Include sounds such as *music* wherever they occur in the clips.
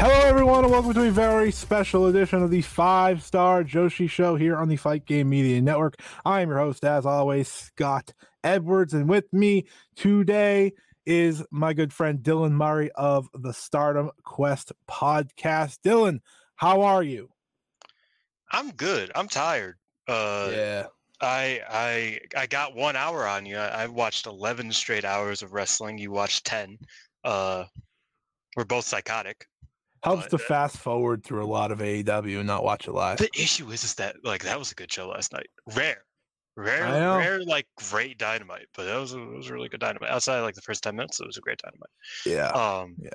Hello, everyone, and welcome to a very special edition of the Five Star Joshi Show here on the Fight Game Media Network. I am your host, as always, Scott Edwards, and with me today is my good friend Dylan Murray of the Stardom Quest podcast. Dylan, how are you? I'm good. I'm tired. Uh, yeah. I I I got one hour on you. I, I watched eleven straight hours of wrestling. You watched ten. Uh, we're both psychotic. Helps to fast forward through a lot of AEW and not watch it live. The issue is, is that like that was a good show last night. Rare, rare, rare, like great dynamite. But that was a, it was a really good dynamite. Outside of, like the first ten minutes, it was a great dynamite. Yeah. Um, yeah.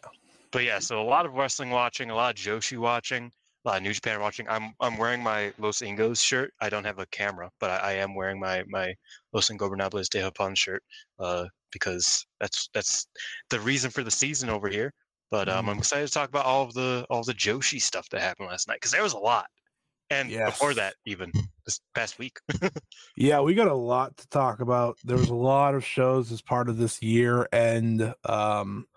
But yeah, so a lot of wrestling watching, a lot of Joshi watching, of New Japan watching. I'm I'm wearing my Los Ingos shirt. I don't have a camera, but I, I am wearing my my Los Ingobernables de Japón shirt uh, because that's that's the reason for the season over here. But um, I'm Mm. excited to talk about all of the all the Joshi stuff that happened last night because there was a lot, and before that, even *laughs* this past week. Yeah, we got a lot to talk about. There was a lot of shows as part of this year and um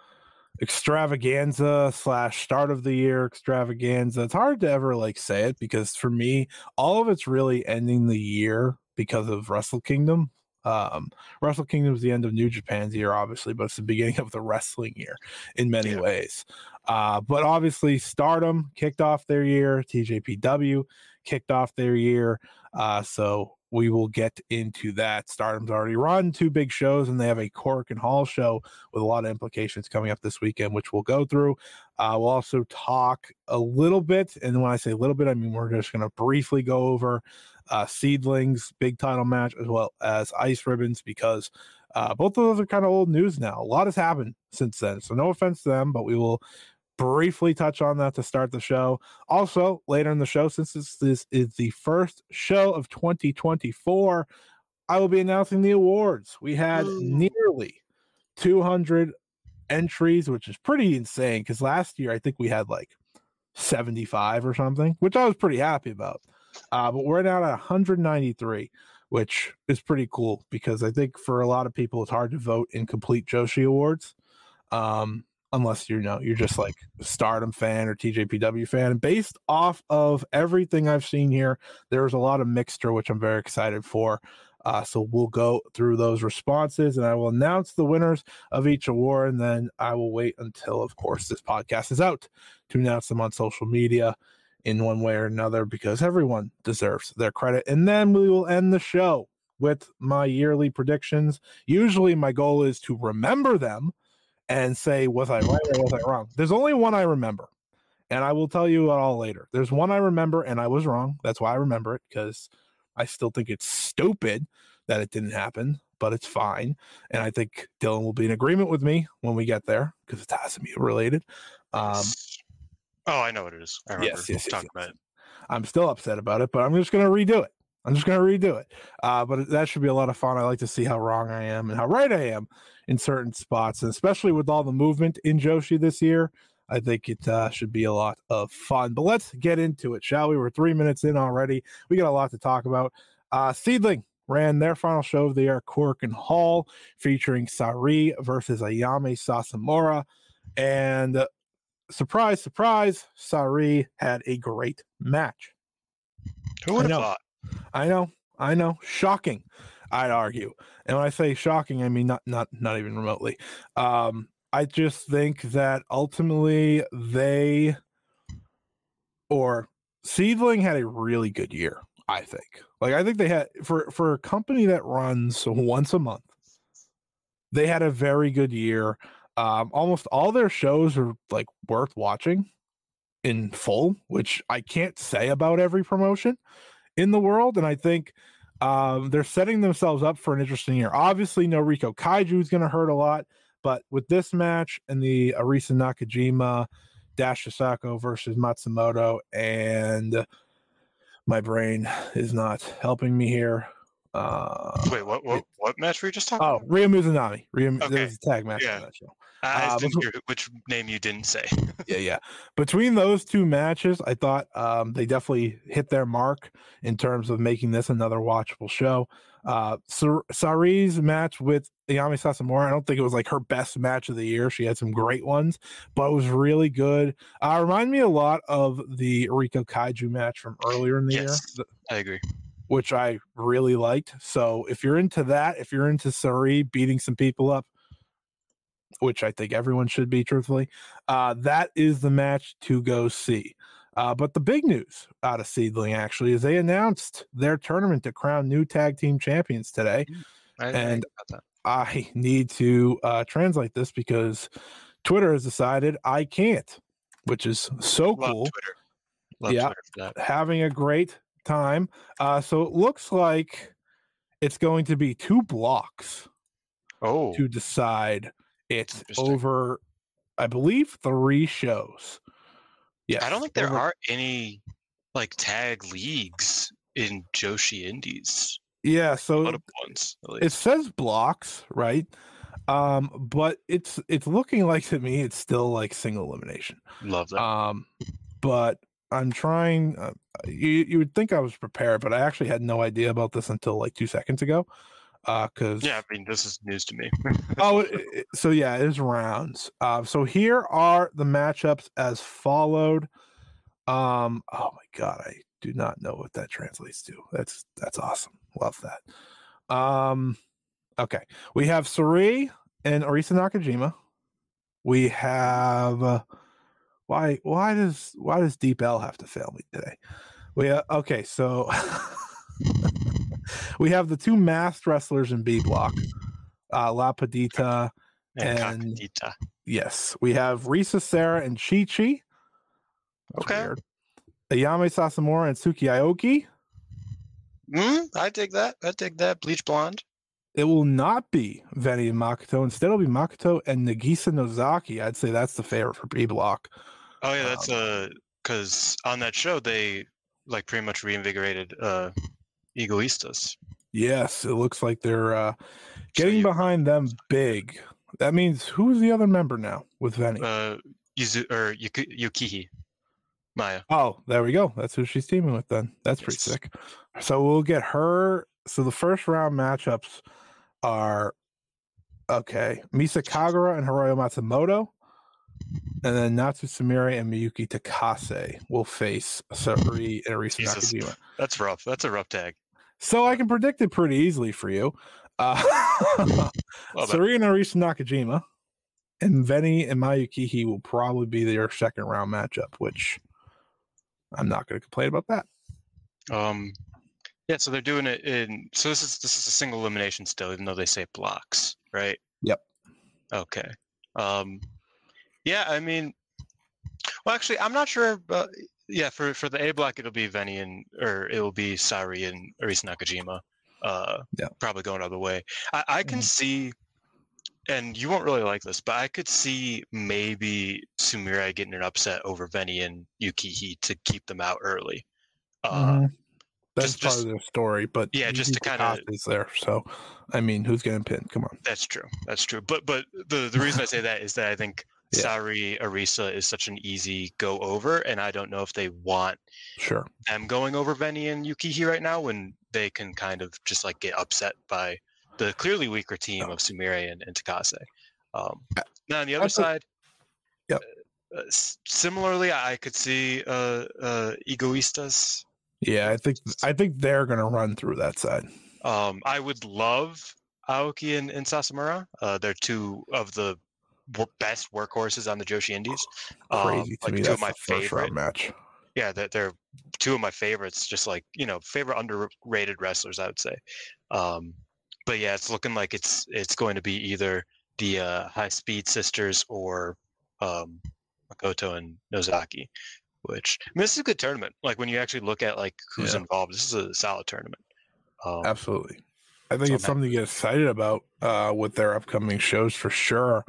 extravaganza slash start of the year extravaganza. It's hard to ever like say it because for me, all of it's really ending the year because of Wrestle Kingdom. Um Wrestle Kingdom is the end of New Japan's year, obviously, but it's the beginning of the wrestling year in many Yeah. ways. Uh, but obviously, Stardom kicked off their year, TJPW kicked off their year. Uh, so we will get into that. Stardom's already run two big shows, and they have a Korakuen Hall show with a lot of implications coming up this weekend, which we'll go through. Uh, we'll also talk a little bit, and when I say a little bit, I mean we're just going to briefly go over uh, SEAdLINNNG's big title match as well as Ice Ribbons because uh, both of those are kind of old news now. A lot has happened since then, so no offense to them, but we will briefly touch on that to start the show. Also, later in the show, since this, this is the first show of 2024, I will be announcing the awards. We had nearly 200 entries, which is pretty insane because last year I think we had like 75 or something, which I was pretty happy about. Uh, but we're now at 193, which is pretty cool because I think for a lot of people it's hard to vote in complete Joshi awards. Um, unless you know you're just like a stardom fan or TJPW fan. Based off of everything I've seen here, there's a lot of mixture, which I'm very excited for. Uh, so we'll go through those responses and I will announce the winners of each award. And then I will wait until, of course, this podcast is out to announce them on social media in one way or another because everyone deserves their credit. And then we will end the show with my yearly predictions. Usually, my goal is to remember them and say, was I right or was I wrong? There's only one I remember, and I will tell you it all later. There's one I remember, and I was wrong. That's why I remember it because I still think it's stupid that it didn't happen, but it's fine. And I think Dylan will be in agreement with me when we get there because it's Asimia related. Um, oh, I know what it is. I remember yes, yes, yes, talking yes. about it. I'm still upset about it, but I'm just going to redo it. I'm just going to redo it. Uh, but that should be a lot of fun. I like to see how wrong I am and how right I am in certain spots, and especially with all the movement in Joshi this year. I think it uh, should be a lot of fun. But let's get into it, shall we? We're three minutes in already. We got a lot to talk about. Uh, SEAdLINNNG ran their final show of the year, Korakuen Hall, featuring Sareee versus Ayame Sasamura. And uh, surprise, surprise, Sareee had a great match. Who would have thought? I know. I know, shocking. I'd argue, and when I say shocking, I mean not not not even remotely. Um, I just think that ultimately they or SEAdLINNNG had a really good year. I think. Like I think they had for for a company that runs once a month, they had a very good year. Um, almost all their shows are like worth watching in full, which I can't say about every promotion in the world. And I think um, they're setting themselves up for an interesting year. Obviously, no Rico Kaiju is going to hurt a lot, but with this match and the Arisa Nakajima, Dash Chisako versus Matsumoto, and my brain is not helping me here. Uh, Wait, what? What, what match were you just talking? oh, about? Ryo Mizunami. Ryo, Okay. There's a tag match Yeah. that show. I uh, didn't hear which name you didn't say. *laughs* yeah, yeah. Between those two matches, I thought um, they definitely hit their mark in terms of making this another watchable show. Uh, Sareee's match with Ayame Sasamura, I don't think it was like her best match of the year. She had some great ones, but it was really good. Uh, remind me a lot of the Rico Kaiju match from earlier in the Yes. year. I agree. Which I really liked. So if you're into that, if you're into Sareee beating some people up, which I think everyone should be, truthfully, uh, that is the match to go see. Uh, but the big news out of SEAdLINNNG actually is they announced their tournament to crown new tag team champions today. I, I And- agree about that. I need to uh, translate this because Twitter has decided I can't, which is so Love cool Twitter. Love Yeah. Twitter for that. having a great time. Uh, so it looks like it's going to be two blocks Oh, to decide it's over, I believe, three shows. Yeah, I don't think there over- are any like tag leagues in Joshi Indies. Yeah, so ones, it says blocks, right? Um, but it's it's looking like to me it's still like single elimination. Love that. Um, but I'm trying. Uh, you you would think I was prepared, but I actually had no idea about this until like two seconds ago. Uh, because yeah, I mean, this is news to me. oh, *laughs* it- it- so yeah, it is rounds. Uh, so here are the matchups as followed. Um, oh my god, I do not know what that translates to. That's that's awesome. Love that. Um, okay, we have Sareee and Arisa Nakajima. We have uh, why why does why does DeepL have to fail me today? We uh, okay, so *laughs* we have the two masked wrestlers in B block, uh, La Padita and And-. Yes, we have Risa Sarah and Chi Chi. Okay. weird. Ayame Sasamura and Suki Aoki. Mm, I dig that. I dig that. Bleach blonde. It will not be Veny and Makoto. Instead, it'll be Makoto and Nagisa Nozaki. I'd say that's the favorite for B block. Oh yeah, that's Um, uh, because on that show they like pretty much reinvigorated uh, Egoistas. Yes, it looks like they're uh, So getting you- behind them big. That means who's the other member now with Veny? Uh, Yuzu or Yuki, Yukihi, Maya. Oh, there we go. That's who she's teaming with then. That's pretty sick. So we'll get her. So the first round matchups are okay. Misa Kagura and Hiroyo Matsumoto. And then Natsu Sumire and Miyuki Takase will face Sareee and Arisa Jesus. Nakajima. That's rough. That's a rough tag. So I can predict it pretty easily for you. Uh, *laughs* Sareee and Arisa Nakajima and Veny and Mayukihi will probably be their second round matchup, which I'm not going to complain about that. Um, yeah, so they're doing it in. So this is this is a single elimination still, even though they say blocks, right? Yep. Okay. Um, yeah, I mean, well, actually, I'm not sure. But yeah, for for the A block, it'll be Veny and or it will be Sareee and Arisa Nakajima. Uh, Yeah. probably going other way. I I can Mhm. see. And you won't really like this, but I could see maybe Sumire getting an upset over Veny and Yukihi to keep them out early. Uh, Mhm. That's just- part just- of their story, but yeah, just to kinda- Takaha's there. So, I mean, who's getting pinned? Come on. That's true. That's true. But but the the reason I say that is that I think Yeah. Sareee Arisa is such an easy go over, and I don't know if they want Sure. them going over Veny and Yukihi right now when they can kind of just like get upset by the clearly weaker team of Sumire and, and Takase. Um, now on the other side, Yep. uh, similarly, I could see uh, uh, Egoistas Yeah, I think I think they're gonna run through that side. Um, I would love Aoki and, and Sasamura. Uh, they're two of the best workhorses on the Joshi Indies. Um, Crazy to like me. two of my favorite. match. Yeah, they're, they're two of my favorites. Just like you know, favorite underrated wrestlers, I would say. Um, but yeah, it's looking like it's it's going to be either the uh, High Speed Sisters or um, Makoto and Nozaki. Which I mean, this is a good tournament. Like when you actually look at like who's Yeah. involved, this is a solid tournament. Um, Absolutely. I think So it's something to get excited about uh, with their upcoming shows for sure.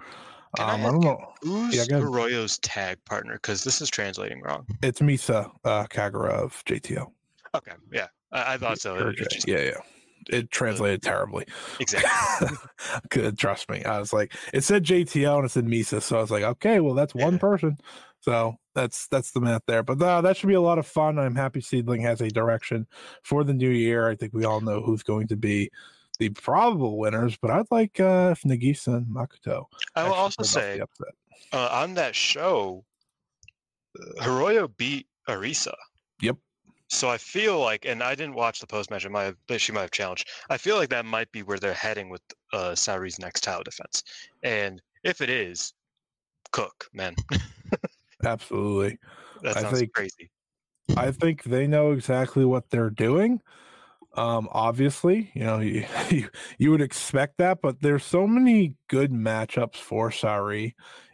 Can I Um, I, ask don't know. Who's go ahead. Hiroyo's tag partner? Because this is translating wrong. It's Misa uh, Kagura of JTO. Okay, yeah, I, I thought so. It- just- yeah, yeah. It translated terribly. exactly. *laughs* Good, trust me. I was like, it said JTL and it said Misa, so I was like, okay, well, that's one Yeah. person. So that's that's the math there. But uh, that should be a lot of fun. I'm happy SEAdLINNNG has a direction for the new year. I think we all know who's going to be the probable winners, but I'd like uh, if Nagisa and Makoto. I will also say uh, on that show, Hiroyo beat Arisa. Yep. So I feel like, and I didn't watch the post match. Might have, but she might have challenged. I feel like that might be where they're heading with uh, Sareee's next title defense. And if it is, cook man, *laughs* absolutely. that I sounds think- crazy. I think they know exactly what they're doing. Um, obviously, you know, *laughs* you, you you would expect that, but there's so many good matchups for Sareee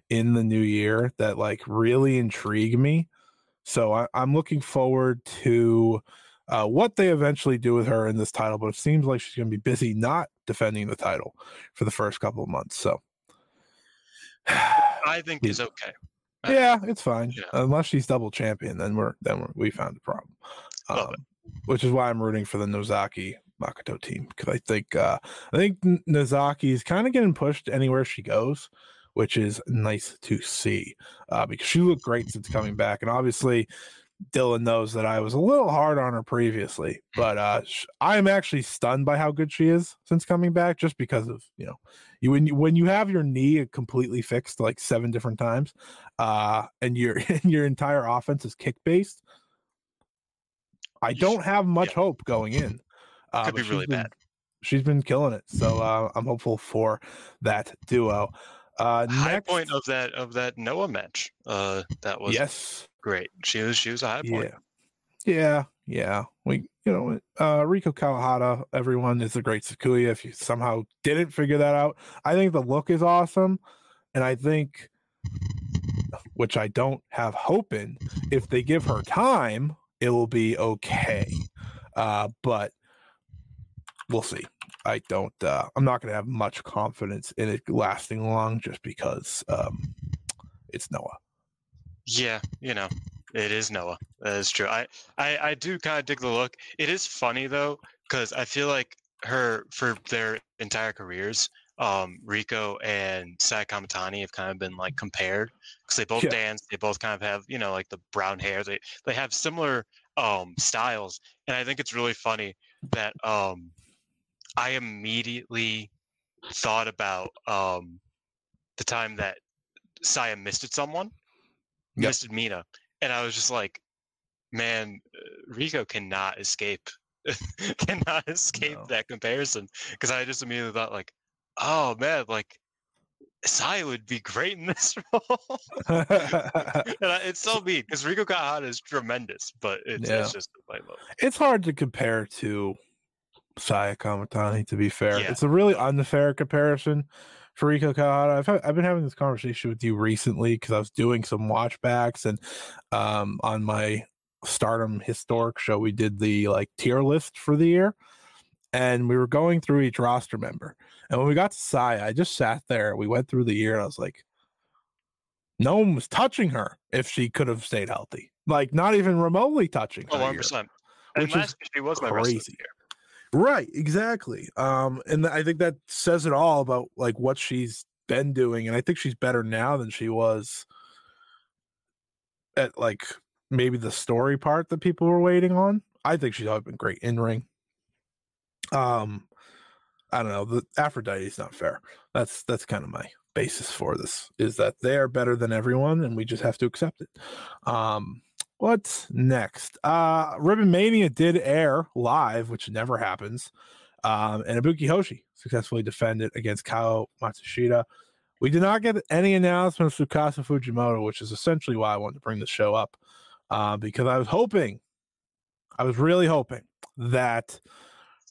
in the new year that like really intrigue me. So I, I'm looking forward to uh, what they eventually do with her in this title. But it seems like she's going to be busy not defending the title for the first couple of months. So I think *sighs* Yeah. is okay. yeah, it's fine. Yeah. Unless she's double champion, then we're then we're, we found a problem. Um, which is why I'm rooting for the Nozaki Makoto team because I think uh, I think Nozaki is kind of getting pushed anywhere she goes, which is nice to see uh, because she looked great since coming back, and obviously. Dylan knows that I was a little hard on her previously, but uh, *laughs* sh- I'm actually stunned by how good she is since coming back. Just because of you know, you when you when you have your knee completely fixed like seven different times, uh, and your *laughs* and your entire offense is kick based, I don't have much yeah. hope going in. Uh, Could be really been- bad. She's been killing it, so uh, I'm hopeful for that duo. Uh, High next, point of that of that Noah match. Uh, that was yes, great. She was she was a high point. yeah, yeah, yeah. We, you know, uh, Rico Kawahata, everyone is a great Sakuya. If you somehow didn't figure that out, I think the look is awesome, and I think, which I don't have hope in, if they give her time, it will be okay. Uh, but we'll see. I don't. Uh, I'm not going to have much confidence in it lasting long, just because um, it's Noah. Yeah, you know, it is Noah. That is true. I I, I do kind of dig the look. It is funny though, because I feel like her for their entire careers, um, Rico and Sai Kamatani have kind of been like compared because they both Yeah. dance. They both kind of have you know like the brown hair. They they have similar um styles, and I think it's really funny that um I immediately thought about um the time that Saya misted someone, Yep. misted Mina, and I was just like, man, uh, Rico cannot escape, *laughs* cannot escape No. that comparison because I just immediately thought like, oh man, like Sai would be great in this *laughs* role. *laughs* and I, it's so mean because Rico Kawahata is tremendous, but it's, Yeah. it's just it's hard to compare to Saya Kamatani, to be fair. Yeah. It's a really unfair comparison for Rico Kawahata. I've, I've been having this conversation with you recently because I was doing some watchbacks and um, on my Stardom historic show, we did the like tier list for the year and we were going through each roster member. And when we got to Saya, I just sat there. We went through the year and I was like, no one was touching her if she could have stayed healthy. Like, not even remotely touching her. Oh, 100 here. percent. Which is last she was my wrestler of the crazy. Right, exactly. Um, and I think that says it all about like what she's been doing, and I think she's better now than she was at like maybe the story part that people were waiting on. I think she's always been great in ring. Um, I don't know. The Aphrodite's not fair. That's that's kind of my basis for this is that they are better than everyone, and we just have to accept it. Um, What's next? Uh Ribbon Mania did air live, which never happens. Um, and Ibuki Hoshi successfully defended against Kao Matsushita. We did not get any announcements of Tsukasa Fujimoto, which is essentially why I wanted to bring the show up. Uh, because I was hoping, I was really hoping that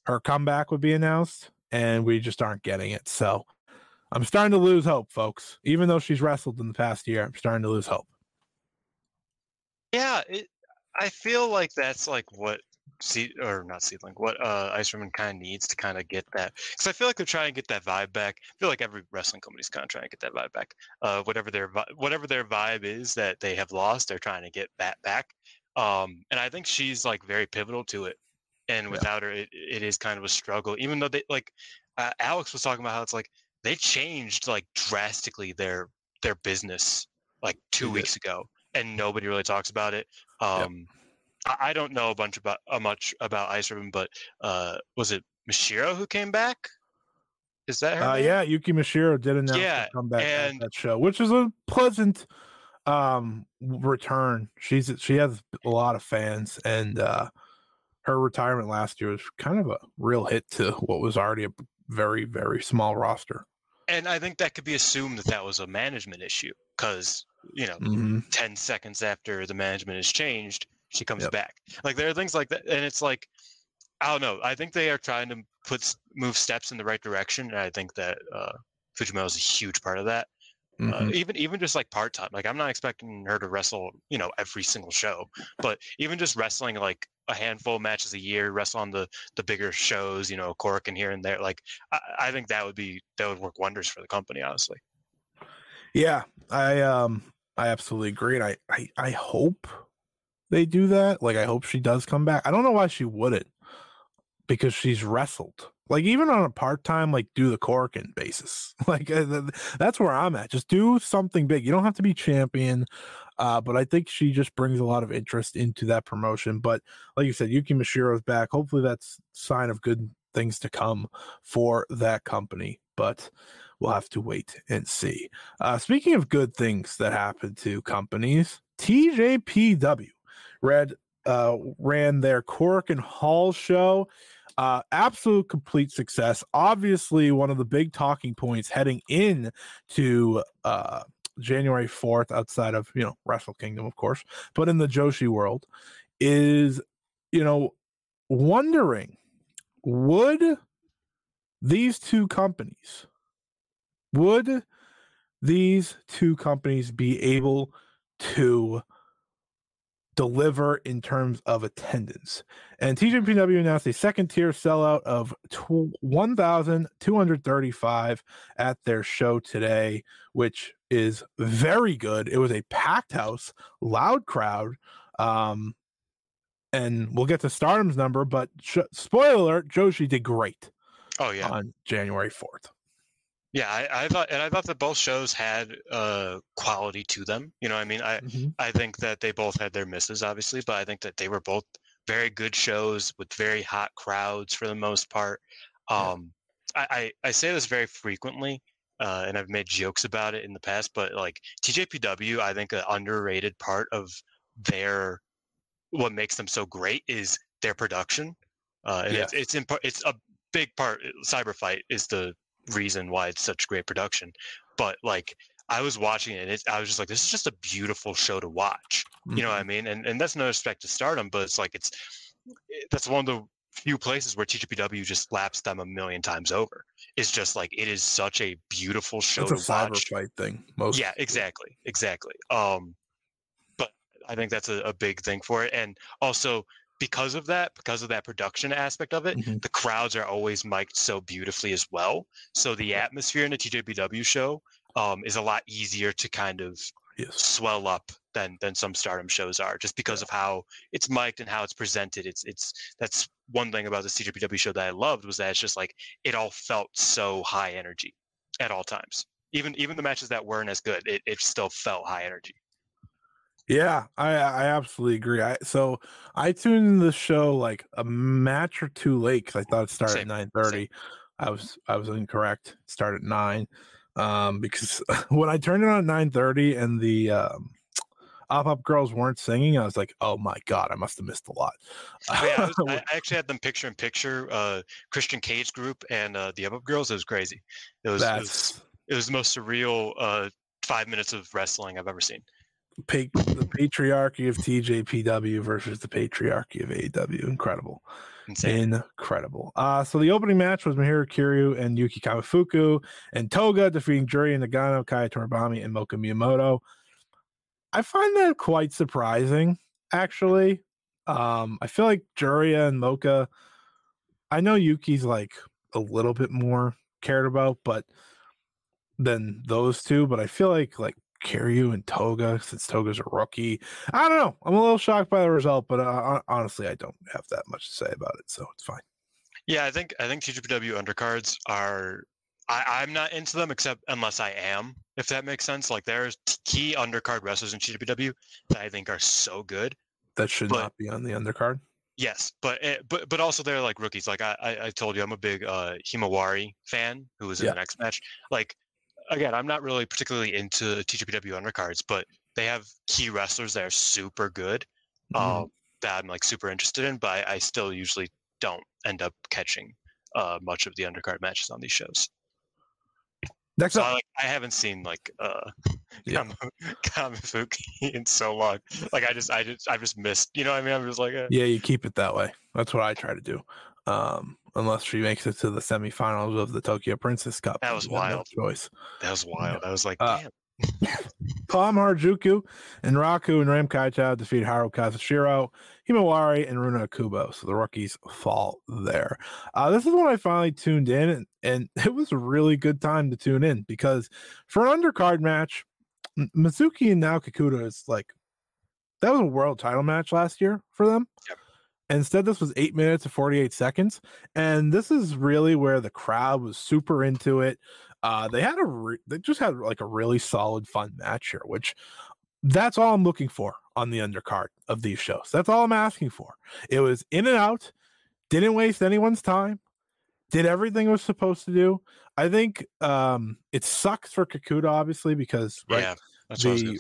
her comeback would be announced, and we just aren't getting it. So I'm starting to lose hope, folks. Even though she's wrestled in the past year, I'm starting to lose hope. Yeah, it, I feel like that's like what see or not SEAdLINNNG, what uh Ice Ribbon kind of needs to kind of get that because I feel like they're trying to get that vibe back. I feel like every wrestling company's kind of trying to get that vibe back. Uh, whatever their whatever their vibe is that they have lost, they're trying to get that back. Um, and I think she's like very pivotal to it. And without yeah. her, it, it is kind of a struggle. Even though they like uh, Alex was talking about how it's like they changed like drastically their their business like two weeks ago, and nobody really talks about it. Um, yep I don't know a bunch about uh, much about Ice Ribbon, but uh, was it Mashiro who came back? Is that her? Uh, yeah, Yuki Mashiro did announce yeah, come back and, that show, which is a pleasant um return. She's she has a lot of fans, and uh, her retirement last year was kind of a real hit to what was already a very very small roster. And I think that could be assumed that that was a management issue because you know, mm-hmm. ten seconds after the management has changed she comes yep. back. Like there are things like that, and it's like I don't know. I think they are trying to put move steps in the right direction, and I think that uh, Fujimoto is a huge part of that. Uh, mm-hmm. Uh, even even just like part time, like I'm not expecting her to wrestle, you know, every single show, but even just wrestling like a handful of matches a year, wrestle on the the bigger shows, you know, Korakuen here and there. Like I, I think that would be that would work wonders for the company, honestly. Yeah, I um I absolutely agree, and I I, I hope they do that. Like I hope she does come back. I don't know why she wouldn't because she's wrestled. Like even on a part time, like do the Korakuen basis. *laughs* Like uh, that's where I'm at. Just do something big. You don't have to be champion, uh, but I think she just brings a lot of interest into that promotion. But like you said, Yuki Mashiro's back. Hopefully, that's sign of good things to come for that company. But we'll have to wait and see. Uh, speaking of good things that happen to companies, TJPW Red uh, ran their Korakuen Hall show. Uh, absolute complete success. Obviously, one of the big talking points heading in to uh, January 4th, outside of, you know, Wrestle Kingdom, of course, but in the Joshi world, is, you know, wondering would these two companies, would these two companies be able to deliver in terms of attendance. And TJPW announced a second tier sellout of 1,235 at their show today, which is very good. It was a packed house, loud crowd. Um, and we'll get to Stardom's number, but sh- spoiler alert, Joshi did great. Oh, yeah. On January 4th. Yeah, I, I, thought, and I thought that both shows had uh, quality to them. You know, I mean, I mm-hmm. I think that they both had their misses, obviously, but I think that they were both very good shows with very hot crowds for the most part. Um, yeah. I, I, I say this very frequently, uh, and I've made jokes about it in the past, but like TJPW, I think an underrated part of their what makes them so great is their production. Uh, and yes. it's it's, it's a big part. Cyber Fight is the reason why it's such great production. But like I was watching it, and it, I was just like, this is just a beautiful show to watch. Mm-hmm. You know what I mm-hmm. mean? And and that's no respect to Stardom, but it's like it's that's one of the few places where TJPW just laps them a million times over. It's just like it is such a beautiful show it's to a watch. fight thing, most. Yeah, exactly, exactly. Um, but I think that's a, a big thing for it, and also because of that, because of that production aspect of it, mm-hmm. the crowds are always mic'd so beautifully as well. So the atmosphere in a TJPW show um, is a lot easier to kind of yes. swell up than than some Stardom shows are, just because yeah. of how it's mic'd and how it's presented. It's it's that's one thing about the TJPW show that I loved was that it's just like it all felt so high energy at all times. Even even the matches that weren't as good, it, it still felt high energy. Yeah, I I absolutely agree. I so I tuned in the show like a match or two late because I thought it started Same. at nine thirty. I was I was incorrect. It started at nine. Um, because *laughs* when I turned it on at nine thirty and the um, Up Up Girls weren't singing, I was like, oh my god, I must have missed a lot. Oh, yeah, I, was, *laughs* I, actually had them picture in picture. Uh, Christian Cage group and uh, the Up Up Girls. It was crazy. It was, it was it was the most surreal uh, five minutes of wrestling I've ever seen. The patriarchy of TJPW versus the patriarchy of AEW. Incredible. Insane. Incredible. Uh, so the opening match was Mahiro Kiryu and Yuki Kamifuku and Toga defeating Juria Nagano, Kaya Toribami, and Moka Miyamoto. I find that quite surprising, actually. Um, I feel like Juria and Moka, I know Yuki's like a little bit more cared about, but than those two, but I feel like like Kiryu and Toga, since Toga's a rookie. I don't know. I'm a little shocked by the result, but uh, honestly, I don't have that much to say about it, so it's fine. Yeah, I think I think TJPW undercards are. I, I'm not into them except unless I am, if that makes sense. Like there's key undercard wrestlers in TJPW that I think are so good. That should but, not be on the undercard. Yes, but eh, but but also they're like rookies. Like I I, told you, I'm a big uh, Himawari fan who was in yeah. the next match. Like again, I'm not really particularly into TJPW undercards, but they have key wrestlers that are super good mm-hmm. um, that I'm like super interested in. But I, I still usually don't end up catching uh, much of the undercard matches on these shows. Next so up, I, like, I haven't seen like uh, *laughs* yeah. Kamifuku in so long. Like I just, I just, I just missed. You know, what I mean, I'm just like, uh, yeah, you keep it that way. That's what I try to do. Um, unless she makes it to the semifinals of the Tokyo Princess Cup. That was wild. Choice. That was wild. I was like, uh. *laughs* Pom Harajuku and Raku and Ram Kaichou defeat Haru Kazashiro, Himawari, and Runa Kubo. So the rookies fall there. Uh, this is when I finally tuned in, and, and *laughs* it was a really good time to tune in because for an undercard match, Mizuki and Nao Kakuta is like that was a world title match last year for them. Yep. Instead, this was eight minutes and 48 seconds. And this is really where the crowd was super into it. Uh, they had a, re- they just had like a really solid, fun match here, which that's all I'm looking for on the undercard of these shows. That's all I'm asking for. It was in and out, didn't waste anyone's time, did everything it was supposed to do. I think um, it sucks for Kakuta, obviously, because right, yeah, the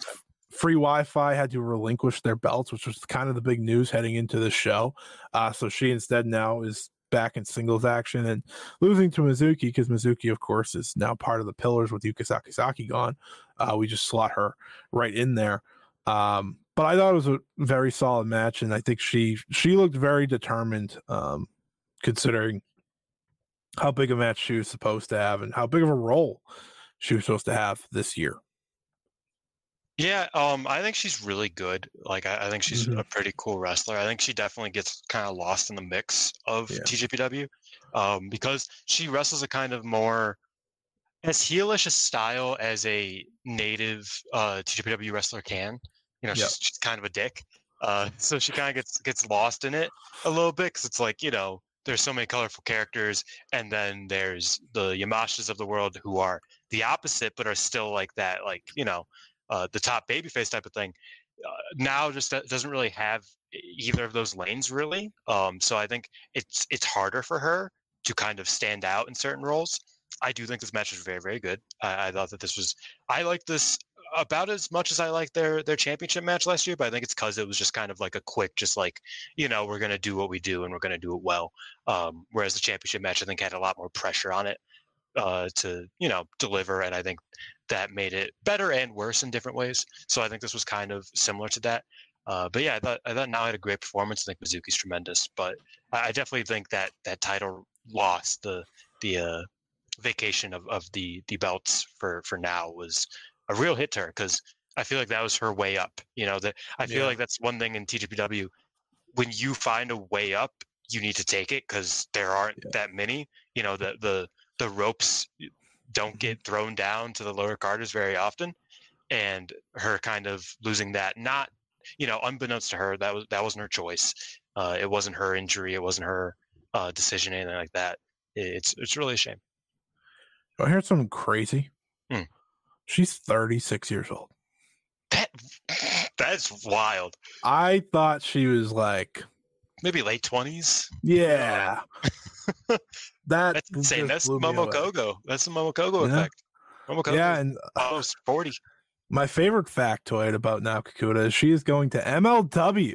free Wi-Fi had to relinquish their belts, which was kind of the big news heading into the show. Uh, so she instead now is back in singles action and losing to Mizuki because Mizuki, of course, is now part of the pillars with Yuka Sakazaki gone. Uh, we just slot her right in there. Um, but I thought it was a very solid match, and I think she she looked very determined, um, considering how big a match she was supposed to have and how big of a role she was supposed to have this year. Yeah, um, I think she's really good. Like, I, I think she's mm-hmm. a pretty cool wrestler. I think she definitely gets kind of lost in the mix of yeah. TJPW um, because she wrestles a kind of more as heelish a style as a native uh, TJPW wrestler can. You know, yep. she's, she's, kind of a dick, uh, *laughs* so she kind of gets gets lost in it a little bit because it's like you know there's so many colorful characters, and then there's the Yamashas of the world who are the opposite, but are still like that, like you know uh, the top babyface type of thing. Uh, Nao just doesn't really have either of those lanes really. Um, so I think it's it's harder for her to kind of stand out in certain roles. I do think this match was very very good. I, I thought that this was I like this about as much as I like their their championship match last year, but I think it's because it was just kind of like a quick, just like you know, we're gonna do what we do and we're gonna do it well. Um, whereas the championship match, I think, had a lot more pressure on it uh, to you know deliver, and I think that made it better and worse in different ways. So I think this was kind of similar to that. Uh, but yeah, I thought I thought Nao had a great performance. I think Mizuki's tremendous, but I, I definitely think that that title loss, the the uh, vacation of, of the the belts for for Nao was a real hit to her because I feel like that was her way up. You know that I feel yeah. like that's one thing in TJPW. When you find a way up, you need to take it because there aren't yeah. that many. You know the the the ropes don't mm-hmm. get thrown down to the lower carders very often, and her kind of losing that, not you know, unbeknownst to her, that was that wasn't her choice. Uh, it wasn't her injury. It wasn't her uh, decision, anything like that. It's it's really a shame. I heard something crazy. Hmm. She's 36 years old. That *laughs* that's wild. I thought she was like maybe late 20s. Yeah. *laughs* *laughs* that that's insane. That's Momo Kohgo. That's the Momo Kohgo yeah. effect. Momo Kohgo. Yeah, and uh, almost forty. My favorite factoid about Naoki is she is going to MLW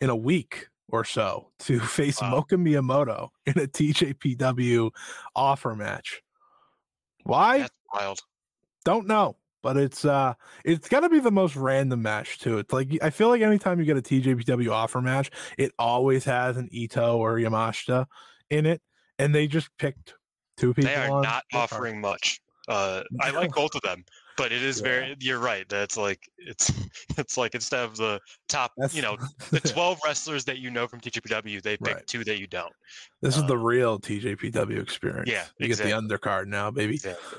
in a week or so to *laughs* face wow. Moka Miyamoto in a TJPW offer match. Why? That's wild. Don't know, but it's uh it's gonna be the most random match too. It's like I feel like anytime you get a TJPW offer match, it always has an Ito or Yamashita in it, and they just picked two people. They are not offering much. Uh, *laughs* I like both of them, but it is yeah. very you're right that's like it's *laughs* it's like instead of the top that's, you know the *laughs* 12 wrestlers that you know from tjpw they pick right. two that you don't this is the um, real tjpw experience yeah you exactly. get the undercard now baby exactly.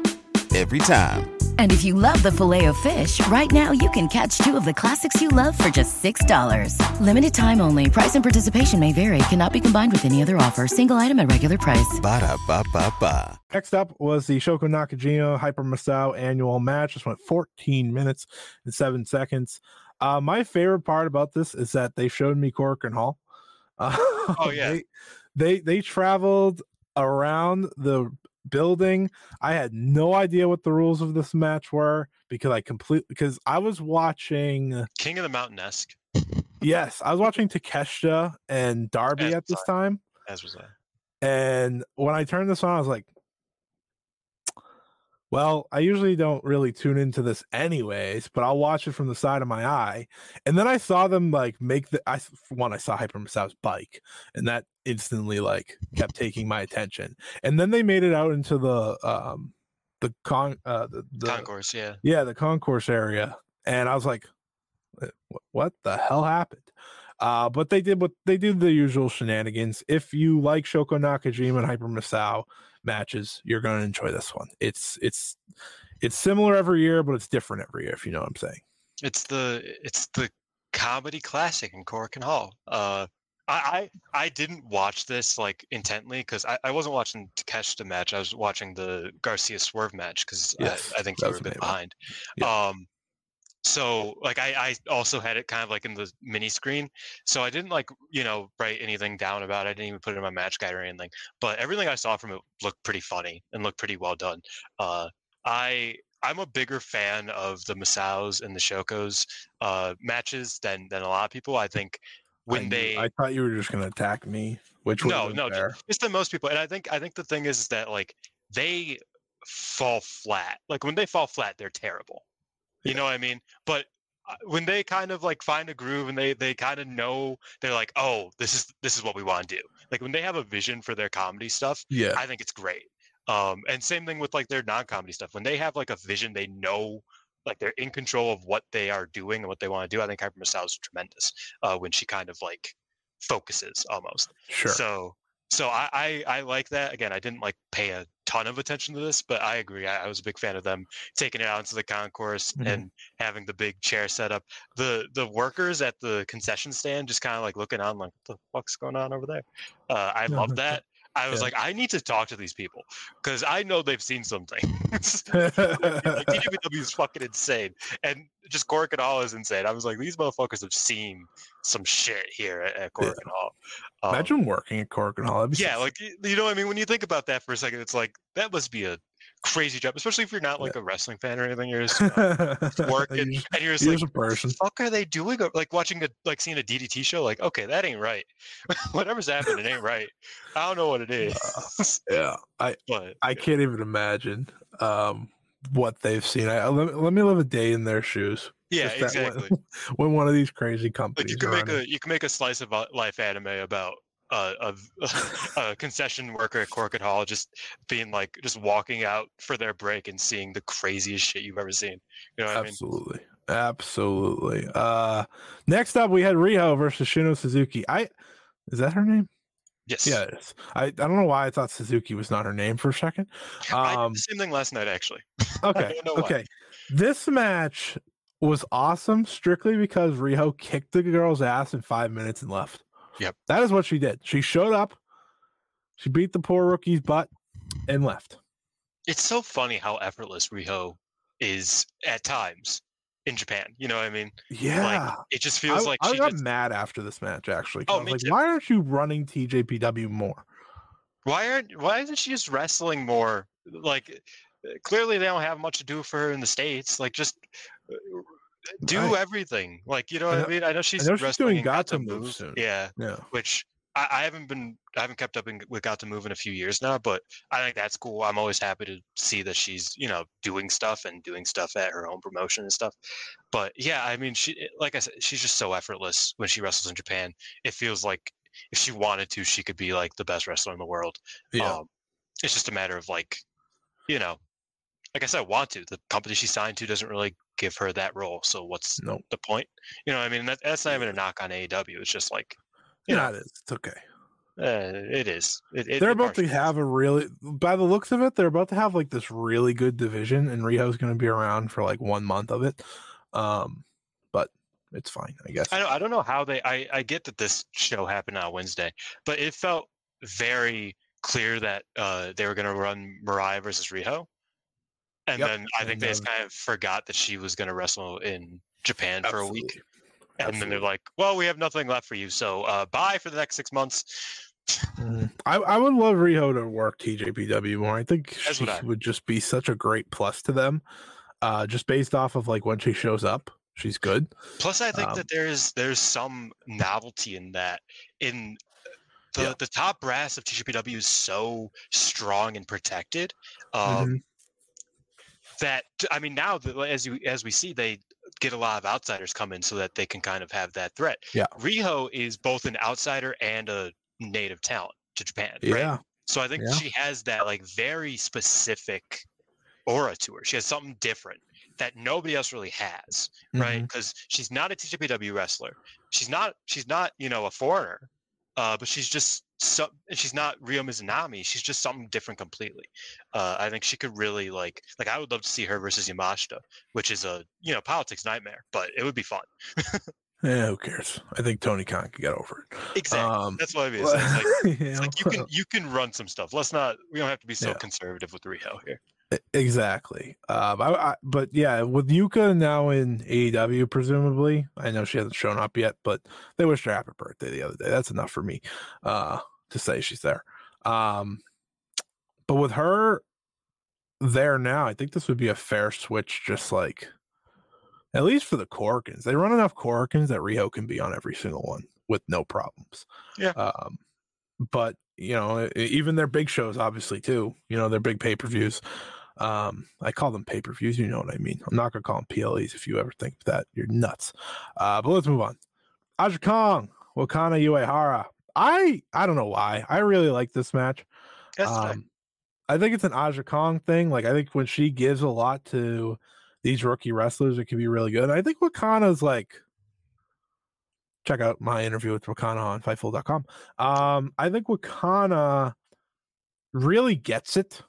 every time. And if you love the filet of fish, right now you can catch two of the classics you love for just $6. Limited time only. Price and participation may vary. Cannot be combined with any other offer. Single item at regular price. Ba da ba ba ba. Next up was the Shoko Nakajima Hyper Misao annual match. This went 14 minutes and seven seconds. Uh, my favorite part about this is that they showed me Korakuen Hall. Uh, *laughs* oh yeah. They, they they traveled around the building. I had no idea what the rules of this match were because I completely because I was watching King of the Mountain esque. yes, I was watching Takeshita and Darby As at this I. time. As was I. And when I turned this on, I was like, well, I usually don't really tune into this anyways, but I'll watch it from the side of my eye. And then I saw them like make the I one I saw Hyper Misao's bike, and that instantly like kept taking my attention. And then they made it out into the um the con uh the, the concourse, yeah. Yeah, the concourse area. And I was like, what the hell happened? Uh, but they did what they did the usual shenanigans. If you like Shoko Nakajima and Hyper Misao, matches, you're going to enjoy this one. It's it's it's similar every year, but it's different every year. If you know what I'm saying. It's the it's the comedy classic in Korakuen Hall. Uh, I, I I didn't watch this like intently because I, I wasn't watching to catch the match. I was watching the Garcia Swerve match because yes, I, I, think you were a bit behind. Yeah. Um, so like I, I also had it kind of like in the mini screen so i didn't like you know write anything down about it i didn't even put it in my match guide or anything but everything i saw from it looked pretty funny and looked pretty well done. Uh i i'm a bigger fan of the misaos and the shokos uh matches than than a lot of people. I think when I, they i thought you were just going to attack me which was no no fair. just than most people and i think i think the thing is, is that like they fall flat like when they fall flat they're terrible you know what I mean? But uh, when they kind of like find a groove and they they kind of know they're like, oh, this is this is what we want to do. Like when they have a vision for their comedy stuff, yeah, I think it's great. Um, and same thing with like their non-comedy stuff. When they have like a vision, they know like they're in control of what they are doing and what they want to do. I think Hyper is tremendous uh, when she kind of like focuses almost. Sure. So so I, I I like that. Again, I didn't like pay a ton of attention to this, but I agree. I, I was a big fan of them taking it out into the concourse Mhm. and having the big chair set up. The the workers at the concession stand just kind of like looking on, like, what the fuck's going on over there? Uh, I love that. I was Yeah. like, I need to talk to these people because I know they've seen something. *laughs* like, *laughs* TWW is fucking insane, and just Korakuen Hall is insane. I was like, these motherfuckers have seen some shit here at, at Korakuen Hall. Um, Imagine working at Korakuen Hall. Yeah, so like you know, what I mean, when you think about that for a second, it's like that must be a crazy job, especially if you're not like a wrestling fan or anything. You're *laughs* just uh, working, You just- and you're just you're like, a person. "What the fuck are they doing? Like watching a like seeing a DDT show. Like, okay, that ain't right. *laughs* Whatever's happening ain't right. I don't know what it *laughs* is, Yeah, I but I can't even imagine um what they've seen. I, let, me- let me live a day in their shoes. yeah, exactly. When, when one of these crazy companies, Like you can make a you can make a slice of uh, life anime about uh, a, *laughs* a concession worker at Korakuen Hall just being like just walking out for their break and seeing the craziest shit you've ever seen. You know what I mean? Absolutely. Absolutely. Uh next up we had Riho versus Shino Suzuki. I is that her name? Yes. Yeah, it is. I, I don't know why I thought Suzuki was not her name for a second. Um same thing last night actually. *laughs* okay. know why. Okay. This match was awesome strictly because Riho kicked the girl's ass in five minutes and left. Yep. That is what she did. She showed up, she beat the poor rookie's butt and left. It's so funny how effortless Riho is at times in Japan. You know what I mean? Yeah. Like it just feels I, like I got just, mad after this match actually. Oh, I was me like, too. why aren't you running TJPW more? why aren't why isn't she just wrestling more? Like clearly they don't have much to do for her in the states. Like just do Right. everything. Like you know I what know- I mean? I know she's know she's doing in Gatoh Move soon. Yeah, Yeah. which I, I haven't been I haven't kept up in, with Gatoh Move in a few years now, but I think that's cool. I'm always happy to see that she's you know doing stuff and doing stuff at her own promotion and stuff. But yeah, I mean, she like I said, she's just so effortless when she wrestles in Japan. It feels like if she wanted to, she could be like the best wrestler in the world. Yeah. Um, it's just a matter of like, you know, like I said, I want to. The company she signed to doesn't really give her that role. So what's Nope. the point? You know, what I mean, that, that's not even a knock on AEW. It's just like, you yeah, know, it is. It's okay. uh, it is. It, it, they're about to have a really, by the looks of it, they're about to have like this really good division, and Riho's going to be around for like one month of it. Um, but it's fine, I guess. I don't, I don't know how they. I, I get that this show happened on Wednesday, but it felt very clear that uh, they were going to run Mariah versus Riho, and Yep, then I think and they just then- kind of forgot that she was going to wrestle in Japan for a week. Absolutely. and then they're like, "Well, we have nothing left for you, so uh, bye for the next six months." Mhm. I, I would love Riho to work TJPW more. I think That's she I- would just be such a great plus to them. Uh, just based off of like when she shows up, she's good. Plus, I think Um, that there's there's some novelty in that. In the Yeah. the top brass of TJPW is so strong and protected. Um, Mhm. That I mean now as you as we see they get a lot of outsiders come in so that they can kind of have that threat. Yeah. Riho is both an outsider and a native talent to Japan. right? Yeah, So I think Yeah. she has that like very specific aura to her. She has something different that nobody else really has, right? Mhm. Because she's not a TJPW wrestler. She's not. She's not. You know, a foreigner. Uh, but she's just so. She's not Ryo Mizunami. She's just something different completely. Uh, I think she could really like. Like I would love to see her versus Yamashita, which is a you know politics nightmare, but it would be fun. Yeah, who cares? I think Tony Khan could get over it. Exactly. Um, That's what I mean. It's like, you *laughs* it's like you can you can run some stuff. Let's not. We don't have to be so Yeah. conservative with Rio here. Exactly. Um, I, I, but yeah, with Yuka now in AEW, presumably, I know she hasn't shown up yet, but they wished her happy birthday the other day. That's enough for me uh, to say she's there. Um, but with her there now, I think this would be a fair switch, just like at least for the Korakuens. They run enough Korakuens that Riho can be on every single one with no problems. Yeah. Um, but you know, even their big shows, obviously too. You know, their big pay per views. Um, I call them pay per views. You know what I mean. I'm not gonna call them PLEs. If you ever think that, you're nuts. Uh, but let's move on. Aja Kong, Wakana Uehara. I I don't know why. I really like this match. I- Um, I think it's an Aja Kong thing. Like I think when she gives a lot to these rookie wrestlers, it can be really good. And I think Wakana's like check out my interview with Wakana on Fightful.com. Um, I think Wakana really gets it.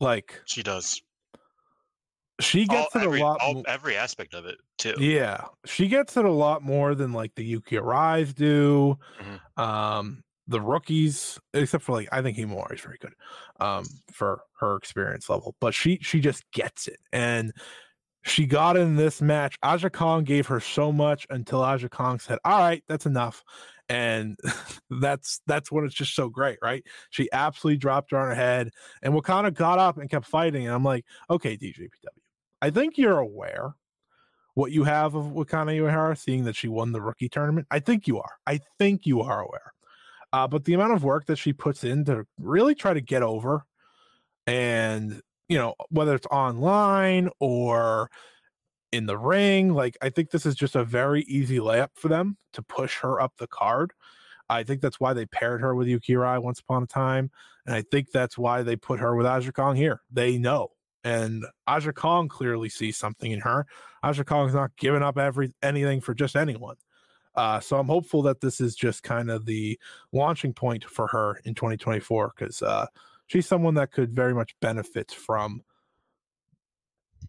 Like She does. She All, gets it every, a lot. all- mo- every aspect of it too. Yeah, she gets it a lot more than like the Yuki Arise do. Mhm. Um, the rookies, except for like I think Himori is very good, um, for her experience level. But she she just gets it, and she got in this match. Aja Kong gave her so much until Aja Kong said, "All right, that's enough," and *laughs* that's that's when it's just so great, right? She absolutely dropped her on her head, and Wakana got up and kept fighting, and I'm like, okay, TJPW, I think you're aware what you have of Wakana Uehara, seeing that she won the rookie tournament. I think you are. I think you are aware. Uh, but the amount of work that she puts in to really try to get over, and you know whether it's online or in the ring, like I think this is just a very easy layup for them to push her up the card. I think that's why they paired her with Yuki Arai once upon a time, and I think that's why they put her with Aja Kong here. They know, and Aja Kong clearly sees something in her. Aja Kong's not giving up every anything for just anyone. Uh, so I'm hopeful that this is just kind of the launching point for her in 2024 because uh, she's someone that could very much benefit from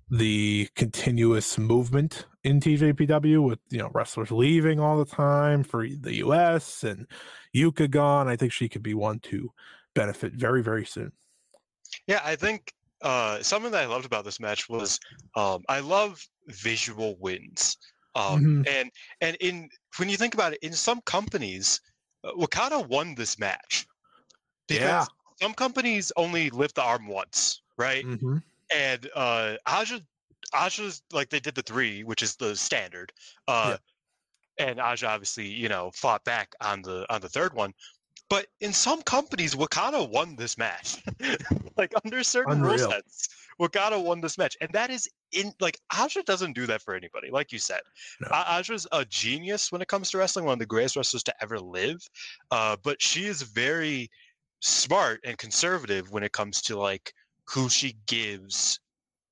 the continuous movement in TJPW with you know wrestlers leaving all the time for the US and Yuka gone. I think she could be one to benefit very very soon. Yeah, I think uh, something that I loved about this match was um, I love visual wins. Um, Mhm. And and in when you think about it, in some companies, uh, Wakana won this match because Yeah. some companies only lift the arm once, right? Mhm. And uh, Aja, Aja's like they did the three, which is the standard. Uh, And Aja obviously, you know, fought back on the on the third one. But in some companies, Wakana won this match. *laughs* like under certain rule Unreal. sets, Wakana won this match, and that is in like Aja doesn't do that for anybody. Like you said, No. A- Aja's a genius when it comes to wrestling, one of the greatest wrestlers to ever live. Uh, but she is very smart and conservative when it comes to like who she gives,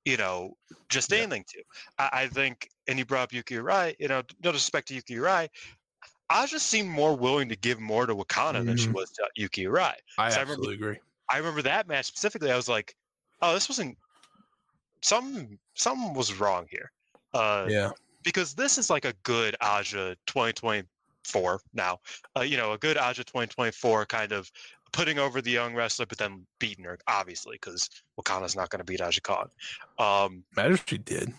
you know, just Yeah. anything to. I, I think, and you brought up Yuki Arai, you know, no disrespect to Yuki Arai, Aja seemed more willing to give more to Wakana than she Mhm. was to Yuki Arai. I So I remember- absolutely agree. I remember that match specifically. I was like, "Oh, this wasn't some something was wrong here," uh, Yeah. because this is like a good Aja 2024 now. Uh, you know, a good Aja 2024 kind of putting over the young wrestler, but then beating her obviously because Wakana's not going to beat Aja Kong. Um, she did.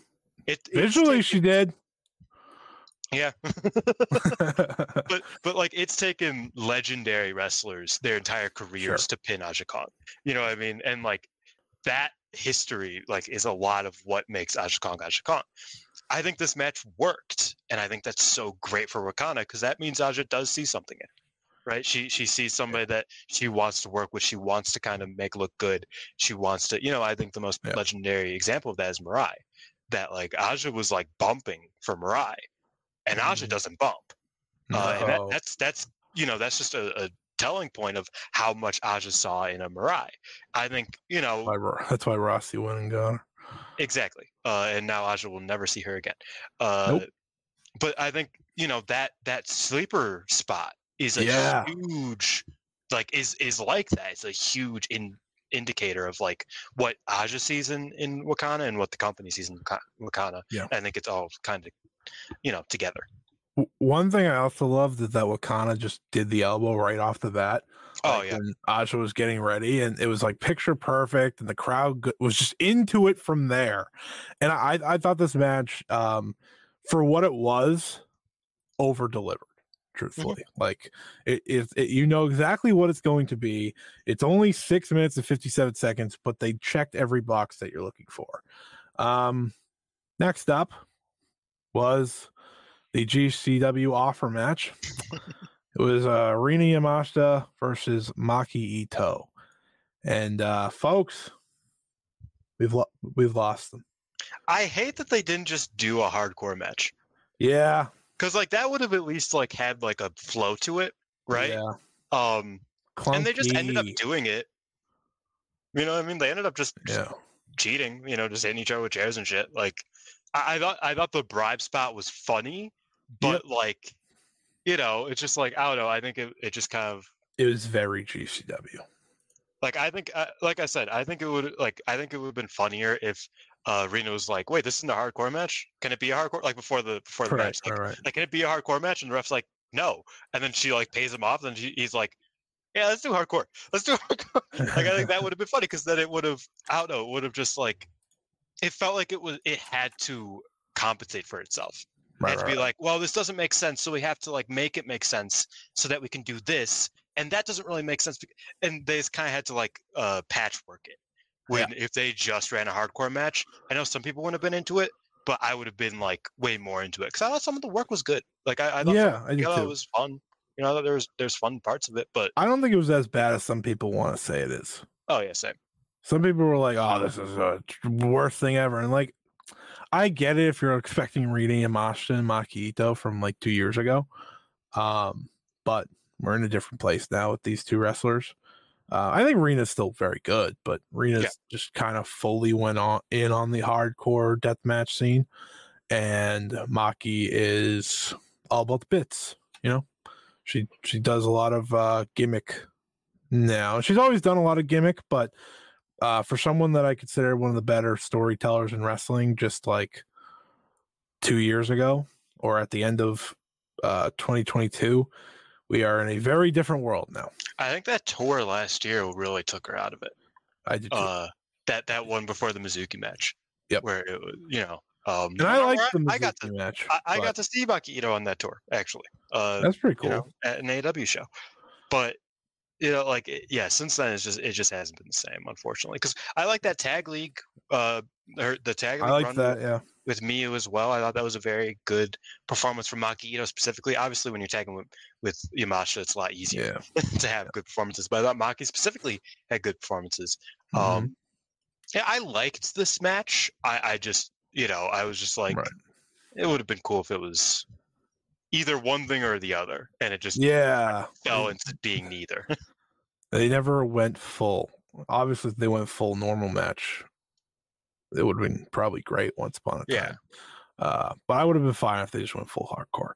it Visually taken- she did. Yeah, *laughs* *laughs* but but like it's taken legendary wrestlers their entire careers to pin Aja Kong. You know what I mean? And like that history like is a lot of what makes Aja Kong Aja Kong. I think this match worked, and I think that's so great for Wakana because that means Aja does see something in it. Right? She she sees somebody that she wants to work with. She wants to kind of make look good. She wants to, you know, I think the most Yeah. legendary example of that is Mirai. That like Aja was like bumping for Mirai, and Aja Mhm. doesn't bump. Uh, and that, that's that's you know that's just a, a telling point of how much Aja saw in a Mirai. I think you know Why *laughs* That's why Rossy went and got her. exactly, uh, and now Aja will never see her again. Uh, Nope. But I think you know that that sleeper spot is a Yeah. huge, like is is like that. It's a huge in, indicator of like what Aja sees in in Wakana and what the company sees in Wakana. Yeah. I think it's all kind of you know together. One thing I also loved is that Wakana just did the elbow right off the bat. Oh like, yeah. when Aja was getting ready, and it was like picture perfect, and the crowd was just into it from there. And I, I thought this match, um, for what it was, over delivered. Truthfully, like it, it, it, you know exactly what it's going to be. It's only six minutes and fifty-seven seconds, but they checked every box that you're looking for. Um, next up was the GCW offer match. It was uh, Rina Yamashita versus Maki Ito, and uh, folks, we've lo- we've lost them. I hate that they didn't just do a hardcore match. Yeah, because like that would have at least like had like a flow to it right? Yeah, um and they just ended up doing it. You know what i mean? They ended up just, just Yeah, cheating you know just hitting each other with chairs and shit like I, I thought i thought the bribe spot was funny but like you know, it's just like I don't know. I think it, it just kind of It was very GCW. like I think uh, like I said, I think it would like I think it would have been funnier if uh Rina was like, wait, this isn't a hardcore match. Can it be a hardcore like before the before the Right, match? Like, right. like can it be a hardcore match? And the ref's like, no. And then she like pays him off. And she, he's like, yeah, let's do hardcore. Let's do hardcore. *laughs* like I think that would have been funny because then it would have I don't know, it would have just like it felt like it was it had to compensate for itself. It Right, had to be right. like, well, this doesn't make sense, so we have to like make it make sense so that we can do this, and that doesn't really make sense. And they just kind of had to like uh, patchwork it. When if they just ran a hardcore match, I know some people wouldn't have been into it, but I would have been like way more into it because I thought some of the work was good. Like I, I thought, yeah, I thought it was fun. You know, I thought there there's fun parts of it, but I don't think it was as bad as some people want to say it is. oh yeah, same. Some people were like, "Oh, this is the worst thing ever," and like, I get it if you're expecting Rina Yamashita and Maki Ito from like two years ago, um, but we're in a different place now with these two wrestlers. Uh, I think Rina's still very good, but Rina's just kind of fully went on in on the hardcore deathmatch scene, and Maki is all about the bits. You know, she she does a lot of uh, gimmick now. She's always done a lot of gimmick, but uh, for someone that I consider one of the better storytellers in wrestling, just like two years ago or at the end of uh, 2022, we are in a very different world now. I think that tour last year really took her out of it. I did. Uh, that that one before the Mizuki match. Yep. Where it was, you know, um, and I like the I got to Mizuki match. I, I got to see Maki Ito on that tour actually. Uh, that's pretty you cool. know, at an AW show. But you know, like yeah, since then it's just it just hasn't been the same, unfortunately. Because I like that tag league, uh, or the tag league I like run that. Yeah, with Miyu as well. I thought that was a very good performance from Maki Ito specifically. Obviously, when you're tagging with, with Yamashita, it's a lot easier yeah. *laughs* to have good performances. But I thought Maki specifically had good performances. Mhm. Um, yeah, I liked this match. I, I just, you know, I was just like, Right. it would have been cool if it was either one thing or the other, and it just yeah. fell into being neither. *laughs* They never went full. Obviously, if they went full normal match, it would have been probably great once upon a Yeah. time. Uh, but I would have been fine if they just went full hardcore.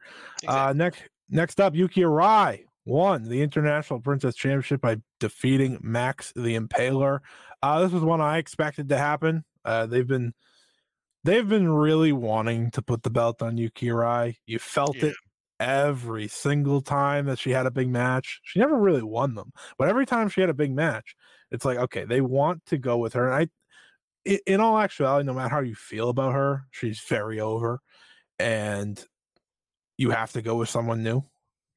Uh, next, next up, Yuki Arai won the International Princess Championship by defeating Max the Impaler. Uh, this was one I expected to happen. Uh, they've been they've been really wanting to put the belt on Yuki Arai. You felt Yeah. it every single time that she had a big match. She never really won them, but every time she had a big match, it's like okay, they want to go with her. And I, in all actuality, no matter how you feel about her, she's very over, and you have to go with someone new.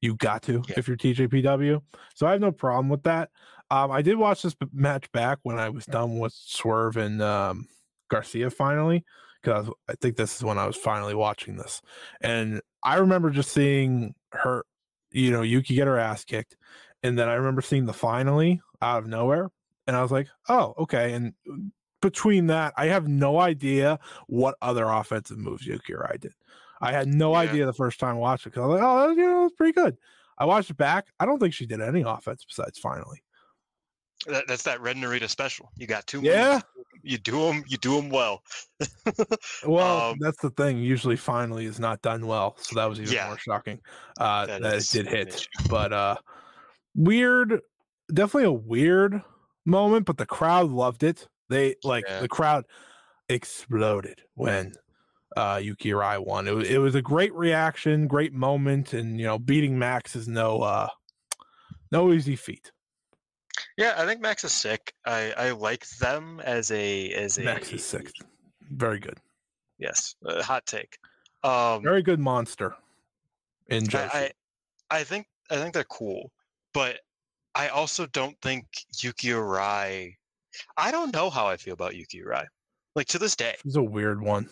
You got to Yeah. if you're TJPW. So I have no problem with that. Um, I did watch this match back when I was done with Swerve and um, Garcia finally, because I think this is when I was finally watching this, and I remember just seeing her, you know, Yuki get her ass kicked, and then I remember seeing the finally out of nowhere, and I was like, oh, okay. And uh, between that, I have no idea what other offensive moves Yuki Arai did. I had no Yeah. idea the first time watching because I was like, oh, that- you know, that's pretty good. I watched it back. I don't think she did any offense besides finally. That, that's that Ren Narita special. You got two. Yeah. moves, You do them. You do them well. *laughs* Well, Um, that's the thing. Usually, finally is not done well, so that was even Yeah. more shocking uh, That that, it did hit. But uh, weird, definitely a weird moment. But the crowd loved it. They like Yeah. the crowd exploded when uh, Yuki Arai won. It was it was a great reaction, great moment, and you know, beating Max is no uh, no easy feat. Yeah, I think Max is sick. I I like them as a as a Max is sick. Very good. Yes, uh, hot take. Um, Very good monster. In I, I I think I think they're cool, but I also don't think Yuki Arai. I don't know how I feel about Yuki Arai. Like to this day, She's a weird one.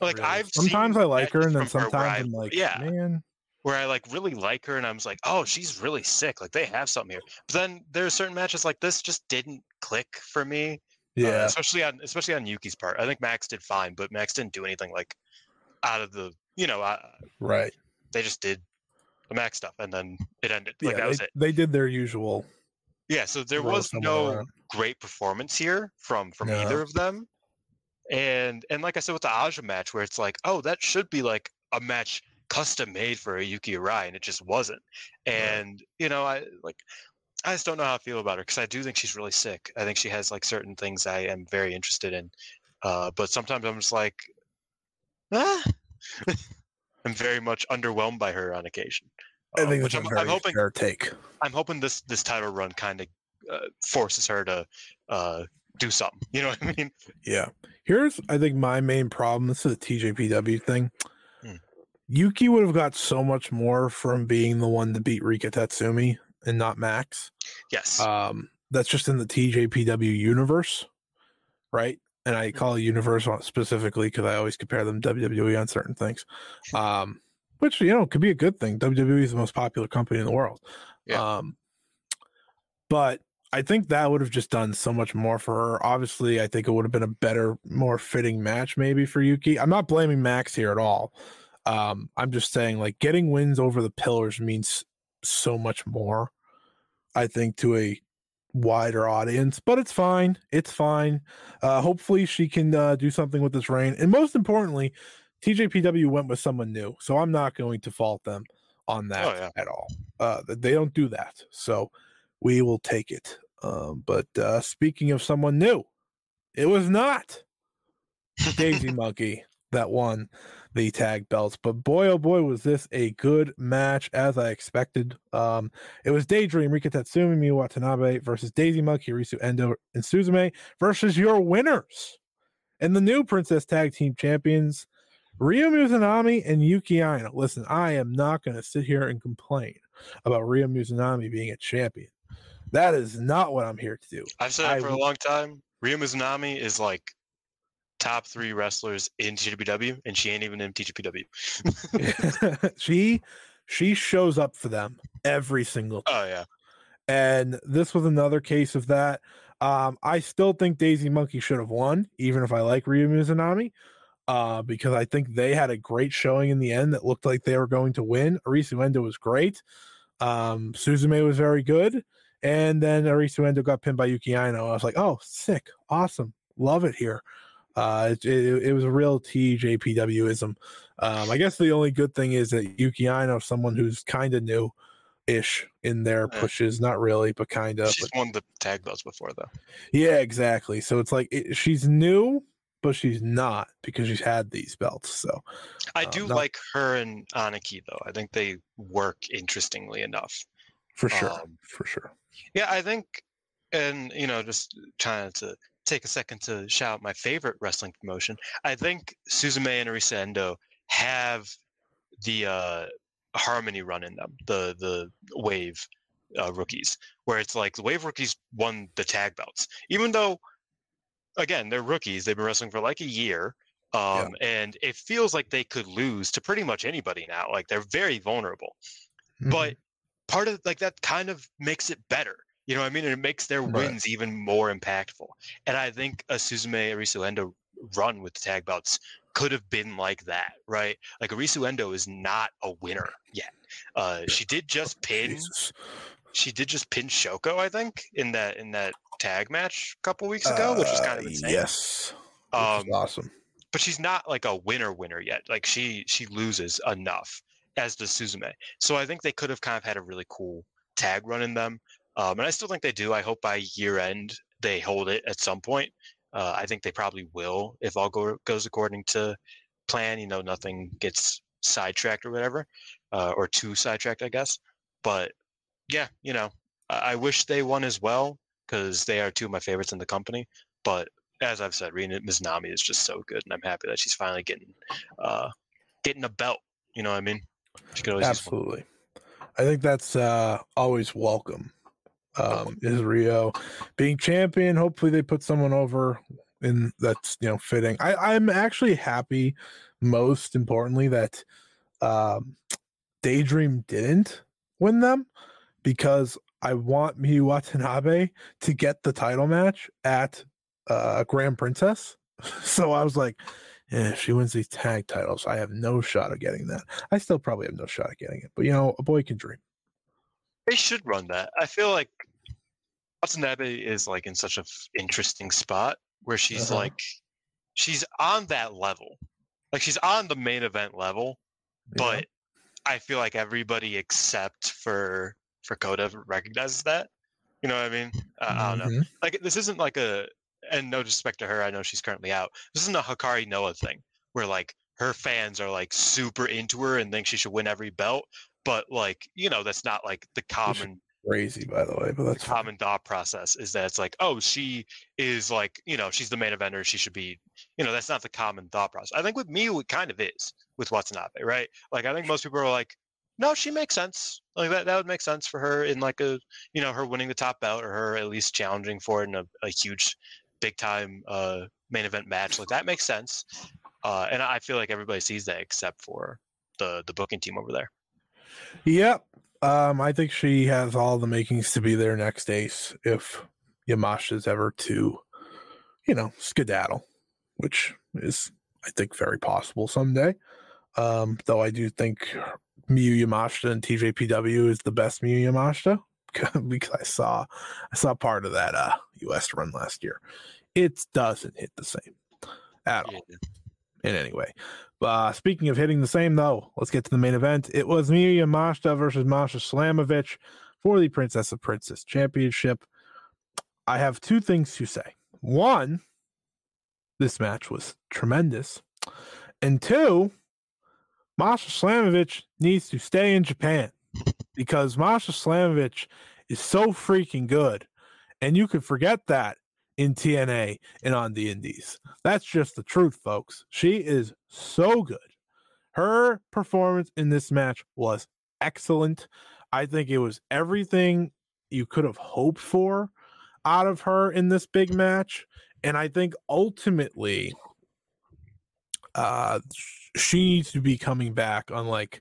like really. I've sometimes I like her, and then her sometimes I'm like, yeah, man, where I like really like her, and I was like, oh, she's really sick. Like they have something here. But then there are certain matches like this just didn't click for me. uh, yeah, especially on especially on Yuki's part. I think Max did fine, but Max didn't do anything like out of the you know uh, right. they just did the Max stuff, and then it ended. Like yeah, that was they, it. they did their usual. Yeah, so there was no around. great performance here from from No. either of them. And and like I said with the Aja match, where it's like, oh, that should be like a match custom made for a Yuki Arai, and it just wasn't. And you know, I like I just don't know how I feel about her because I do think she's really sick. I think she has like certain things I am very interested in, uh, but sometimes I'm just like, ah. *laughs* I'm very much underwhelmed by her on occasion. I Um, think which I'm, I'm hoping fair take. I'm hoping this this title run kind of uh, forces her to uh, do something. *laughs* You know what I mean? Yeah. Here's I think my main problem. This is a TJPW thing. Yuki would have got so much more from being the one to beat Rika Tatsumi and not Max. Yes. Um, that's just in the TJPW universe, right? And I call it universe specifically because I always compare them WWE on certain things. *laughs* Um, which you know could be a good thing. WWE is the most popular company in the world. Yeah. Um, but I think that would have just done so much more for her. Obviously, I think it would have been a better, more fitting match maybe for Yuki. I'm not blaming Max here at all. Um, I'm just saying like getting wins over the pillars means so much more, I think, to a wider audience, but it's fine. It's fine. Uh, hopefully she can uh, do something with this reign. And most importantly, TJPW went with someone new. So I'm not going to fault them on that Oh, yeah. at all. Uh, they don't do that. So we will take it. Um, but uh, speaking of someone new, it was not *laughs* Daisy Monkey that won the tag belts. But boy, oh boy, was this a good match as I expected. Um, it was Daydream, Rika Tatsumi, Miyu Watanabe versus Daisy Monkey, Risu Endo, and Suzume versus your winners and the new Princess Tag Team Champions, Ryo Mizunami and Yuki. Listen, I am not going to sit here and complain about Ryo Mizunami being a champion. That is not what I'm here to do. I've said I it for a long time. Ryo Mizunami is like top three wrestlers in TJPW, and she ain't even in TJPW. *laughs* she she shows up for them every single time. Oh yeah, and this was another case of that. Um, I still think Daisy Monkey should have won, even if I like Ryo Mizunami, uh, because I think they had a great showing in the end that looked like they were going to win. Arisu Endo was great. Um, Suzume was very good. And then Arisu Endo got pinned by Yuki Aino. I was like, oh, sick, awesome, love it here. Uh, it, it, it was a real TJPWism. Um, I guess the only good thing is that Yuki Aino, someone who's kind of new ish in their Yeah. pushes, not really, but kind of. she's won the tag belts before though. Yeah, exactly. So it's like it, she's new, but she's not because she's had these belts. So I Um, do like her and Aniki though. I think they work interestingly enough. for sure, Um, for sure. Yeah, I think, and you know, just trying to take a second to shout out my favorite wrestling promotion. I think Suzume and Arisu Endo have the uh, harmony run in them, the the wave uh, rookies, where it's like the wave rookies won the tag belts, even though, again, they're rookies. They've been wrestling for like a year. Um, And it feels like they could lose to pretty much anybody now. Like they're very vulnerable Mhm. but part of like that kind of makes it better. You know what I mean? And it makes their Right. wins even more impactful. And I think a Suzume Arisu Endo run with the tag belts could have been like that, right? Like Arisu Endo is not a winner yet. Uh, she did just pin. Jesus. She did just pin Shoko, I think, in that in that tag match a couple weeks ago, which is kind of Uh, insane. Yes, Um, awesome. but she's not like a winner winner yet. Like she she loses enough, as does Suzume. So I think they could have kind of had a really cool tag run in them. Um, and I still think they do. I hope by year end they hold it at some point. Uh, I think they probably will if all go, goes according to plan. You know, nothing gets sidetracked or whatever, uh, or too sidetracked, I guess. But yeah, you know, I, I wish they won as well because they are two of my favorites in the company. But as I've said, Ryo Mizunami is just so good, and I'm happy that she's finally getting uh, getting a belt. You know what I mean? Absolutely. I think that's uh, always welcome. Um, *laughs* is Rio being champion? Hopefully, they put someone over in that's you know fitting. I, I'm actually happy, most importantly, that um, Daydream didn't win them because I want Miyu Watanabe to get the title match at uh, Grand Princess. *laughs* So I was like, yeah, if she wins these tag titles, I have no shot of getting that. I still probably have no shot of getting it, but you know, a boy can dream. They should run that. I feel like Watanabe is like in such an interesting spot where she's Uh-huh. like she's on that level, like she's on the main event level, know? but I feel like everybody except for for Coda recognizes that. You know what I mean? Uh, I don't know. Mhm. Like this isn't like a and no disrespect to her, I know she's currently out. This isn't a Hikari Noa thing where like her fans are like super into her and think she should win every belt. But like, you know, that's not like the common Crazy, by the way, but the that's fine. common thought process is that it's like, oh, she is like, you know, she's the main eventer. She should be, you know, that's not the common thought process. I think with me, it kind of is with Watanabe, right? Like, I think most people are like, no, she makes sense. Like that, that would make sense for her in like a, you know, her winning the top belt or her at least challenging for it in a, a huge, big time uh, main event match. Like that makes sense. Uh, and I feel like everybody sees that except for the the booking team over there. Yep. Um, I think she has all the makings to be their next ace if Yamasha's ever to, you know, skedaddle, which is, I think, very possible someday. Um, though I do think Miyu Yamashita and TJPW is the best Miyu Yamashita *laughs* because I saw I saw part of that uh US run last year. It doesn't hit the same at all in any way. Uh, speaking of hitting the same, though, let's get to the main event. It was Miyu Yamashita versus Masha Slamovich for the Princess of Princess Championship. I have two things to say. One, this match was tremendous. And two, Masha Slamovich needs to stay in Japan because Masha Slamovich is so freaking good. And you could forget that in TNA and on the indies. That's just the truth, folks. She is so good. Her performance in this match was excellent. I think it was everything you could have hoped for out of her in this big match. And I think ultimately, uh, she needs to be coming back on like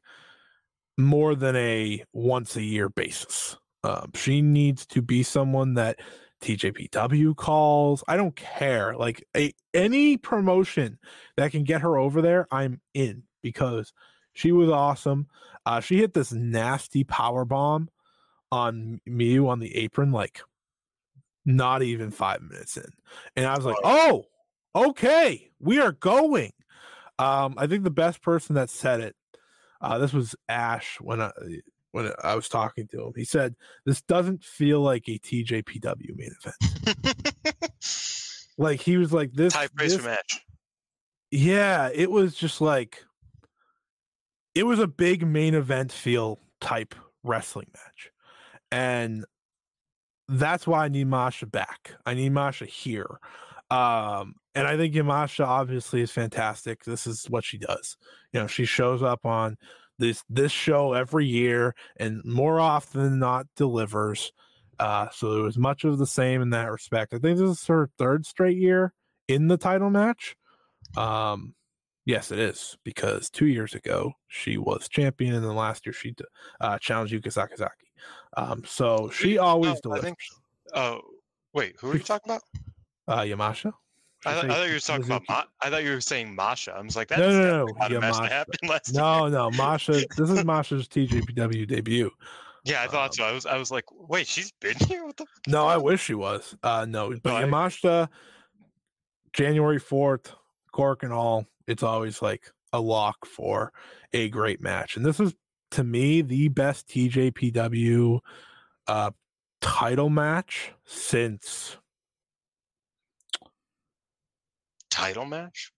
more than a once a year basis. Um, she needs to be someone that TJPW calls. I don't care. Like a, any promotion that can get her over there, I'm in because she was awesome. Uh, she hit this nasty power bomb on Miyu on the apron, like not even five minutes in, and I was like, "Oh, okay, we are going." Um, I think the best person that said it, uh, this was Ash when I when I was talking to him. He said, "This doesn't feel like a TJPW main event." like he was like this. This for match. yeah, it was just like it was a big main event feel type wrestling match. And that's why I need Masha back. I need Masha here. Um, and I think Yamasha obviously is fantastic. This is what she does. You know, she shows up on this this show every year and more often than not delivers. Uh, so it was much of the same in that respect. I think this is her third straight year in the title match. Um, yes, it is because two years ago she was champion, and then last year she uh, challenged Yuka Sakazaki. Um, so she always I delivers. think. Oh, wait, who are you *laughs* talking about? Uh, Yamasha. I, th- I thought you were talking about. Ma- I thought you were saying Masha. I was like, that's No, no, no, not a match that happened last No, year. no, Masha. This is Masha's TJPW debut. Yeah, I thought Um, so. I was. I was like, wait, she's been *laughs* here. What the? No, I wish she was. Uh, no, but No, Yamashita, January fourth, Korakuen Hall. It's always like a lock for a great match, and this is to me the best TJPW uh title match since Title match?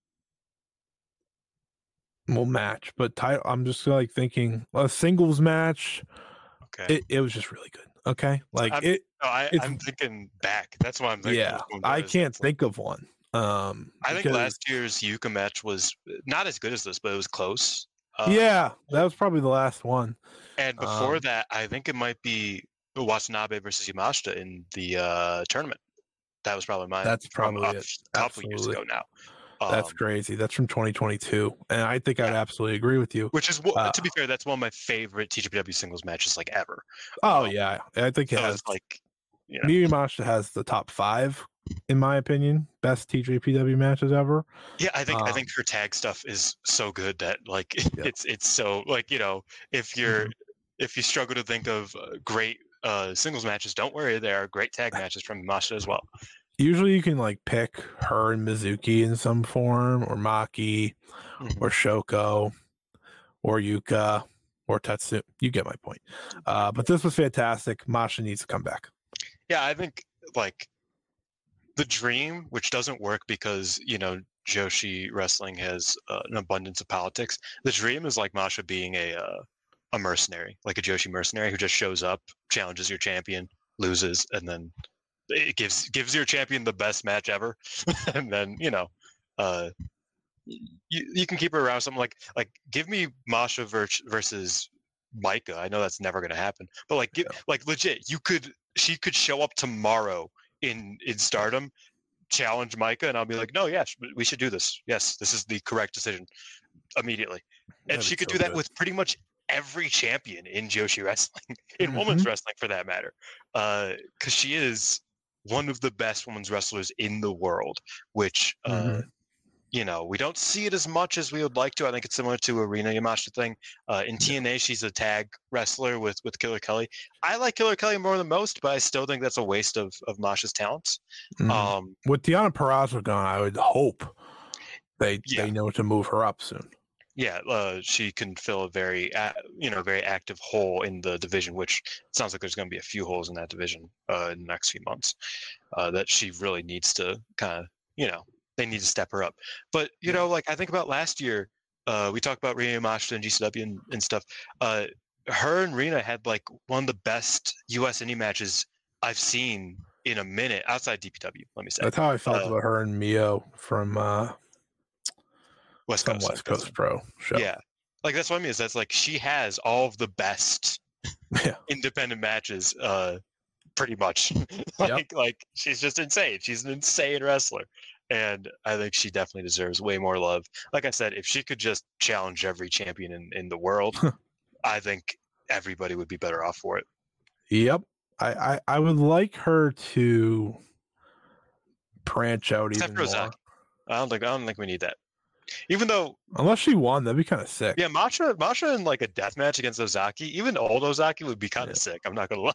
well match, but title. I'm just like thinking a singles match. Okay. It, it was just really good. Okay, like I'm- it. no, I, I'm thinking back. That's why I'm thinking. Yeah, I can't think of one. Um, I think because- last year's Yuka match was uh, not as good as this, but it was close. Uh, yeah, that was probably the last one. And before um, that, I think it might be Watanabe versus Yamashita in the uh, tournament. That was probably mine. That's probably a couple years ago now. That's Um, crazy. That's from 2022, and I think I'd absolutely agree with you. Which is, Uh, to be fair, that's one of my favorite TJPW singles matches like ever. Oh um, yeah, I think it So has. like, you know, Yamashita has the top five, in my opinion, best TJPW matches ever. yeah, I think I um, think her tag stuff is so good that like *laughs* Yeah. it's it's so like you know if you're Mhm. if you struggle to think of uh, great uh, singles matches, don't worry, there are great tag matches from Yamashita as well. Usually, you can like pick her and Mizuki in some form, or Maki, Mhm. or Shoko, or Yuka. or Tetsu. You get my point. Uh, but this was fantastic. Masha needs to come back. Yeah, I think like the dream, which doesn't work because you know Joshi wrestling has uh, an abundance of politics. The dream is like Masha being a uh, a mercenary, like a Joshi mercenary who just shows up, challenges your champion, loses, and then it gives gives your champion the best match ever, *laughs* and then you know, uh, you you can keep her around something like like give me Masha versus Maika. I know that's never going to happen, but like give, like legit, you could she could show up tomorrow in in Stardom, challenge Maika, and I'll be like, no, yes, we should do this. Yes, this is the correct decision immediately, and That'd she could so do that good. with pretty much every champion in Joshi wrestling, *laughs* in Mhm. women's wrestling for that matter, because she is one of the best women's wrestlers in the world, which. Uh, Mhm. you know, we don't see it as much as we would like to. I think it's similar to a Rina Yamashita thing. Uh, in TNA, she's a tag wrestler with with Killer Kelly. I like Killer Kelly more than most, but I still think that's a waste of of Masha's talents. Mhm. Um, With Deonna Purrazzo gone, I would hope they Yeah. they know to move her up soon. Yeah, uh, she can fill a very a- you know very active hole in the division, which sounds like there's going to be a few holes in that division uh, in the next few months. Uh, that she really needs to kind of you know they need to step her up. But you know, like I think about last year, uh, we talked about Rina Yamashita and GCW and, and stuff. Uh, her and Rina had like one of the best U.S. indie matches I've seen in a minute outside DPW. Let me say That's how I felt Uh, about her and Mio from uh, West Coast. West Coast Pro show. Yeah, like that's what I mean. Is that's like she has all of the best *laughs* Yeah. independent matches, uh, pretty much. *laughs* like like she's just insane. She's an insane wrestler, and I think she definitely deserves way more love. Like I said, if she could just challenge every champion in in the world, I think everybody would be better off for it. Yep. I, I I would like her to branch out Except even more. I don't think I don't think we need that. Even though Unless she won, that'd be kind of sick. Yeah, Masha, Masha in like a death match against Ozaki, even old Ozaki would be kind of sick. I'm not gonna *laughs* lie.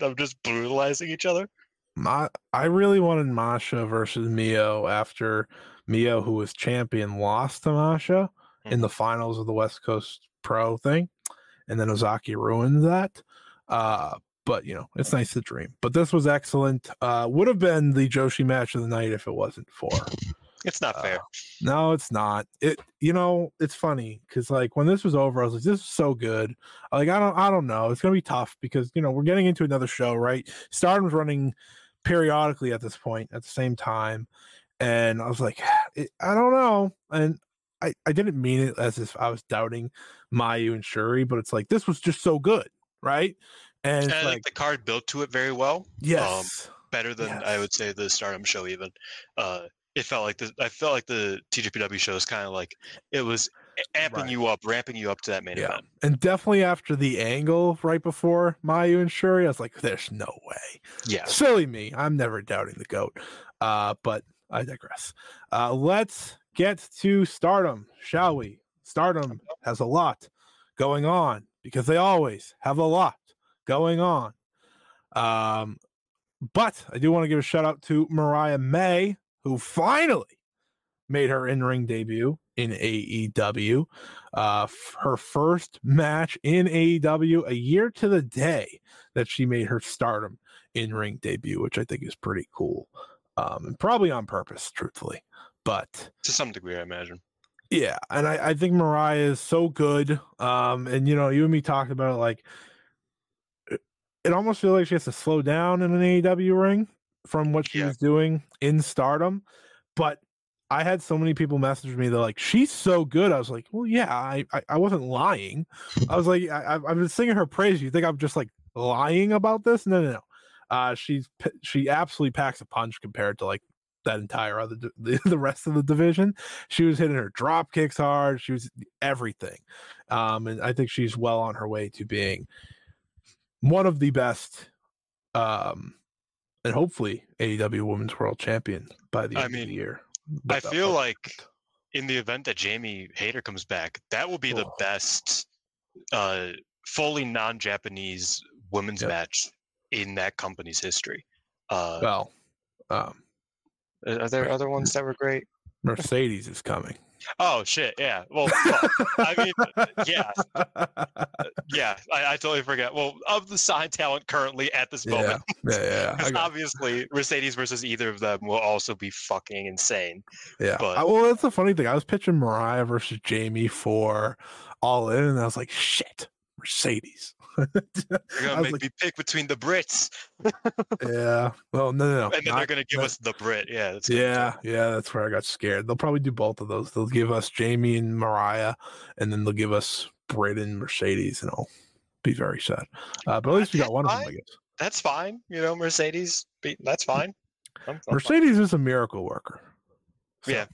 *laughs* I'm just brutalizing each other. Ma- I really wanted Masha versus Mio after Mio, who was champion, lost to Masha in the finals of the West Coast Pro thing, and then Ozaki ruined that. Uh, but you know, it's nice to dream. But this was excellent. Uh, would have been the Joshi match of the night if it wasn't for. It's not fair. No, it's not. It you know, it's funny because like when this was over, I was like, this is so good. Like I don't I don't know. It's gonna be tough because you know we're getting into another show, right? Stardom's running periodically at this point at the same time. And I was like, *sighs* it, I don't know. And I, I didn't mean it as if I was doubting Mayu and Syuri, but it's like this was just so good, right? And And I like, think the card built to it very well. yes, Um, better than I would say the Stardom show even. Uh, it felt like the I felt like the TJPW show is kind of like it was amping Right. you up, ramping you up to that main yeah. event. And definitely after the angle right before Mayu and Syuri, I was like, there's no way. Yeah. Silly me. I'm never doubting the goat. Uh, but I digress. Uh, let's get to stardom, shall we? Stardom has a lot going on because they always have a lot going on. Um, but I do want to give a shout out to Mariah May, who finally made her in ring debut in AEW. Uh, f- her first match in AEW a year to the day that she made her stardom in ring debut, which I think is pretty cool. Um, and probably on purpose, truthfully. But To some degree, I imagine. yeah, and I, I think Mariah is so good. Um, and you know, you and me talked about it like it, it almost feels like she has to slow down in an AEW ring from what she Yeah. was doing in stardom. But I had so many people message me, they're like, she's so good. I was like, well, yeah, I, I, I wasn't lying. I was like, I, I've been singing her praise. You think I'm just like lying about this? No, no, no. Uh, she's she absolutely packs a punch compared to like that entire other *laughs* the, the rest of the division. She was hitting her drop kicks hard. She was everything, um, and I think she's well on her way to being one of the best, um, and hopefully AEW Women's World Champion by the I end of the year. I feel like in the event that Jamie Hayter comes back, that will be the Oh. best uh, fully non-Japanese women's Yep. match in that company's history. Uh, well, um, are there other ones that were great? Mercedes is coming. Oh shit! Yeah. Well, fuck. I mean, yeah, yeah. I, I totally forget. Well, of the signed talent currently at this moment, yeah, yeah. Got- obviously Mercedes versus either of them will also be fucking insane. Yeah. But- I- well, that's the funny thing. I was pitching Mariah versus Jamie for All In, and I was like, shit, Mercedes. They're gonna make like, me pick between the Brits, yeah. Well, no, no, no. *laughs* and then they're gonna give not- us the Brit. Yeah. That's Yeah, yeah, that's where I got scared. They'll probably do both of those. They'll give us Jamie and Mariah, and then they'll give us Brit and Mercedes, and I'll be very sad. Uh, but at least we got one of them, I guess. That's fine. You know, Mercedes. That's fine. I'm- I'm fine. Mercedes is a miracle worker. So, Yeah.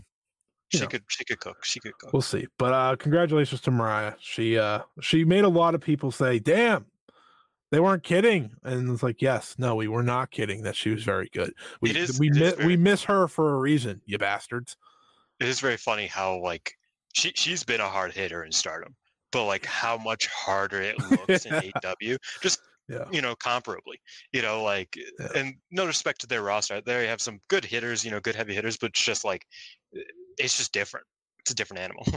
She know. could. She could cook. She could cook. We'll see. But uh congratulations to Mariah. She uh she made a lot of people say, "Damn, they weren't kidding." And it's like, "Yes, no, we were not kidding that she was very good. We It is- we it is mi- very- we miss her for a reason, you bastards." it is very funny how like she she's been a hard hitter in Stardom, but like how much harder it looks in *laughs* AW. Just Yeah. you know, comparably. You know, like Yeah. and no respect to their roster, they have some good hitters. You know, good heavy hitters, but it's just like it's just different. It's a different animal. *laughs*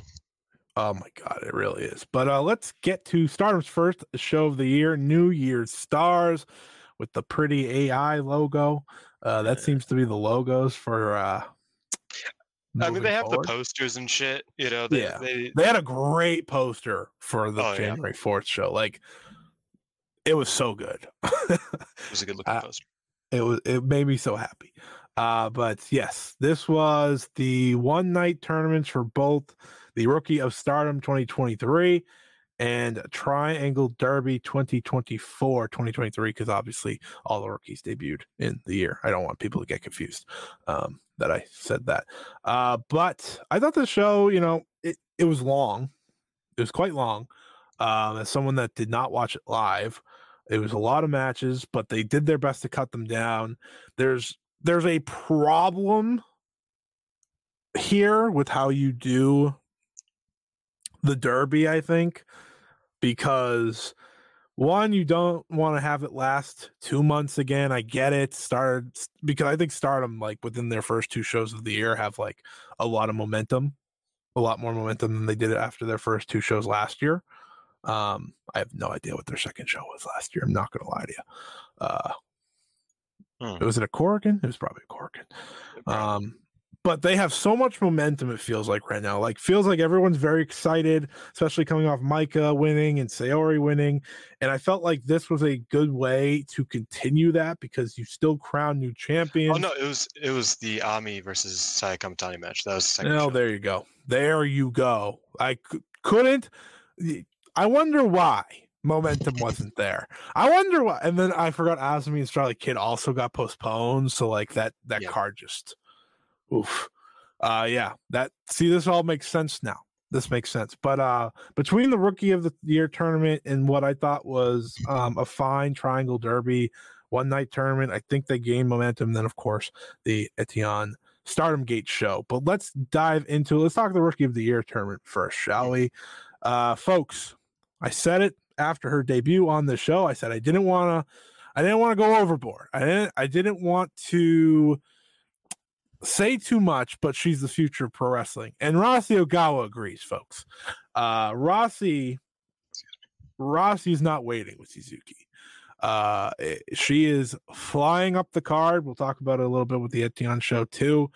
Oh my god, it really is. But uh let's get to Stardom's first show of the year, New Year's Stars with the pretty AI logo. Uh that seems to be the logos for uh I mean, they have forward. the posters and shit. You know, they, Yeah. they they had a great poster for the Oh. January 4th show. Like it was so good. it was a good *laughs* looking Uh, poster. it was it made me so happy. Uh but yes, this was the one night tournaments for both the Rookie of Stardom 2023 and Triangle Derby 2024 2023 because obviously all the rookies debuted in the year. I don't want people to get confused um that I said that. Uh but I thought the show, you know, it it was long. It was quite long. Um as someone that did not watch it live, it was a lot of matches, but they did their best to cut them down. There's there's a problem here with how you do the derby, I think, because one, you don't want to have it last two months again. I get it. Started because I think Stardom, like within their first two shows of the year, have like a lot of momentum, a lot more momentum than they did after their first two shows last year. Um, I have no idea what their second show was last year. I'm not gonna lie to you. Uh, Hmm. was it a Korakuen? It was probably a Korakuen. Um, but they have so much momentum. It feels like right now, like feels like everyone's very excited, especially coming off Maika winning and Saori winning. And I felt like this was a good way to continue that because you still crown new champions. Oh no, it was it was the Ami versus Saya Kamatani match. That was the second No, there you go. There you go. I c- couldn't. I wonder why momentum wasn't there. I wonder why. And then I forgot Azumi and Starlight Kid also got postponed. So like that that Yeah. card just oof. Uh yeah. That see this all makes sense now. This makes sense. But uh between the rookie of the year tournament and what I thought was um a fine triangle derby one night tournament, I think they gained momentum. Then of course the Ittenyon Stardom Gate show. But let's dive into let's talk the rookie of the year tournament first, shall we? Uh folks, I said it after her debut on the show. I said I didn't want to I didn't want to go overboard. I didn't I didn't want to say too much, but she's the future of pro wrestling. And Rossy Ogawa agrees, folks. Uh Rossy Rossy's not waiting with Yuzuki. Uh eh, she is flying up the card. We'll talk about it a little bit with the Ittenyon show too.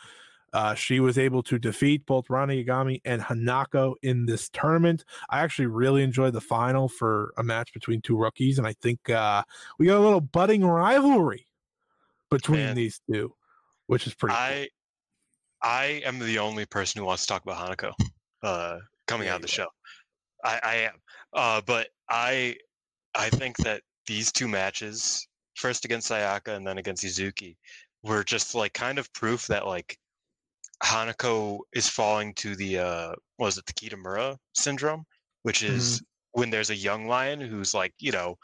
Uh, she was able to defeat both Rana Yagami and Hanako in this tournament. I actually really enjoyed the final for a match between two rookies, and I think uh, we got a little budding rivalry between Man. these two, which is pretty. cool. I I am the only person who wants to talk about Hanako uh, coming There out of the show. I, I am, uh, but I I think that these two matches, first against Sayaka and then against Yuzuki, were just like kind of proof that like Hanako is falling to the uh, was it the Kitamura syndrome, which is when there's a young lion who's like you know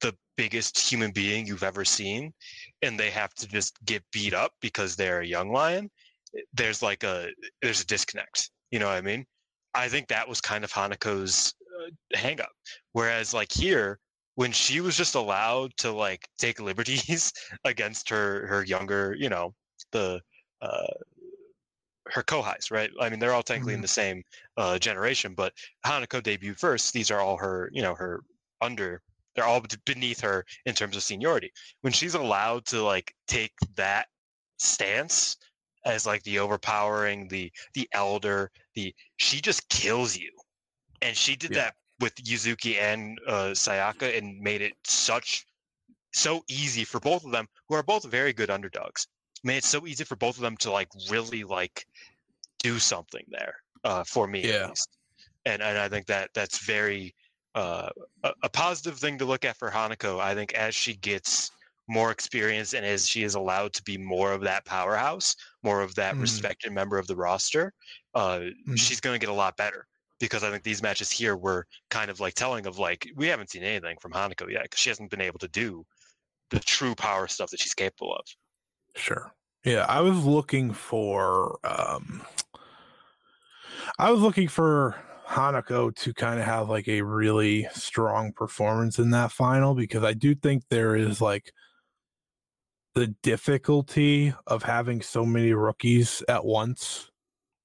the biggest human being you've ever seen, and they have to just get beat up because they're a young lion there's like a there's a disconnect. You know what I mean? I think that was kind of Hanako's uh, hang up. Whereas like here, when she was just allowed to like take liberties *laughs* against her her younger, you know, the uh her kouhais, right? I mean, they're all technically in Mhm. the same uh, generation, but Hanako debuted first. These are all her, you know, her under. They're all beneath her in terms of seniority. When she's allowed to like take that stance as like the overpowering, the the elder, the she just kills you, and she did Yeah. that with Yuzuki and uh, Sayaka and made it such so easy for both of them, who are both very good underdogs. Made it's so easy for both of them to like really like do something there uh, for me Yeah. at least. And and I think that that's very uh, a, a positive thing to look at for Hanako. I think as she gets more experience and as she is allowed to be more of that powerhouse, more of that Mhm. respected member of the roster, uh, Mhm. she's going to get a lot better. Because I think these matches here were kind of like telling of like we haven't seen anything from Hanako yet because she hasn't been able to do the true power stuff that she's capable of. Sure. Yeah, I was looking for um I was looking for Hanako to kind of have like a really strong performance in that final because I do think there is like the difficulty of having so many rookies at once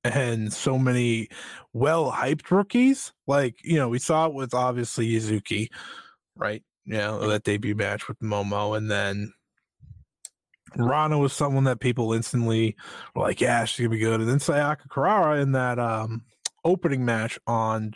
and so many well hyped rookies. Like, you know, we saw it with obviously Yuzuki, right? You know, that debut match with Momo, and then Rana was someone that people instantly were like, yeah, she's gonna be good. And then Sayaka Kurara in that um opening match on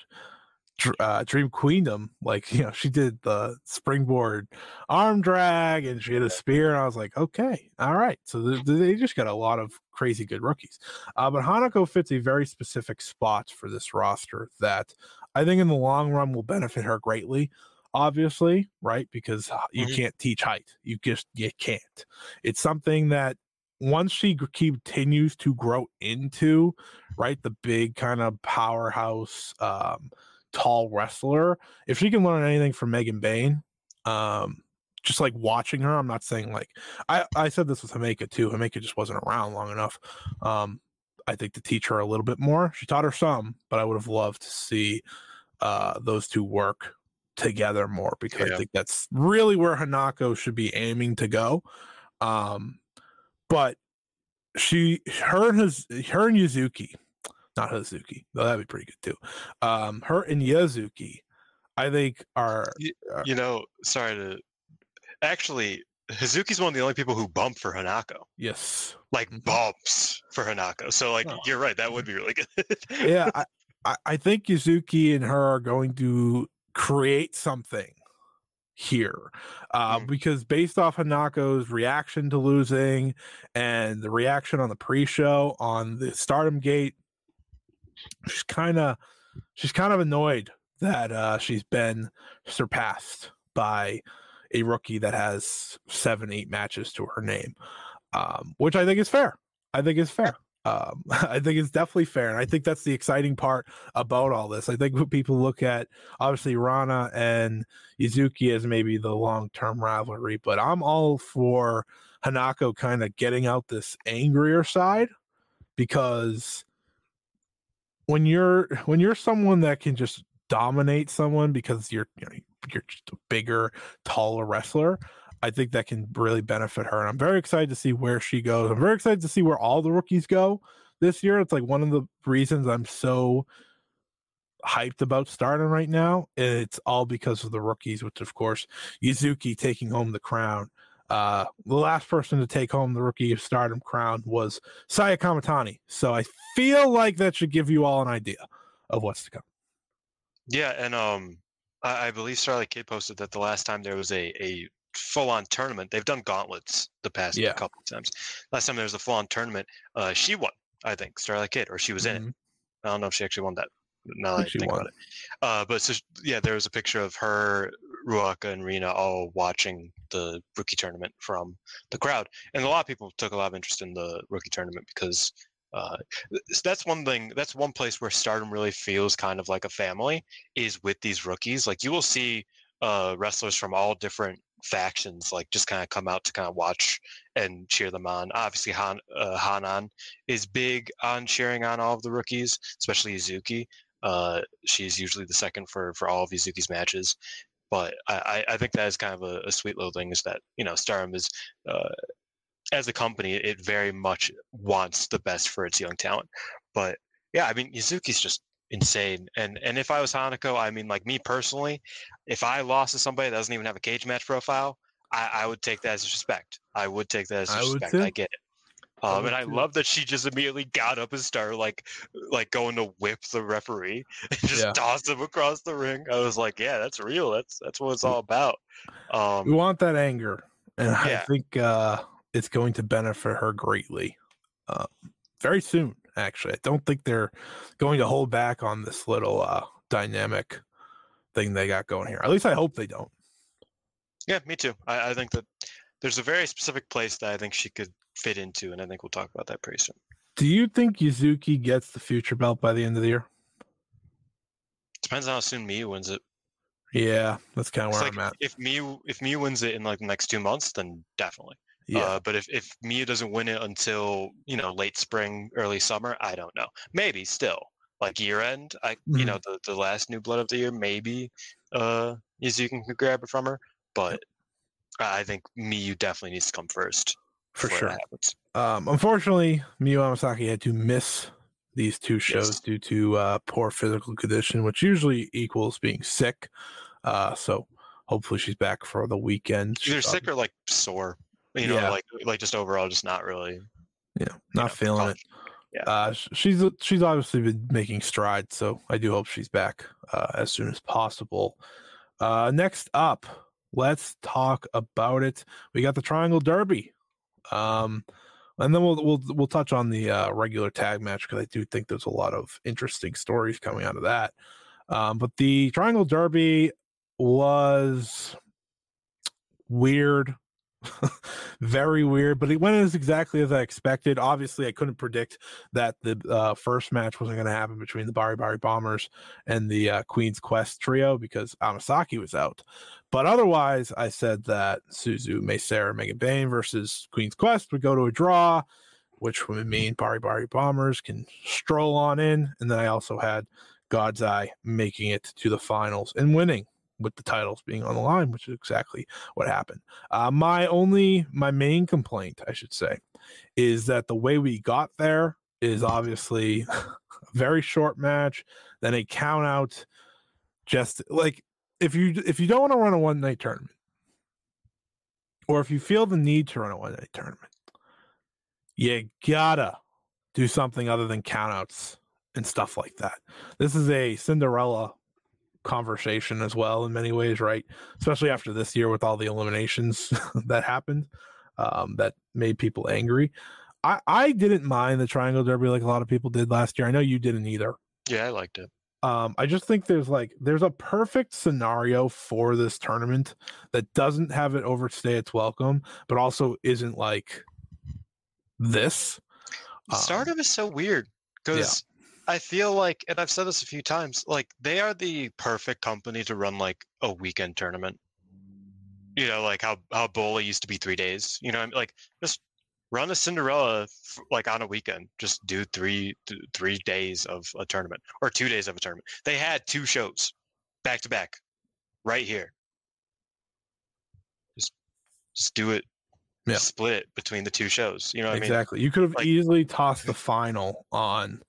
uh, Dream Queendom, like *laughs* you know, she did the springboard arm drag and she had a spear, and I was like, okay, all right. So th- they just got a lot of crazy good rookies. Uh, but Hanako fits a very specific spot for this roster that I think in the long run will benefit her greatly. Obviously, right? Because uh, you Mhm. can't teach height. You just you can't. It's something that once she continues to grow into right the big kind of powerhouse um tall wrestler if she can learn anything from Megan Bayne um just like watching her i'm not saying like i i said this with Himeka too Himeka just wasn't around long enough um i think to teach her a little bit more she taught her some but i would have loved to see uh those two work together more because i think that's really where hanako should be aiming to go um but she her and his her and Yuzuki, not Hazuki, though that'd be pretty good too. Um, her and Yuzuki, I think are uh, You know, sorry to actually Hazuki's one of the only people who bump for Hanako. yes, Like Mhm. bumps for Hanako. So like Oh. you're right, that would be really *laughs* good. yeah. I, I I think Yuzuki and her are going to create something here uh, Mm. because based off Hanako's reaction to losing and the reaction on the pre-show on the Stardom Gate, she's kind of she's kind of annoyed that uh, she's been surpassed by a rookie that has seven eight matches to her name, um, which I think is fair. I think is fair. Um, *laughs* I think it's definitely fair, and I think that's the exciting part about all this. I think when people look at obviously Rana and Yuzuki as maybe the long term rivalry, but I'm all for Hanako kind of getting out this angrier side because when you're when you're someone that can just dominate someone because you're you know, you're just a bigger, taller wrestler, I think that can really benefit her. And I'm very excited to see where she goes. I'm very excited to see where all the rookies go this year. It's like one of the reasons I'm so hyped about Stardom right now. It's all because of the rookies, which of course Yuzuki taking home the crown. Uh, the last person to take home the rookie of Stardom crown was Saya Kamatani. So I feel like that should give you all an idea of what's to come. yeah, and um I, I believe Starlight Kid posted that the last time there was a, a full on tournament, they've done gauntlets the past Yeah. couple of times. Last time there was a full on tournament, uh she won, I think, Starlight Kid, or she was in it. Mhm. I don't know if she actually won that. Now I that I think she think won. about it. Uh, but so, yeah, there was a picture of her, Ruaka, and Rina all watching the rookie tournament from the crowd, and a lot of people took a lot of interest in the rookie tournament because uh, that's one thing. That's one place where Stardom really feels kind of like a family is with these rookies. Like you will see uh, wrestlers from all different factions like just kind of come out to kind of watch and cheer them on. Obviously, Han uh, Hanan is big on cheering on all of the rookies, especially Yuzuki. Uh, she's usually the second for for all of Yuzuki's matches. But I, I think that is kind of a, a sweet little thing is that you know Stardom is uh, as a company, it very much wants the best for its young talent. But yeah, I mean, Yuzuki's just insane. And and if I was Hanako, I mean, like me personally, if I lost to somebody that doesn't even have a Cagematch profile, I, I would take that as respect. I would take that as I respect. too. I get it. Um, and I love that she just immediately got up and started like like going to whip the referee *laughs* and just Yeah. tossed him across the ring. I was like, yeah, that's real. That's that's what it's all about. Um, we want that anger, and I think uh, it's going to benefit her greatly. Uh, very soon, actually. I don't think they're going to hold back on this little uh, dynamic thing they got going here. At least I hope they don't. yeah, me too. I, I think that there's a very specific place that I think she could fit into, and I think we'll talk about that pretty soon. Do you think Yuzuki gets the future belt by the end of the year? Depends on how soon Miyu wins it. Yeah, that's kind of where like I'm at. if Miyu if Miyu wins it in like the next two months, then definitely. Yeah, Uh, but if if Miyu doesn't win it until you know late spring, early summer, I don't know. Maybe still like year end. I you Mhm. know the the last new blood of the year, maybe uh Yuzuki can grab it from her. But I think Miyu definitely needs to come first for sure. Um, unfortunately, Miyu Amasaki had to miss these two shows Yes. due to uh, poor physical condition, which usually equals being sick. Uh, so hopefully she's back for the weekend. She's Either sick or like sore. You know, Yeah. like like just overall, just not really. Yeah, you not know, feeling it. Yeah. Uh, she's she's obviously been making strides, so I do hope she's back uh, as soon as possible. Uh, next up, let's talk about it. We got the Triangle Derby, um, and then we'll we'll we'll touch on the uh, regular tag match because I do think there's a lot of interesting stories coming out of that. Um, but the Triangle Derby was weird *laughs* very weird, but it went as exactly as I expected. Obviously, I couldn't predict that the uh, first match wasn't going to happen between the Bari Bari Bombers and the uh, Queen's Quest trio because Amasaki was out. But otherwise, I said that Suzu, Mei Seira, Megan Bayne versus Queen's Quest would go to a draw, which would mean Bari Bari Bombers can stroll on in. And then I also had God's Eye making it to the finals and winning with the titles being on the line, which is exactly what happened. Uh, my only, my main complaint, I should say, is that the way we got there is obviously *laughs* a very short match, then a count out. Just like if you if you don't want to run a one night tournament, or if you feel the need to run a one night tournament, you gotta do something other than countouts and stuff like that. This is a Cinderella conversation as well in many ways, right? Especially after this year with all the eliminations *laughs* that happened, um, that made people angry. I, I didn't mind the Triangle Derby like a lot of people did last year. I know you didn't either. Yeah, I liked it. Um, I just think there's like there's a perfect scenario for this tournament that doesn't have it overstay its welcome, but also isn't like this. Um, Stardom is so weird because I feel like, and I've said this a few times, like they are the perfect company to run like a weekend tournament. You know, like how how Bola used to be three days. You know, what I mean? like just run a Cinderella f- like on a weekend. Just do three th- three days of a tournament or two days of a tournament. They had two shows back to back, right here. Just just do it. Yeah. Split between the two shows. You know what I mean? exactly. You could have Like- easily tossed the final on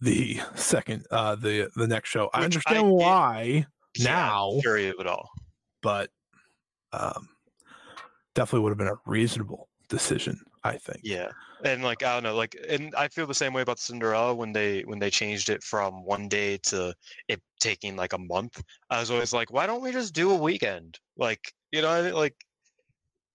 the second uh the the next show. I Which I understand get- why Yeah, now, fury of it all. but um definitely would have been a reasonable decision, I think. Yeah, and like I don't know, like, and I feel the same way about Cinderella when they when they changed it from one day to it taking like a month. I was always like, why don't we just do a weekend? Like, you know, like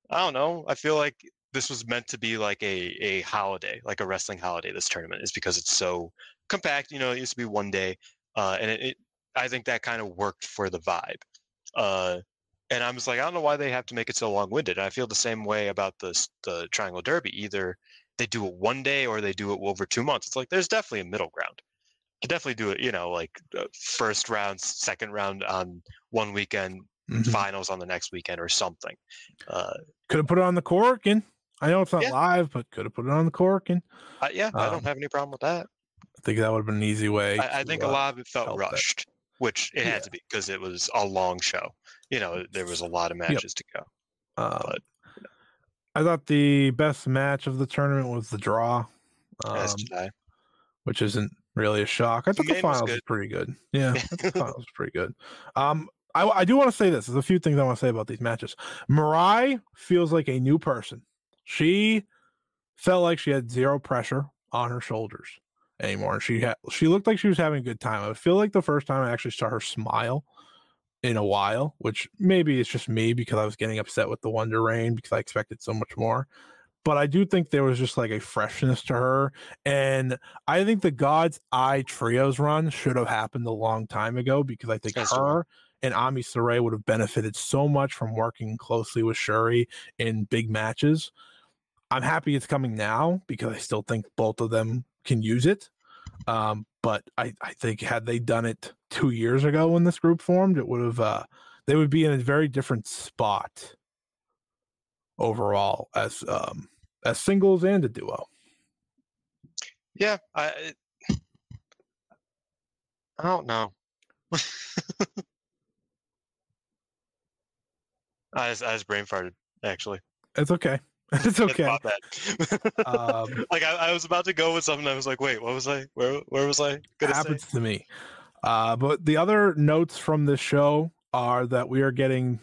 I don't know. I feel like this was meant to be like a a holiday, like a wrestling holiday. This tournament is because it's so compact. You know, it used to be one day, uh, and it, it I think that kind of worked for the vibe. Uh, and I'm just like, I don't know why they have to make it so long-winded. I feel the same way about the the Triangle Derby. Either they do it one day or they do it over two months. It's like there's definitely a middle ground. You could definitely do it, you know, like uh, first round, second round on one weekend, Mhm. finals on the next weekend, or something. Uh, Could have put it on the Korakuen. I know it's not Yeah. live, but could have put it on the Korakuen. I, yeah, I Um, don't have any problem with that. I think that would have been an easy way. I, I to, think a uh, lot of it felt rushed, which it had Yeah. to be because it was a long show. You know, there was a lot of matches to go. Um, But, I thought the best match of the tournament was the draw, um, which isn't really a shock. I thought the was finals was good. pretty good. Yeah, the finals was *laughs* pretty good. Um, I, I do want to say this. There's a few things I want to say about these matches. Mirai feels like a new person. She felt like she had zero pressure on her shoulders anymore. She had she looked like she was having a good time. I feel like the first time I actually saw her smile in a while, which maybe it's just me because I was getting upset with the Wonder Reign because I expected so much more. But I do think there was just like a freshness to her. And I think the God's Eye Trios run should have happened a long time ago because I think That's her and Ami Sourei would have benefited so much from working closely with Syuri in big matches. I'm happy it's coming now because I still think both of them can use it. Um, but I, I think had they done it two years ago when this group formed, it would have uh, they would be in a very different spot overall as um as singles and a duo. Yeah, I. I don't know. *laughs* I was, I was brain farted actually. It's okay. *laughs* It's okay. Um, *laughs* like I, I was about to go with something. I was like, wait, what was I? Where where was I gonna say? happens to me. Uh, but the other notes from this show are that we are getting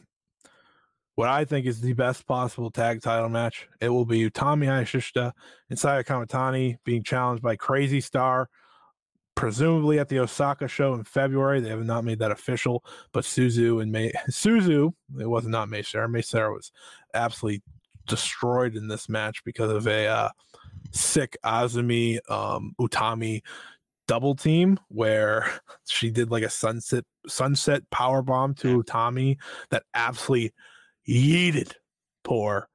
what I think is the best possible tag title match. It will be Utami Hayashishita and Saya Kamatani being challenged by Crazy Star, presumably at the Osaka show in February. They have not made that official, but Suzu and May *laughs* Suzu, it was not Mei Seira. Mei Seira was absolutely destroyed in this match because of a uh, sick Azumi um, Utami double team where *laughs* she did like a sunset sunset power bomb to Utami that absolutely yeeted poor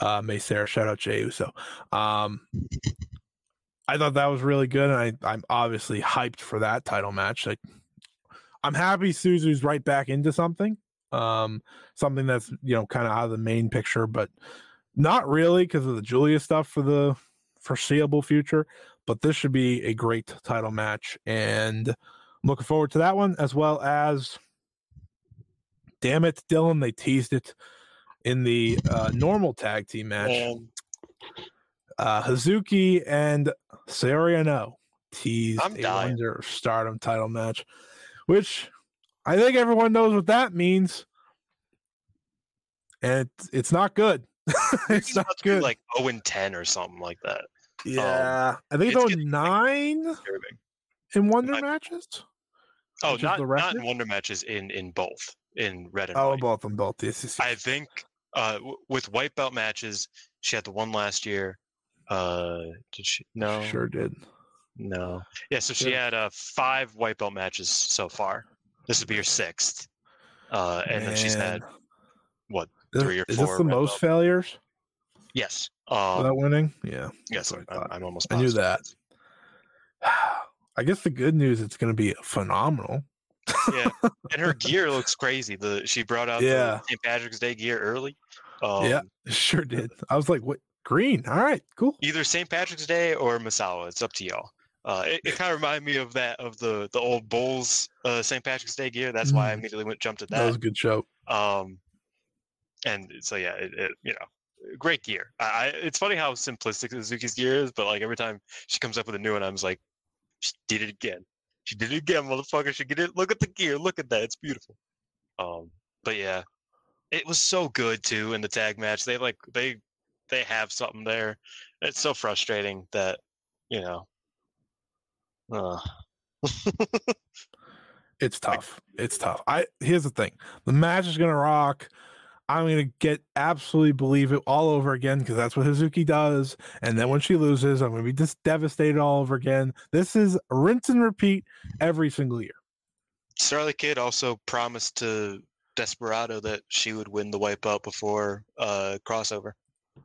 uh Mei Seira. Shout out Jey Uso. Um I thought that was really good, and I, I'm obviously hyped for that title match. Like I'm happy Suzu's right back into something. Um something that's you know kind of out of the main picture, but not really because of the Julia stuff for the foreseeable future. But this should be a great title match, and I'm looking forward to that one as well as. Damn it, Dylan! They teased it in the uh, normal tag team match. Um, Uh, Hazuki and Sariano teased I'm a dying. Wonder Stardom title match, which I think everyone knows what that means, and it's, it's not good. *laughs* it's not about to be good. like 0 and 10 or something like that. yeah, I think it's like, nine in Wonder I- matches. Oh, Which not the not in Wonder matches in in both in red and Oh, white. both them, both. This yes, I think uh, w- with white belt matches, she had the one last year. Uh, did she? No, sure did. no. Yeah, so she Yeah. had uh five white belt matches so far. This would be her sixth. Uh, and then she's had Man. what? Is- three or is this the most belt- failures Yes. without Um, winning? Yeah. yes, I I'm. I'm almost. I knew that. *sighs* I guess the good news it's going to be phenomenal. Yeah, and her *laughs* gear looks crazy. The she brought out Yeah. the St. Patrick's Day gear early. Um, yeah, sure did. I was like, "What green? All right, cool." either St. Patrick's Day or Masawa. It's up to y'all. Uh, it, it kind of reminded me of that of the the old Bulls uh, St. Patrick's Day gear. That's why I Mm. immediately went jumped at That That was a good show. Um, and so yeah, it, it, you know, great gear. I, I it's funny how simplistic Suzuki's gear is, but like every time she comes up with a new one, I'm just like, she did it again. She did it again, motherfucker. She did it. Look at the gear. Look at that. It's beautiful. Um, but yeah, it was so good too in the tag match. They like they they have something there. It's so frustrating that you know. Uh, It's tough. It's tough. I here's the thing: the match is gonna rock. I'm gonna get absolutely believe it all over again because that's what Hazuki does. And then when she loses, I'm gonna be just devastated all over again. This is rinse and repeat every single year. Starlight Kid also promised to Desperado that she would win the white belt before uh, crossover, so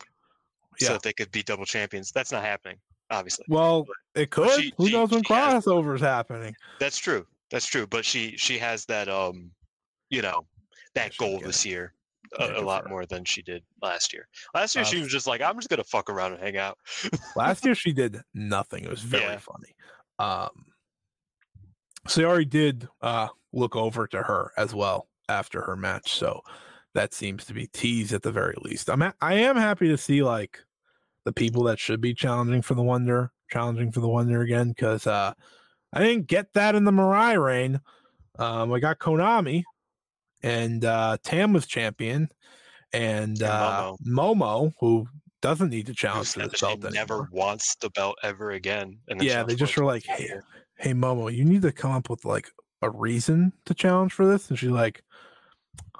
Yeah. that they could be double champions. That's not happening, obviously. Well, it could. she- Who she- knows when crossovers happening? That's true. That's true. But she she has that um, you know, that goal this year a, a lot more than she did last year. Last year Uh, she was just like, I'm just gonna fuck around and hang out. Last year *laughs* she did nothing. It was very Yeah. funny. Um already did uh look over to her as well after her match. So that seems to be teased at the very least. I'm ha- I am happy to see like the people that should be challenging for the wonder challenging for the wonder again because uh, I didn't get that in the Mirai reign. Um, I got Konami and uh, Tam was champion, and, And uh, Momo. Momo, who doesn't need to challenge for she belt never wants the belt ever again. And Yeah, they just were like, "Hey, hey, Momo, you need to come up with like a reason to challenge for this." And she's like,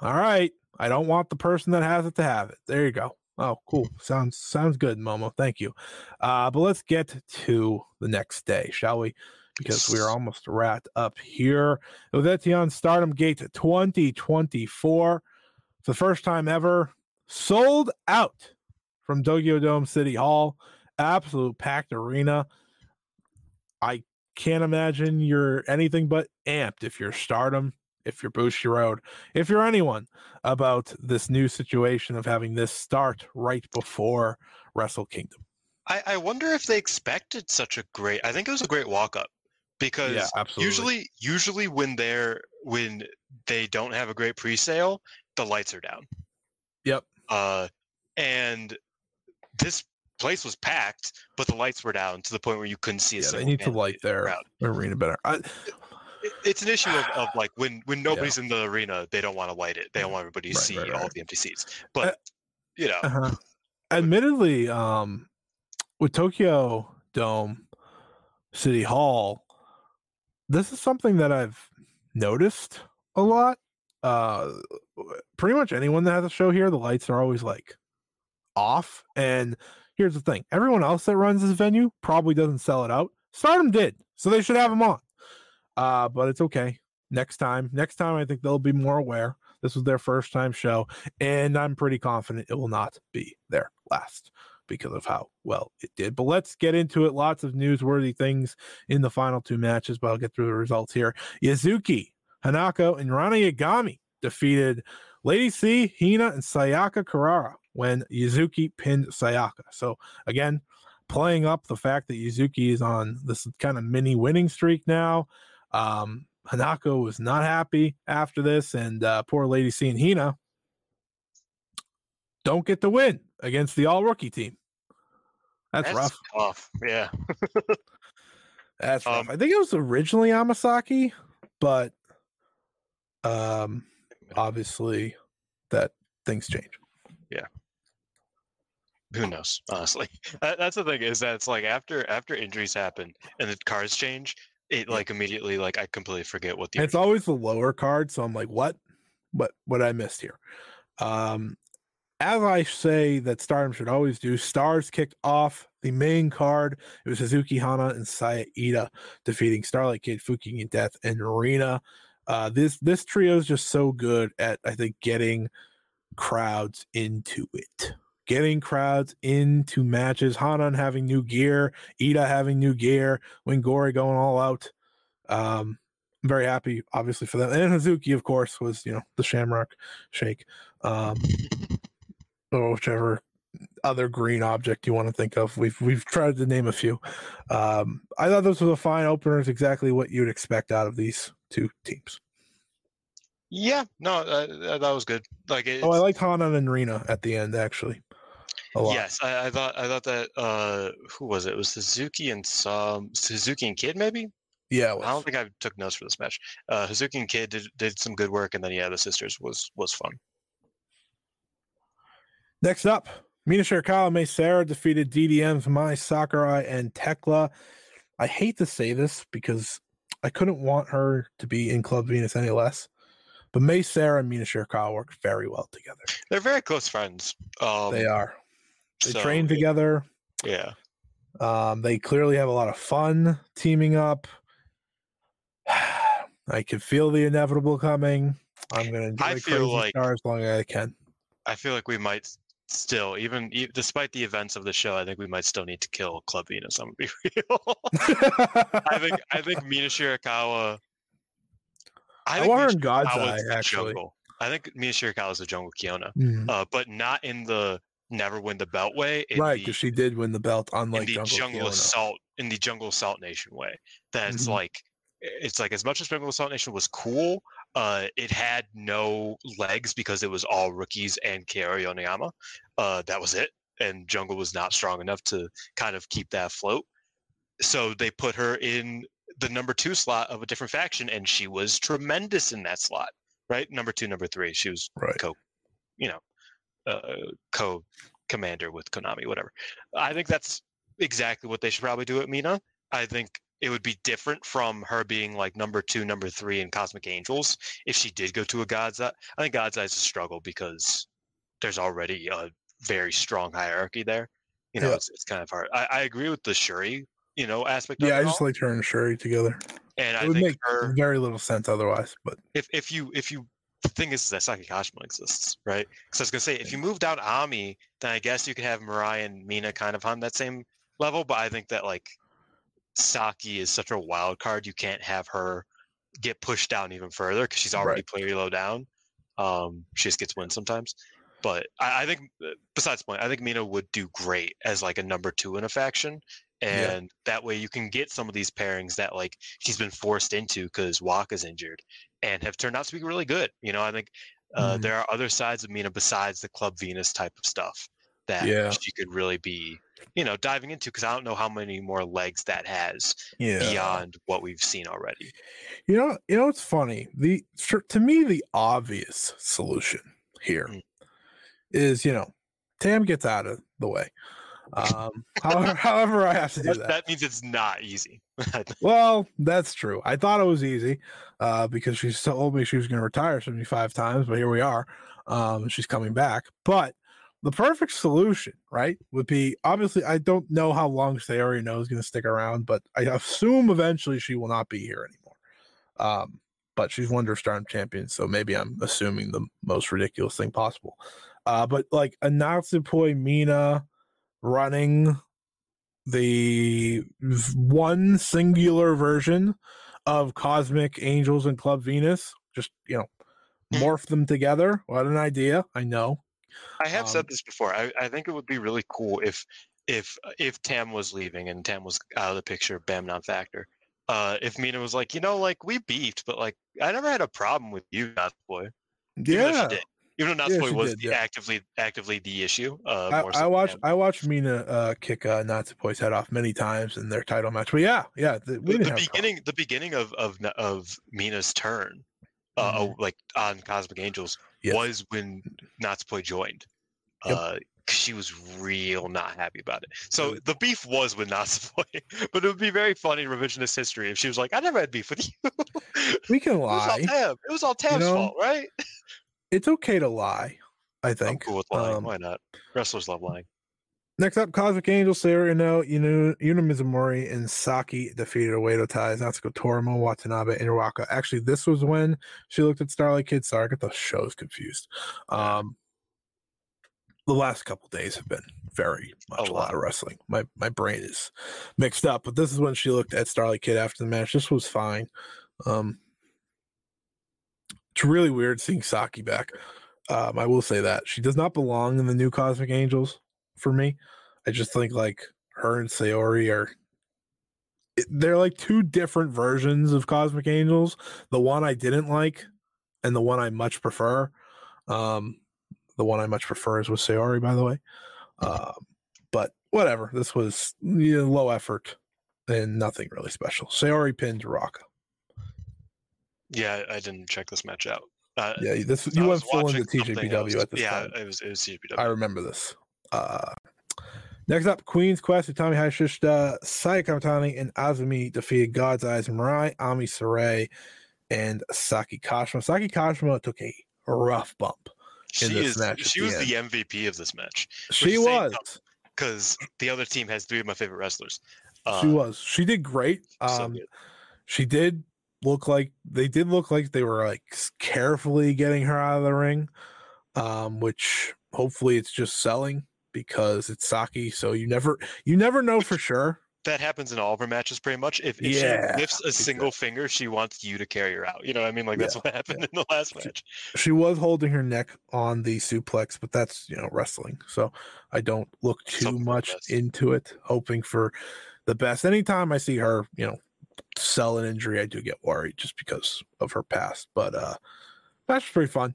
"All right, I don't want the person that has it to have it." There you go. Oh, cool. Sounds sounds good, Momo. Thank you. Uh, but let's get to the next day, shall we? Because we're almost wrapped up here. It was Ittenyon Stardom Gate 2024. It's the first time ever sold out from Tokyo Dome City Hall. Absolute packed arena. I can't imagine you're anything but amped if you're Stardom, if you're Bushiroad, if you're anyone about this new situation of having this start right before Wrestle Kingdom. I, I wonder if they expected such a great. I think it was a great walk up because absolutely. usually, usually when they're when they don't have a great pre-sale, the lights are down. Yep. Uh, and this place was packed, but the lights were down to the point where you couldn't see a Yeah, they need to light their crowd. arena better. I, It's an issue of, of like when when nobody's in the arena, they don't want to light it. They don't want everybody to Right, see right, all right. the empty seats. But you know, uh Admittedly, um, with Tokyo Dome City Hall, this is something that I've noticed a lot. Uh, pretty much anyone that has a show here, the lights are always like off. And here's the thing: everyone else that runs this venue probably doesn't sell it out. Stardom did, so they should have them on. Uh, but it's okay. Next time, next time, I think they'll be more aware. This was their first time show, and I'm pretty confident it will not be their last because of how well it did. But let's get into it. Lots of newsworthy things in the final two matches, but I'll get through the results here. Yuzuki, Hanako, and Rana Yagami defeated Lady C, Hina, and Sayaka Kurara when Yuzuki pinned Sayaka. So again, playing up the fact that Yuzuki is on this kind of mini winning streak now. Um, Hanako was not happy after this, and uh, poor Lady seeing Hina don't get the win against the all rookie team. That's, rough. tough. Yeah. That's rough. Um, I think it was originally Amasaki, but um, obviously that things change. Yeah who knows honestly *laughs* that's the thing is that it's like after after injuries happen and the cards change it like immediately like i completely forget what the it's always the lower card, so I'm like, what? What what I missed here? Um as I say that Stardom should always do, Stars kicked off the main card. It was Suzuki Hana and Saya Iida defeating Starlight Kid, Fukigen Death, and Arena. Uh, this this trio is just so good at I think getting crowds into it, getting crowds into matches. Hanan having new gear, Iida having new gear, Wingori going all out. Um, I'm very happy, obviously, for them. And Hazuki, of course, was you know the Shamrock Shake, um, or whichever other green object you want to think of. We've we've tried to name a few. Um, I thought this was a fine opener. It's exactly what you'd expect out of these two teams. yeah no uh, uh, that was good like Oh, I liked Hanan and Rina at the end actually. Yes I, I thought i thought that uh who was it? It was suzuki and some suzuki and kid maybe? Yeah, it i don't think i took notes for this match. Uh hazuki and kid did, did some good work and then yeah the sisters was was fun. Next up, Mina Shirakawa Mei Seira defeated DDM's Mai Sakurai and Tekla. I hate to say this because I couldn't want her to be in Club Venus any less, but Mei Seira and Mina Shirakawa work very well together. they're very close friends. Um they are. They so, train together. yeah Um, they clearly have a lot of fun teaming up. *sighs* I can feel the inevitable coming. I'm gonna enjoy I feel like- Star as long as I can. I feel like we might still, even e- despite the events of the show, I think we might still need to kill Club Venus. I'm gonna be *laughs* real. I think I think *laughs* Mina Shirakawa. I think want her in God's Eye, actually. jungle. I think Mina Shirakawa is a Jungle Kyona, Mhm. uh, but not in the never win the belt way. Right, because she did win the belt, on unlike the Jungle, jungle, assault in the jungle assault nation way. That's Mhm. like it's like as much as jungle assault nation was cool. Uh, it had no legs because it was all rookies and Kaori Yoneyama. Uh, that was it. And Jungle was not strong enough to kind of keep that afloat. So they put her in the number two slot of a different faction, and she was tremendous in that slot, right? Number two, number three. She was Right. you know, uh, co commander with Konami, whatever. I think that's exactly what they should probably do at Mina. I think it would be different from her being like number two, number three in Cosmic Angels if she did go to a God's Eye. I think God's Eye is a struggle because there's already a very strong hierarchy there. You know, Yeah. it's, it's kind of hard. I, I agree with the Syuri, you know, aspect Yeah, I just all. like her and Syuri together. and It I would think make her very little sense otherwise, but if if you if you the thing is that Saki Kashima exists, right? Because I was gonna say if you move down Ami, then I guess you could have Mirai and Mina kind of on that same level. But I think that like Saki is such a wild card, you can't have her get pushed down even further because she's already pretty low down. Um, she just gets wins sometimes. But I, I think uh, besides the point, I think Mina would do great as like a number two in a faction. Yeah. And that way you can get some of these pairings that like she's been forced into because Waka's injured and have turned out to be really good. You know, I think uh, Mhm. there are other sides of Mina besides the Club Venus type of stuff that Yeah. she could really be, you know, diving into because I don't know how many more legs that has yeah. beyond what we've seen already. You know, you know, it's funny. The for, to me, the obvious solution here is, Mm. you know, Tam gets out of the way. Um, *laughs* however, however, I have to do That, that. means it's not easy. *laughs* Well, that's true. I thought it was easy uh, because she told me she was going to retire 75 times, but here we are. Um, she's coming back. But the perfect solution, right, would be obviously, I don't know how long Saori Anou is going to stick around, but I assume eventually she will not be here anymore. Um, but she's Wonder Star champion, so maybe I'm assuming the most ridiculous thing possible. Uh, but like a Natsupoi Mina running the one singular version of Cosmic Angels and Club Venus. Just you know, morph them together. What an idea! I know. I have Um, said this before. I, I think it would be really cool if if if Tam was leaving and Tam was out of the picture, Bam non factor. Uh, if Mina was like, you know, like we beefed, but like I never had a problem with you, Not Boy. Yeah. Even though Yeah, was did, the yeah. actively actively the issue. Uh, I, I watched. I watched Mina uh, kick uh, head off many times in their title match. But yeah, yeah, the, we the, didn't the have a problem. beginning the beginning of of of Mina's turn, uh, Mhm. uh, like on Cosmic Angels, Yes. was when Natsupoi joined. Yep. Uh, she was real not happy about it. So the beef was with *laughs* Natsupoi, but it would be very funny revisionist history if she was like, "I never had beef with you." We can *laughs* It was all lie. Tab. It was all Tab's know, fault, right? It's okay to lie. I think. I'm cool with lying. Um, Why not? Wrestlers love lying. Next up, Cosmic Angel, Sarah No, Yuna, Yuna Mizumori, and Saki defeated Oedo Tai, Natsuko Torimo, Watanabe, and Iwaka. Actually, this was when she looked at Starlight Kid. Sorry, I got those shows confused. Um, the last couple days have been very much A a, lot lot. of wrestling. My my brain is mixed up, but this is when she looked at Starlight Kid after the match. This was fine. Um, it's really weird seeing Saki back. Um, I will say that she does not belong in the new Cosmic Angels for me. I just think like her and Saori are they're like two different versions of Cosmic Angels. The one I didn't like and the one I much prefer. Um the one I much prefer is with Saori, by the way. Um, but whatever. This was you know, low effort and nothing really special. Saori pinned Ruaka. Yeah, I didn't check this match out. Uh, Yeah, this you went full into TJPW at this yeah, time. Yeah, it was it was TJPW. I remember this. Uh, next up, Queen's Quest, Utami Hayashishita, Saya Kamatani, and Azumi defeated God's Eyes Mirai, Ami Sourei, and Saki Kashima. Saki Kashima took a rough bump. in she this is match she the was end. the MVP of this match She was. because the other team has three of my favorite wrestlers. she Uh, was. She did great. Um, good. she did look like they did look like they were like carefully getting her out of the ring um which hopefully it's just selling because it's Saki so you never you never know for sure that happens in all of her matches pretty much. If, if Yeah, she lifts a single finger, she wants you to carry her out. You know what I mean? Like that's Yeah, what happened in the last match. she was holding her neck on the suplex but that's you know wrestling so i don't look too Something much into it hoping for the best anytime i see her you know sell an injury, I do get worried just because of her past. But uh that's pretty fun.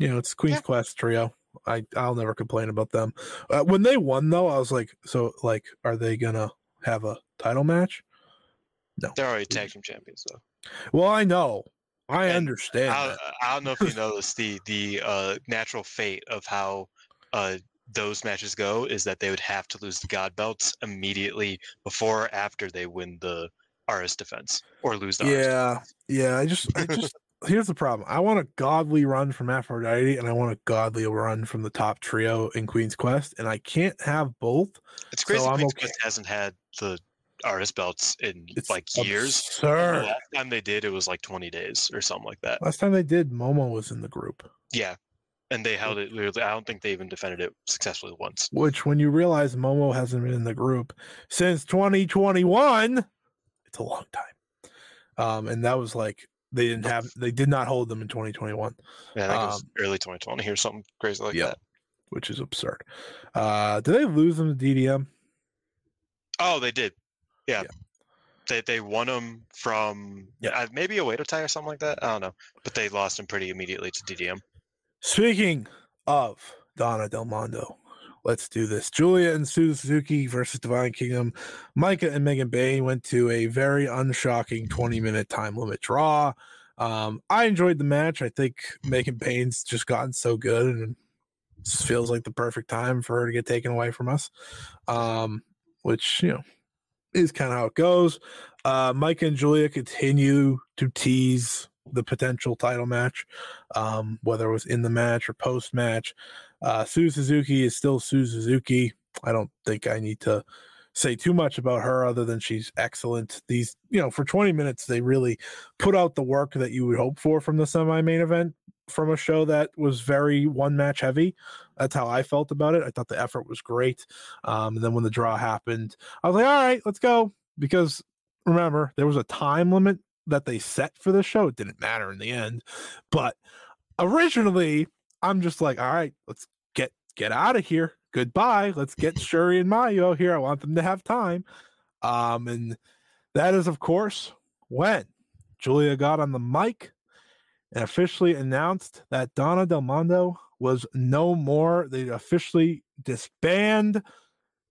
You know, it's Queen's Yeah. Quest trio. I I'll never complain about them. Uh, when they won though, I was like, so like, are they gonna have a title match? No. They're already tag team champions though. Well, I know, I And understand. I. I don't know if you *laughs* noticed the the uh, natural fate of how uh, those matches go is that they would have to lose the god belts immediately before or after they win the Artist defense or lose the Artist Yeah, yeah. I just, I just. *laughs* here's the problem. I want a godly run from Aphrodite, and I want a godly run from the top trio in Queen's Quest, and I can't have both. It's crazy I'm Queen's okay. Quest hasn't had the RS belts in It's like years. The last time they did, it was like 20 days or something like that. Last time they did, Momo was in the group. Yeah. And they held it. literally- I don't think they even defended it successfully once. Which, when you realize Momo hasn't been in the group since 2021, it's a long time. Um, and that was like they didn't have, they did not hold them in 2021, Yeah, I think it was Um, early 2020 or something crazy like yeah. that. which is absurd. Uh, did they lose them to DDM? Oh, they did. Yeah. Yeah. They they won them from Yeah. uh, maybe a weight tie or something like that. I don't know, but they lost them pretty immediately to DDM. Speaking of Donna Del Mondo, let's do this. Giulia and Suzuki versus Divine Kingdom. Maika and Megan Bayne went to a very unshocking 20 minute time limit draw. Um, I enjoyed the match. I think Megan Bayne's just gotten so good and feels like the perfect time for her to get taken away from us. Um, which, you know, is kind of how it goes. Uh, Maika and Giulia continue to tease the potential title match um, whether it was in the match or post match. Uh, Sue Suzuki is still Sue Suzuki. I don't think I need to say too much about her other than she's excellent. These, you know, for 20 minutes, they really put out the work that you would hope for from the semi main event from a show that was very one match heavy. That's how I felt about it. I thought the effort was great. Um, and then when the draw happened, I was like, all right, let's go. Because remember, there was a time limit that they set for the show. It didn't matter in the end. But originally, I'm just like, all right, let's get get out of here. Goodbye. Let's get *laughs* Syuri and Mayu here. I want them to have time. Um, and that is, of course, when Giulia got on the mic and officially announced that Donna Del Mondo was no more. They officially disband,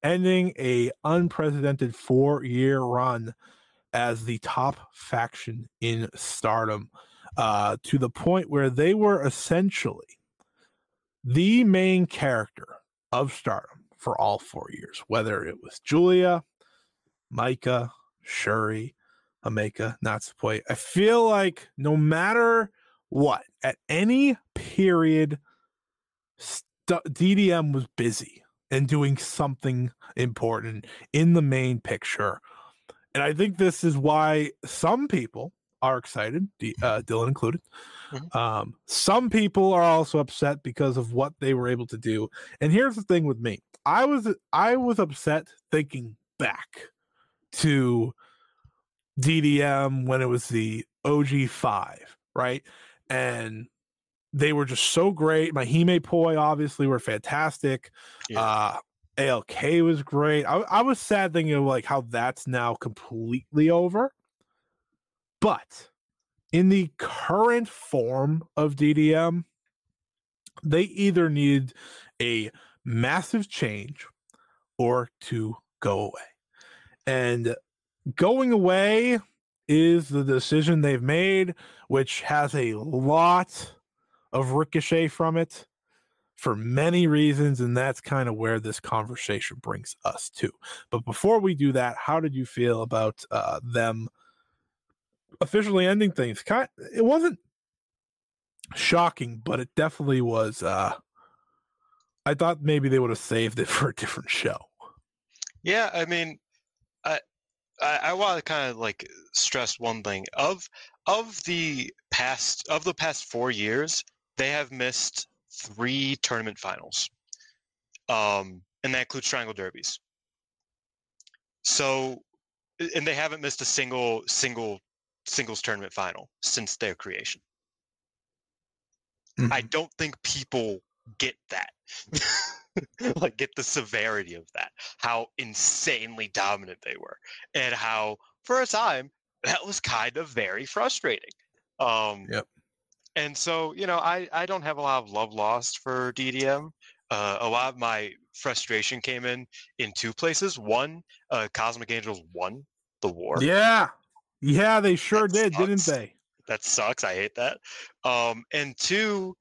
ending a unprecedented four-year run as the top faction in Stardom, uh, to the point where they were essentially the main character of Stardom for all four years, whether it was Giulia, Maika, Syuri, Himeka, Natsupoi. I feel like no matter what, at any period, st- DDM was busy and doing something important in the main picture. And I think this is why some people are excited, D- uh, Dylan included. Mhm. Um, some people are also upset because of what they were able to do. And here's the thing with me: I was I was upset thinking back to DDM when it was the OG five, right? And they were just so great. MaiHimePoi obviously were fantastic. Yeah. Uh ALK was great. I, I was sad thinking of like how that's now completely over. But in the current form of DDM, they either need a massive change or to go away. And going away is the decision they've made, which has a lot of ricochet from it for many reasons. And that's kind of where this conversation brings us to. But before we do that, how did you feel about uh, them officially ending things? It wasn't shocking, but it definitely was. Uh, I thought maybe they would have saved it *laughs* for a different show. Yeah, I mean, I I, I want to kind of like stress one thing of of the past of the past four years, they have missed three tournament finals, um, and that includes triangle derbies. So, and they haven't missed a single single singles tournament final since their creation. I don't think people get that. *laughs* like get the severity of that. How insanely dominant they were. And how for a time that was kind of very frustrating. Um, Yep. And so, you know, I, I don't have a lot of love lost for DDM. Uh, a lot of my frustration came in in two places. One, uh, Cosmic Angels won the war. Yeah. Yeah, they sure That did, didn't they? That sucks. I hate that. Um, and two,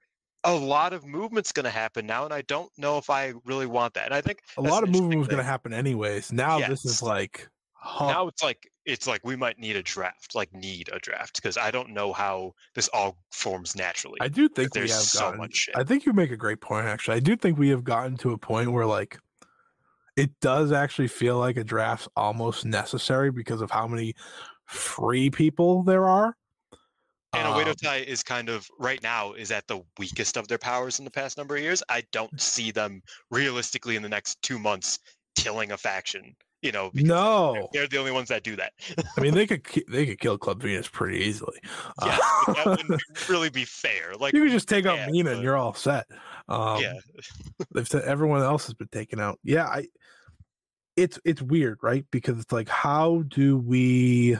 a lot of movement's going to happen now, and I don't know if I really want that. And I think A lot of movement was going to happen anyways. Now this is like, huh, now it's like it's like we might need a draft like need a draft because i don't know how this all forms naturally I do think we there's have so much shit. I think you make a great point. Actually, I do think we have gotten to a point where like it does actually feel like a draft's almost necessary because of how many free people there are. and Um, Tai is kind of right now is at the weakest of their powers in the past number of years. I don't see them realistically in the next two months killing a faction. You know, no, they're the only ones that do that. I mean they *laughs* could they could kill Club Venus pretty easily. yeah, but that Uh, wouldn't *laughs* really be fair. Like, you could just take out Mina and you're all set. Um, yeah, *laughs* they've said everyone else has been taken out. Yeah, I it's it's weird, right? Because it's like how do we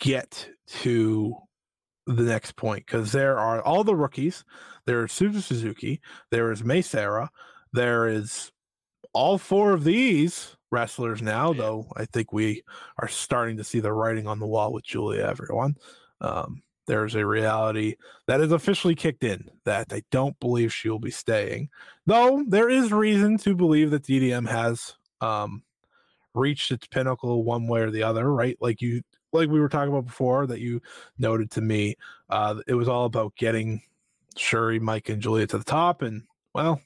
get to the next point? Because there are all the rookies. There is Suzu Suzuki, there is Mei Seira, there is all four of these wrestlers now, Yeah. though I think we are starting to see the writing on the wall with Giulia everyone. Um there's a reality that is officially kicked in that I don't believe she will be staying. Though there is reason to believe that DDM has um reached its pinnacle one way or the other, right? Like you like we were talking about before that you noted to me, uh it was all about getting Shuri, Mike, and Giulia to the top, and well,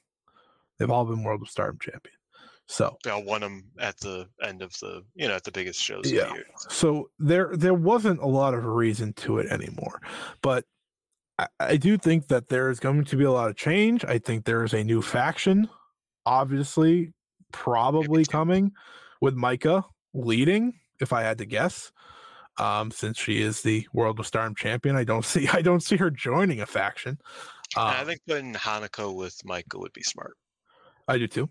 they've all been World of Stardom champion. So they all won them at the end of the you know at the biggest shows Yeah. of the year. so there there wasn't a lot of reason to it anymore but I, I do think that there is going to be a lot of change i think there is a new faction obviously probably coming with maika leading if i had to guess um since she is the world of stardom champion i don't *laughs* see i don't see her joining a faction And I Um, think putting Hanako with Maika would be smart. I do too.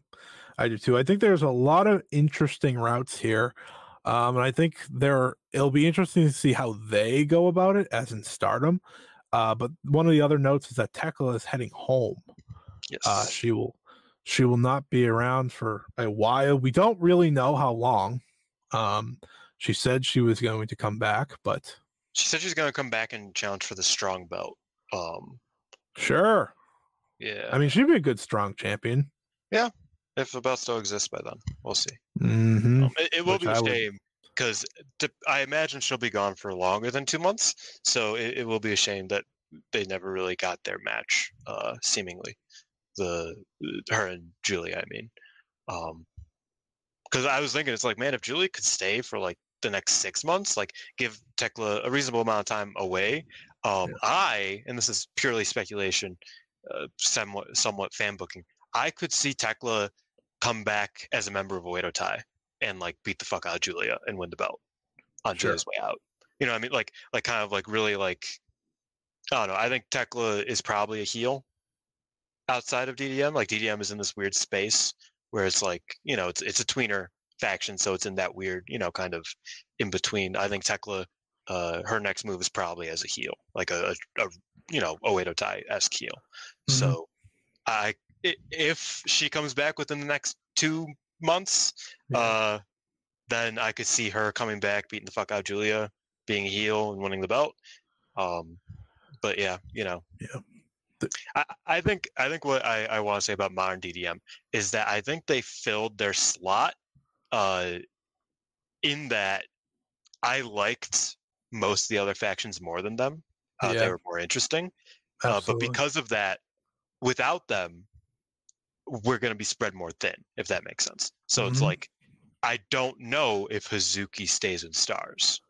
I do too. I think there's a lot of interesting routes here. Um, and I think there it'll be interesting to see how they go about it as in stardom. Uh, but one of the other notes is that Tekla is heading home. Yes. Uh, she will she will not be around for a while. We don't really know how long. Um, she said she was going to come back, but she said she's gonna come back and challenge for the strong belt. Um, sure. yeah. I mean, she'd be a good strong champion. Yeah, if the belt still exists by then, we'll see. hmm Um, it, it will Which be a shame because I imagine she'll be gone for longer than two months. So it, it will be a shame that they never really got their match. Uh, seemingly, the her and Julie. I mean, um, because I was thinking it's like, man, if Julie could stay for like the next six months, like give Tekla a reasonable amount of time away. Um, I and this is purely speculation, uh, somewhat somewhat fan booking. I could see Tekla come back as a member of Oedo Tai and like beat the fuck out of Giulia and win the belt on Sure. Giulia's way out. You know what I mean? Like like kind of like really like I don't know. I think Tekla is probably a heel outside of DDM. Like DDM is in this weird space where it's like, you know, it's it's a tweener faction, so it's in that weird, you know, kind of in between. I think Tekla uh her next move is probably as a heel, like a, a, a you know, Oedo Tai esque heel. Mhm. So I i- if she comes back within the next two months, Yeah. uh, then I could see her coming back, beating the fuck out Giulia, being a heel and winning the belt. Um, but yeah, you know, Yeah. I, I think I think what I, I want to say about modern DDM is that I think they filled their slot, uh, in that I liked most of the other factions more than them. Uh, Yeah. They were more interesting. Uh, but because of that, without them, we're going to be spread more thin, if that makes sense. So it's Mhm. like, I don't know if Hazuki stays in stars.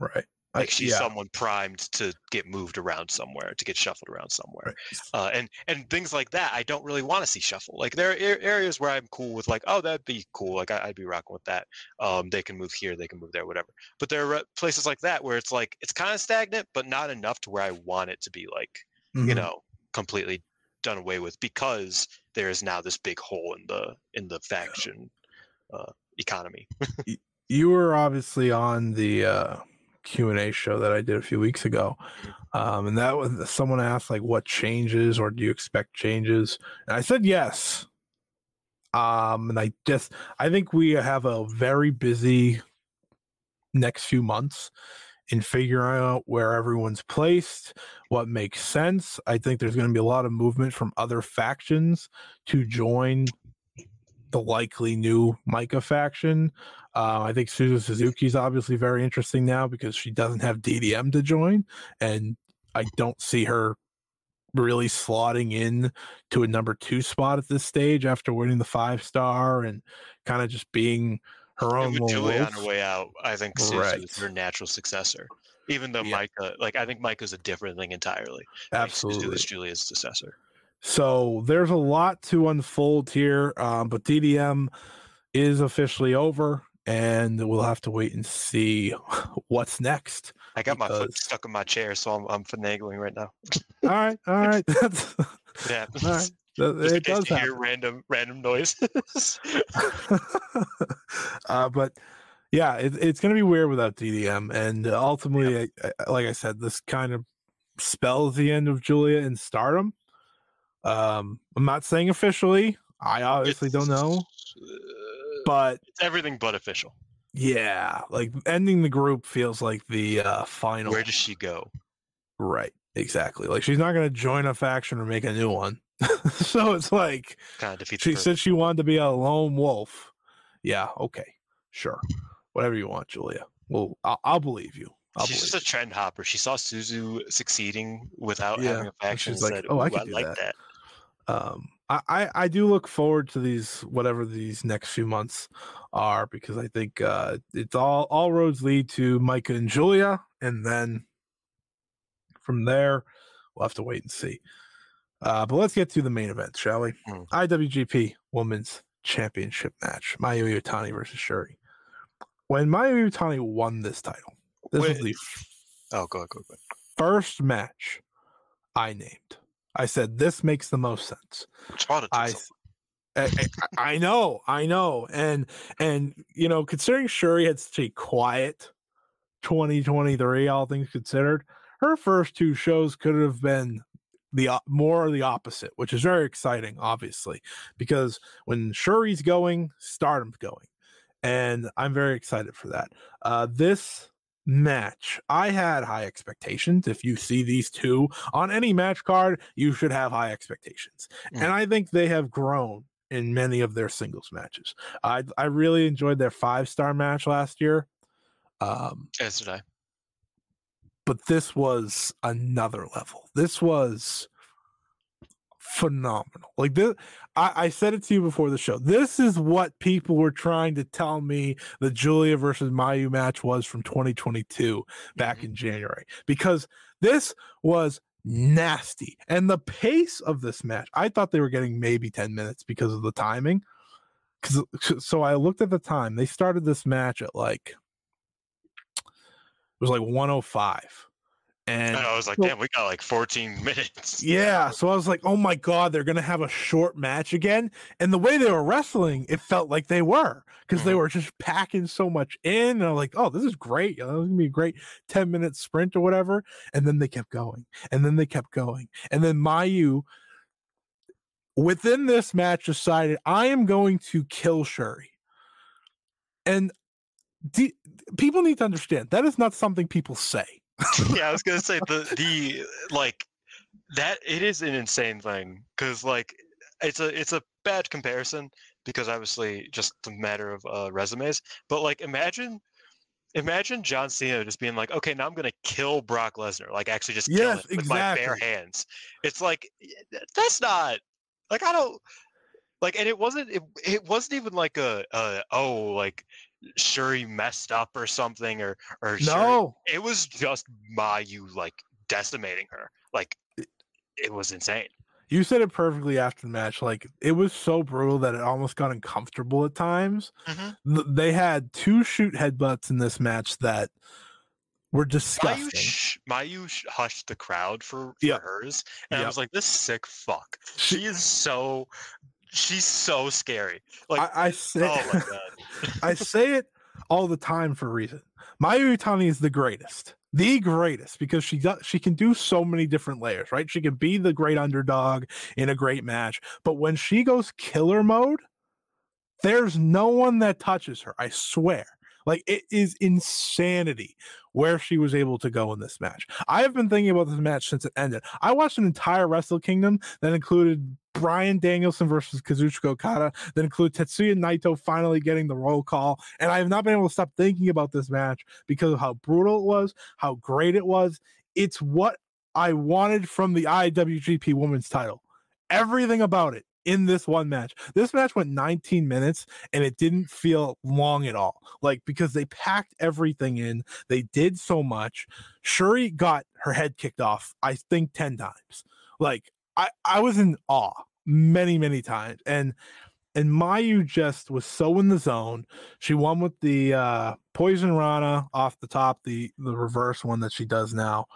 right. Like she's yeah. someone primed to get moved around somewhere, to get shuffled around somewhere, uh, and and things like that. I don't really want to see shuffle. Like there are areas where I'm cool with, like, oh, that'd be cool. Like I, I'd be rocking with that. Um, they can move here, they can move there, whatever. But there are places like that where it's like it's kind of stagnant, but not enough to where I want it to be like you Mhm. know completely done away with because there is now this big hole in the in the faction uh, economy. *laughs* you were obviously on the uh Q and A show that I did a few weeks ago, um, and that was someone asked like, "What changes, or do you expect changes?" And I said yes. Um, and I just I think we have a very busy next few months in figuring out where everyone's placed, what makes sense. I think there's going to be a lot of movement from other factions to join the likely new Maika faction. Uh, I think Suzu Suzuki is obviously very interesting now because she doesn't have DDM to join, and I don't see her really slotting in to a number two spot at this stage after winning the five star and kind of just being her own. And with on her way out, I think Suzu Right. is her natural successor. Even though Yeah. Maika, like I think Maika's a different thing entirely. I think Suzu Absolutely. is Giulia's successor. So there's a lot to unfold here, um, but DDM is officially over, and we'll have to wait and see *laughs* what's next. I got my foot stuck in my chair, so I'm, I'm finagling right now. All right, all right, *laughs* that's It *laughs* all right. Just It does hear random random noises. uh, but yeah, it, it's going to be weird without DDM, and ultimately, I, I, like I said, this kind of spells the end of Giulia in Stardom. Um, I'm not saying officially. I obviously don't know, uh, but it's everything but official. yeah, like ending the group feels like the uh, final. Where does she go? Right, exactly. Like she's not going to join a faction or make a new one. *laughs* so it's like Kind of she said she wanted to be a lone wolf. Yeah, okay, sure, whatever you want, Giulia. Well, I'll, I'll believe you. I'll She's just a trend hopper. She saw Suzu succeeding without Yeah, having a and faction. she's like, said, "Oh, I "Ooh, could do like that." that. Um I, I i do look forward to these whatever these next few months are because i think uh it's all all roads lead to maika and giulia and then from there we'll have to wait and see. Uh but let's get to the main event shall we? Mm. iwgp women's championship match mayu Iwatani versus syuri. When mayu Iwatani won this title this was the Oh, go ahead, go ahead. first match i named i said this makes the most sense Which brought it to I. I, I I know, I know, and and you know, considering Syuri had such a quiet 2023, all things considered, her first two shows could have been the more the opposite, which is very exciting, obviously, because when Syuri's going, Stardom's going, and I'm very excited for that. Uh, this match, I had high expectations. If you see these two on any match card, you should have high expectations, Mm. and I think they have grown in many of their singles matches. I I really enjoyed their five star match last year. Um, As did I. but this was another level. This was phenomenal. Like this, I, I said it to you before the show. This is what people were trying to tell me the Giulia versus Mayu match was from 2022 back Mhm. in January because this was nasty. And the pace of this match, I thought they were getting maybe 10 minutes because of the timing. Cause so I looked at the time. They started this match at like it was like 105. And And I was like, so- damn, we got like 14 *laughs* minutes. yeah, so I was like, "Oh my god, they're gonna have a short match again." And the way they were wrestling, it felt like they were because they Mhm. were just packing so much in. And I'm like, "Oh, this is great! You know, this is gonna be a great ten minute sprint or whatever." And then they kept going, and then they kept going, and then Mayu within this match decided, "I am going to kill Syuri." And de- people need to understand that is not something people say. *laughs* yeah, I was gonna say the the like that it is an insane thing because like it's a it's a bad comparison because obviously just a matter of uh, resumes. But like imagine imagine John Cena just being like, okay, now I'm gonna kill Brock Lesnar, like actually just kill Yes, him with my bare hands. It's like that's not like I don't like, and it wasn't it, it wasn't even like a, a oh like Syuri messed up or something or or Syuri No, it was just Mayu like decimating her. Like it was insane. You said it perfectly after the match. Like it was so brutal that it almost got uncomfortable at times. Mhm. They had two shoot headbutts in this match that were disgusting. Mayu, sh- Mayu sh- hushed the crowd for, for Yep. hers, and I was like, "This sick fuck. She is so, she's so scary." Like, I, I say, oh my *laughs* god, I say it all the time for a reason. Mayu Iwatani is the greatest, the greatest because she does she can do so many different layers, right? She can be the great underdog in a great match, but when she goes killer mode, there's no one that touches her. I swear. Like it is insanity where she was able to go in this match. I have been thinking about this match since it ended. I watched an entire Wrestle Kingdom that included Bryan Danielson versus Kazuchika Okada, that included Tetsuya Naito finally getting the roll call. And I have not been able to stop thinking about this match because of how brutal it was, how great it was. It's what I wanted from the IWGP Women's title. Everything about it in this one match. This match went 19 minutes and it didn't feel long at all. Like because they packed everything in, they did so much. Syuri got her head kicked off, I think 10 times. Like I I was in awe many many times and and Mayu just was so in the zone. She won with the uh poison rana off the top, the the reverse one that she does now.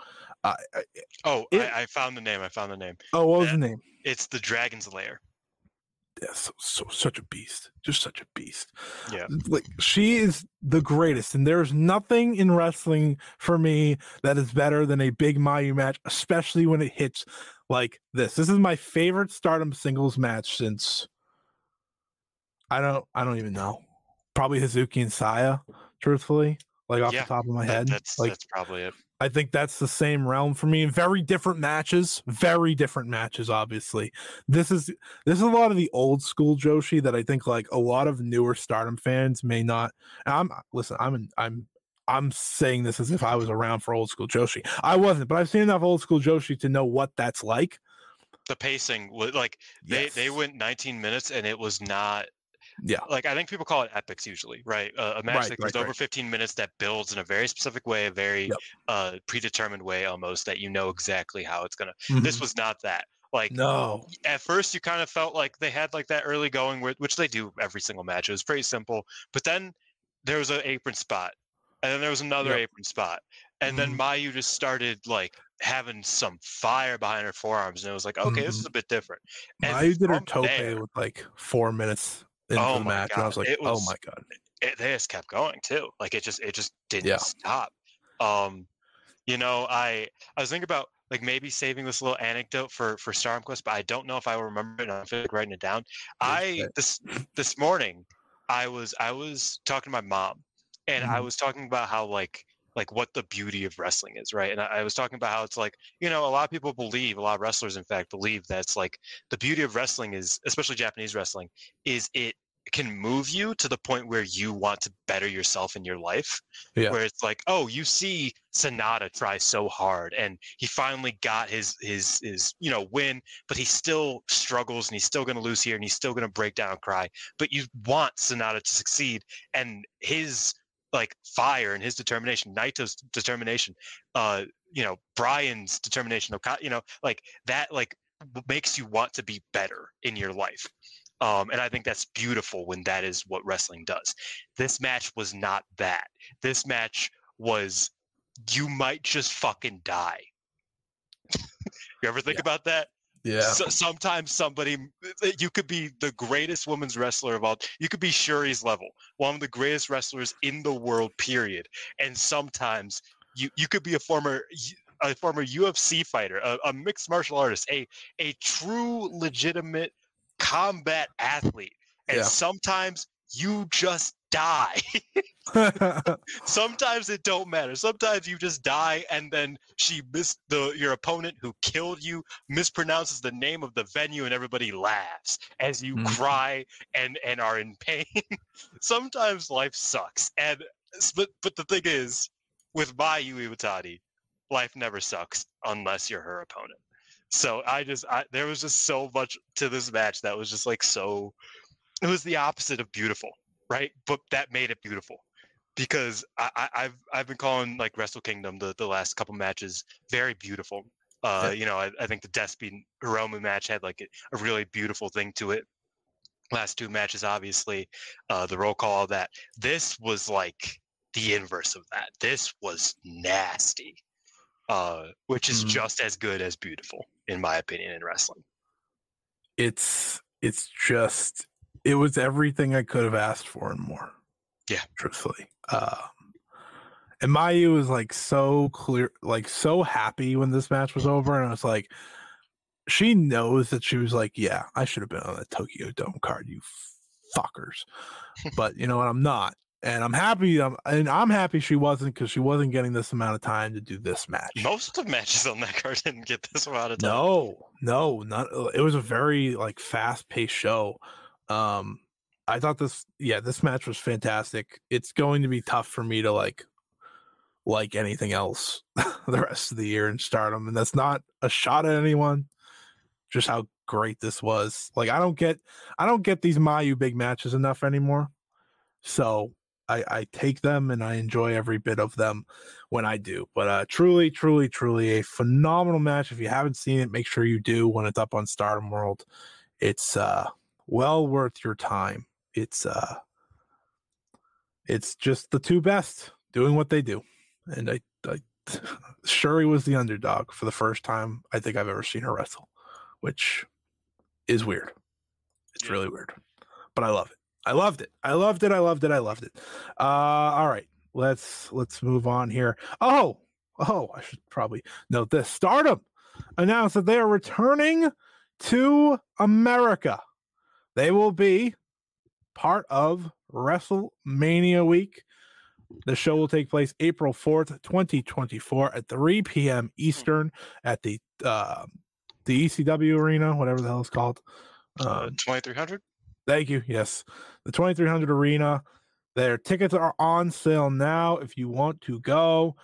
Uh, oh, it, I, I, found the name. I found the name. Oh, what was the name? It's the Dragon's Lair yeah, so, so such a beast, just such a beast. Yeah, like she is the greatest, and there's nothing in wrestling for me that is better than a big Mayu match, especially when it hits like this. This is my favorite Stardom singles match since I don't, I don't even know, probably Hazuki and Saya, truthfully, like off yeah, the top of my head. That's like that's probably it. I think that's the same realm for me. Very different matches, very different matches. Obviously, this is this is a lot of the old school Joshi that I think like a lot of newer Stardom fans may not. I'm listen. I'm an, I'm I'm saying this as if I was around for old school Joshi. I wasn't, but I've seen enough old school Joshi to know what that's like. The pacing, like they yes. they went 19 minutes and it was not yeah. Like I think people call it epics usually, right? Uh, a match right, that goes right, over right. 15 minutes that builds in a very specific way, a very yep. uh, predetermined way almost that you know exactly how it's gonna. Mm-hmm. This was not that. Like no. At first, you kind of felt like they had like that early going, which they do every single match. It was pretty simple, but then there was an apron spot, and then there was another yep. apron spot, and mm-hmm. then Mayu just started like having some fire behind her forearms, and it was like, okay, mm-hmm. this is mm-hmm. a bit different. And Mayu did her tope there, with like four minutes into oh the match. God. And I was like, oh was, oh my god. It, they just kept going too. Like it just it just didn't yeah. stop. Um, you know, I I was thinking about like maybe saving this little anecdote for for Star Quest, but I don't know if I will remember it. I feel like writing it down. I this this morning I was I was talking to my mom, and mm-hmm. I was talking about how like like what the beauty of wrestling is, right? And I, I, was talking about how it's like, you know, a lot of people believe, a lot of wrestlers, in fact, believe that it's like the beauty of wrestling is, especially Japanese wrestling, is it can move you to the point where you want to better yourself in your life. Yeah. Where it's like, oh, you see Sanada try so hard and he finally got his his his you know win, but he still struggles and he's still gonna lose here and he's still gonna break down and cry. But you want Sanada to succeed and his like fire and his determination, Naito's determination, uh, you know, Bryan's determination, you know, like that, like makes you want to be better in your life. Um, and I think that's beautiful when that is what wrestling does. This match was not that. This match was you might just fucking die. *laughs* you ever think yeah. about that? Yeah. So, sometimes somebody, you could be the greatest women's wrestler of all. You could be Syuri's level, one of the greatest wrestlers in the world. Period. And sometimes you you could be a former a former UFC fighter, a, a mixed martial artist, a a true legitimate combat athlete, and yeah. sometimes you just die. *laughs* Sometimes it don't matter. Sometimes you just die and then she missed the your opponent who killed you mispronounces the name of the venue and everybody laughs as you mm-hmm. cry and and are in pain. *laughs* Sometimes life sucks. And but but the thing is with Mayu Iwatani, life never sucks unless you're her opponent. So I just I, there was just so much to this match that was just like so it was the opposite of beautiful right? But that made it beautiful because I, have I've been calling like Wrestle Kingdom the, the last couple matches very beautiful. Uh. You know, I, I think the Despy Hiromu match had like a, a, really beautiful thing to it. Last two matches, obviously, uh, the roll call that this was like the inverse of that. This was nasty, uh, which is mm-hmm. just as good as beautiful, in my opinion, in wrestling. It's it's just it was everything I could have asked for and more. Yeah. truthfully. Um, and Mayu was like so clear, like so happy when this match was over, and I was like, she knows that she was like, yeah, I should have been on the Tokyo Dome card, you fuckers. but you know what? I'm not, and I'm happy. I'm, and I'm happy she wasn't because she wasn't getting this amount of time to do this match. Most of the matches on that card didn't get this amount of time. No, no, not. It was a very like fast paced show. Um, I thought this, yeah, this match was fantastic. It's going to be tough for me to like like anything else *laughs* the rest of the year in Stardom, and that's not a shot at anyone. Just how great this was. Like I don't get, I don't get these Mayu big matches enough anymore. So I, I take them and I enjoy every bit of them when I do. But uh, truly, truly, truly a phenomenal match. If you haven't seen it, make sure you do when it's up on Stardom World. It's uh, well worth your time. It's uh, it's just the two best doing what they do, and I, I *sighs* Syuri was the underdog for the first time I think I've ever seen her wrestle, which is weird. It's Yeah. really weird, but I love it. I loved it. I loved it. I loved it. I loved it. Uh, all right, let's let's move on here. Oh, oh, I should probably note this. Stardom announced that they are returning to America. They will be part of WrestleMania week. The show will take place April 4th, 2024 at 3 p.m. Eastern at the uh, the ECW arena, whatever the hell it's called. Uh, Um, 2300? Thank you. Yes, the 2300 Arena. Their tickets are on sale now. If you want to go,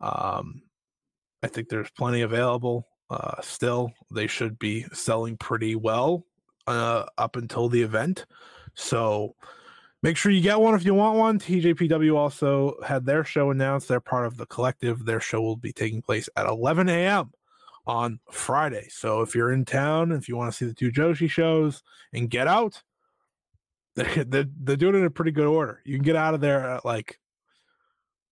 um, I think there's plenty available. Uh, still, they should be selling pretty well uh, up until the event. So make sure you get one if you want one. TJPW also had their show announced. They're part of the collective. Their show will be taking place at 11 a.m. on Friday. So if you're in town, if you want to see the two Joshi shows and get out, *laughs* they're, they're, they're doing it in a pretty good order. You can get out of there at like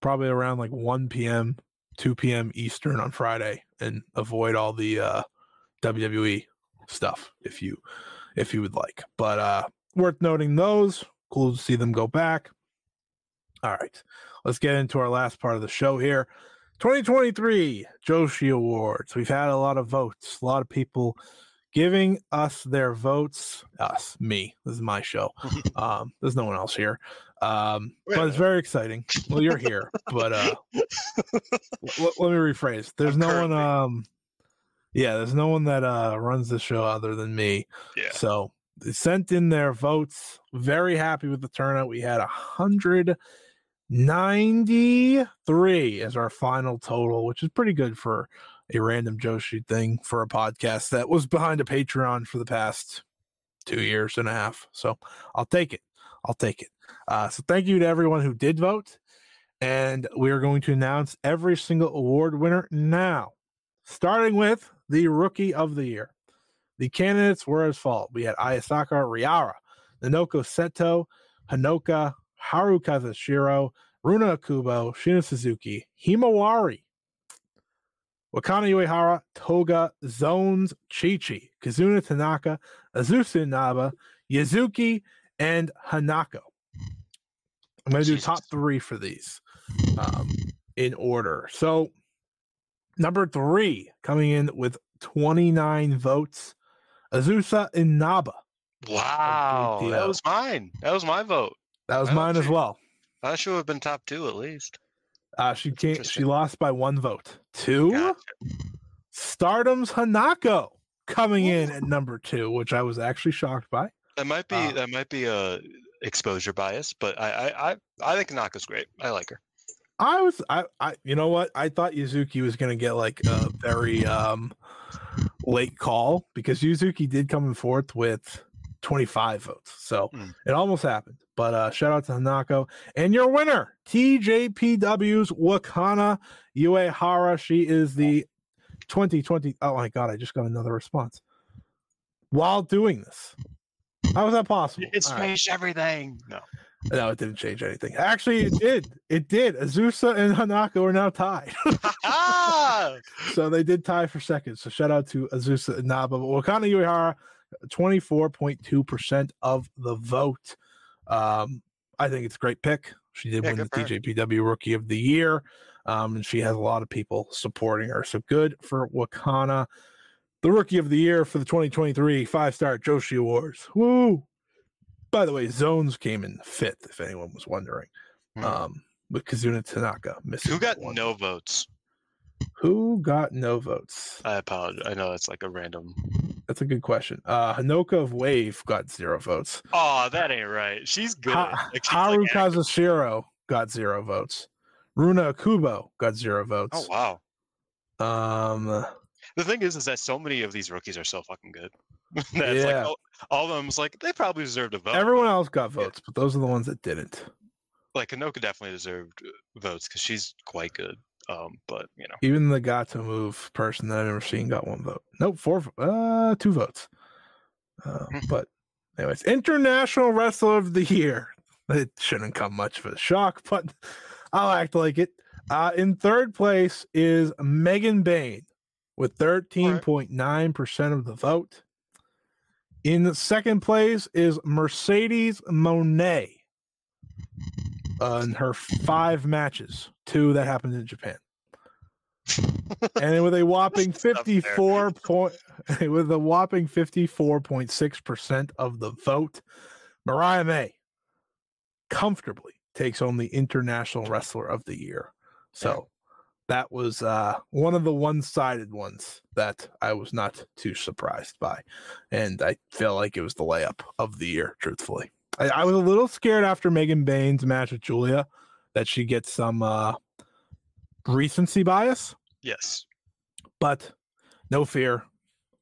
probably around like 1 p.m., 2 p.m. Eastern on Friday and avoid all the uh, WWE stuff if you if you would like. But uh worth noting those. Cool to see them go back. All right. Let's get into our last part of the show here. 2023 Joshi Awards. We've had a lot of votes, a lot of people giving us their votes. Us, me. This is my show. *laughs* Um, there's no one else here. Um, but it's very exciting. Well, you're here, but uh, *laughs* l- let me rephrase. There's I'm no one. Um, yeah, there's no one that uh runs the show other than me. Yeah. So they sent in their votes. Very happy with the turnout. We had hundred ninety-three as our final total, which is pretty good for a random Joshi thing for a podcast that was behind a Patreon for the past two years and a half. So I'll take it. I'll take it. Uh, so thank you to everyone who did vote. And we are going to announce every single award winner now, starting with the rookie of the year. The candidates were as follows. We had Ayasaka Riara, Nanoko Seto, Hanoka, Haru Kazashiro, Runa Akubo, Shina Suzuki, Himawari, Wakana Uehara, Toga, Zones, Chichi, Kazuna Tanaka, Azusa Inaba, Yuzuki, and Hanako. I'm going to do top three for these um, in order. So, number three coming in with 29 votes, Azusa Inaba. Wow. That was mine. That was my vote. That was mine as well. That should have been top two at least. Uh, she came, she lost by one vote. Two, Gotcha. Stardom's Hanako coming in at number two, which I was actually shocked by. That might be Uh, that might be a exposure bias, but I I I, I think Hanako's great. I like her. I was I I you know what? I thought Yuzuki was gonna get like a very um late call because Yuzuki did come in fourth with 25 votes. So Hmm. it almost happened. But uh shout out to Hanako. And your winner, TJPW's Wakana Uehara. She is the 2020. Oh my god, I just got another response. While doing this. How was that possible? It's All right. changed everything. No. No, it didn't change anything. Actually, it did. It did. Azusa and Hanako are now tied. ah! *laughs* so they did tie for second. So shout out to Azusa and Naba. But Wakana Uehara, 24.2% of the vote. Um, I think it's a great pick. She did Yeah, win the good for her. TJPW Rookie of the Year, um, and she has a lot of people supporting her. So good for Wakana. The Rookie of the Year for the 2023 Five Star Joshi Awards. Woo! By the way, Zones came in fifth, if anyone was wondering, Hmm. um, with Kazuna Tanaka missing. Who got one. no votes? Who got no votes? I apologize. I know it's like a random. That's a good question. Uh, Hanoka of Wave got zero votes. Oh, that ain't right. She's good. Ha- Like, she's Haru like. Kazashiro got zero votes. Runa Kubo got zero votes. Oh wow. Um, The thing is, is that so many of these rookies are so fucking good. *laughs* That's Yeah. like all, all of them's like they probably deserved a vote. everyone else got votes, but those are the ones that didn't. like Kanoka definitely deserved uh, votes because she's quite good. Um, but you know, Even the Gatoh Move person that I've never seen got one vote. Nope, four, uh, two votes. Uh, but, anyways, International Wrestler of the Year. It shouldn't come much of a shock, *laughs* but I'll act like it. Uh, in third place is Megan Bayne with 13.9% of the vote. In the second place is Mercedes Moné uh, in her five matches, two that happened in Japan. and *laughs* *laughs* with a whopping 54 point with a whopping 54.6% of the vote, Mariah May comfortably takes home the International Wrestler of the Year. So that was uh, one of the one-sided ones that I was not too surprised by, and I feel like it was the layup of the year. Truthfully, I, I was a little scared after Megan Bayne's match with Giulia that she gets some uh, recency bias, yes, but no fear.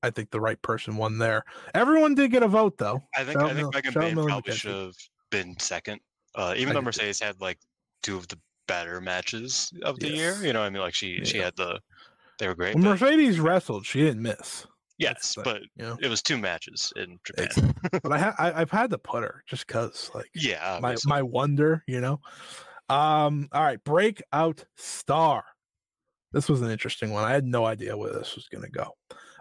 I think the right person won there. Everyone did get a vote though. I think Shout I think Megan Bayne probably should have been second. Uh, even though. Mercedes had like two of the better matches of the year, you know, I mean, like she she had the they were great. When Mercedes wrestled, she didn't miss. yes, but You know, it was two matches in Japan. But I, ha- I I've had to put her just cause like Yeah, my my wonder, you know. Um, all right, breakout star. This was an interesting one. I had no idea where this was gonna go.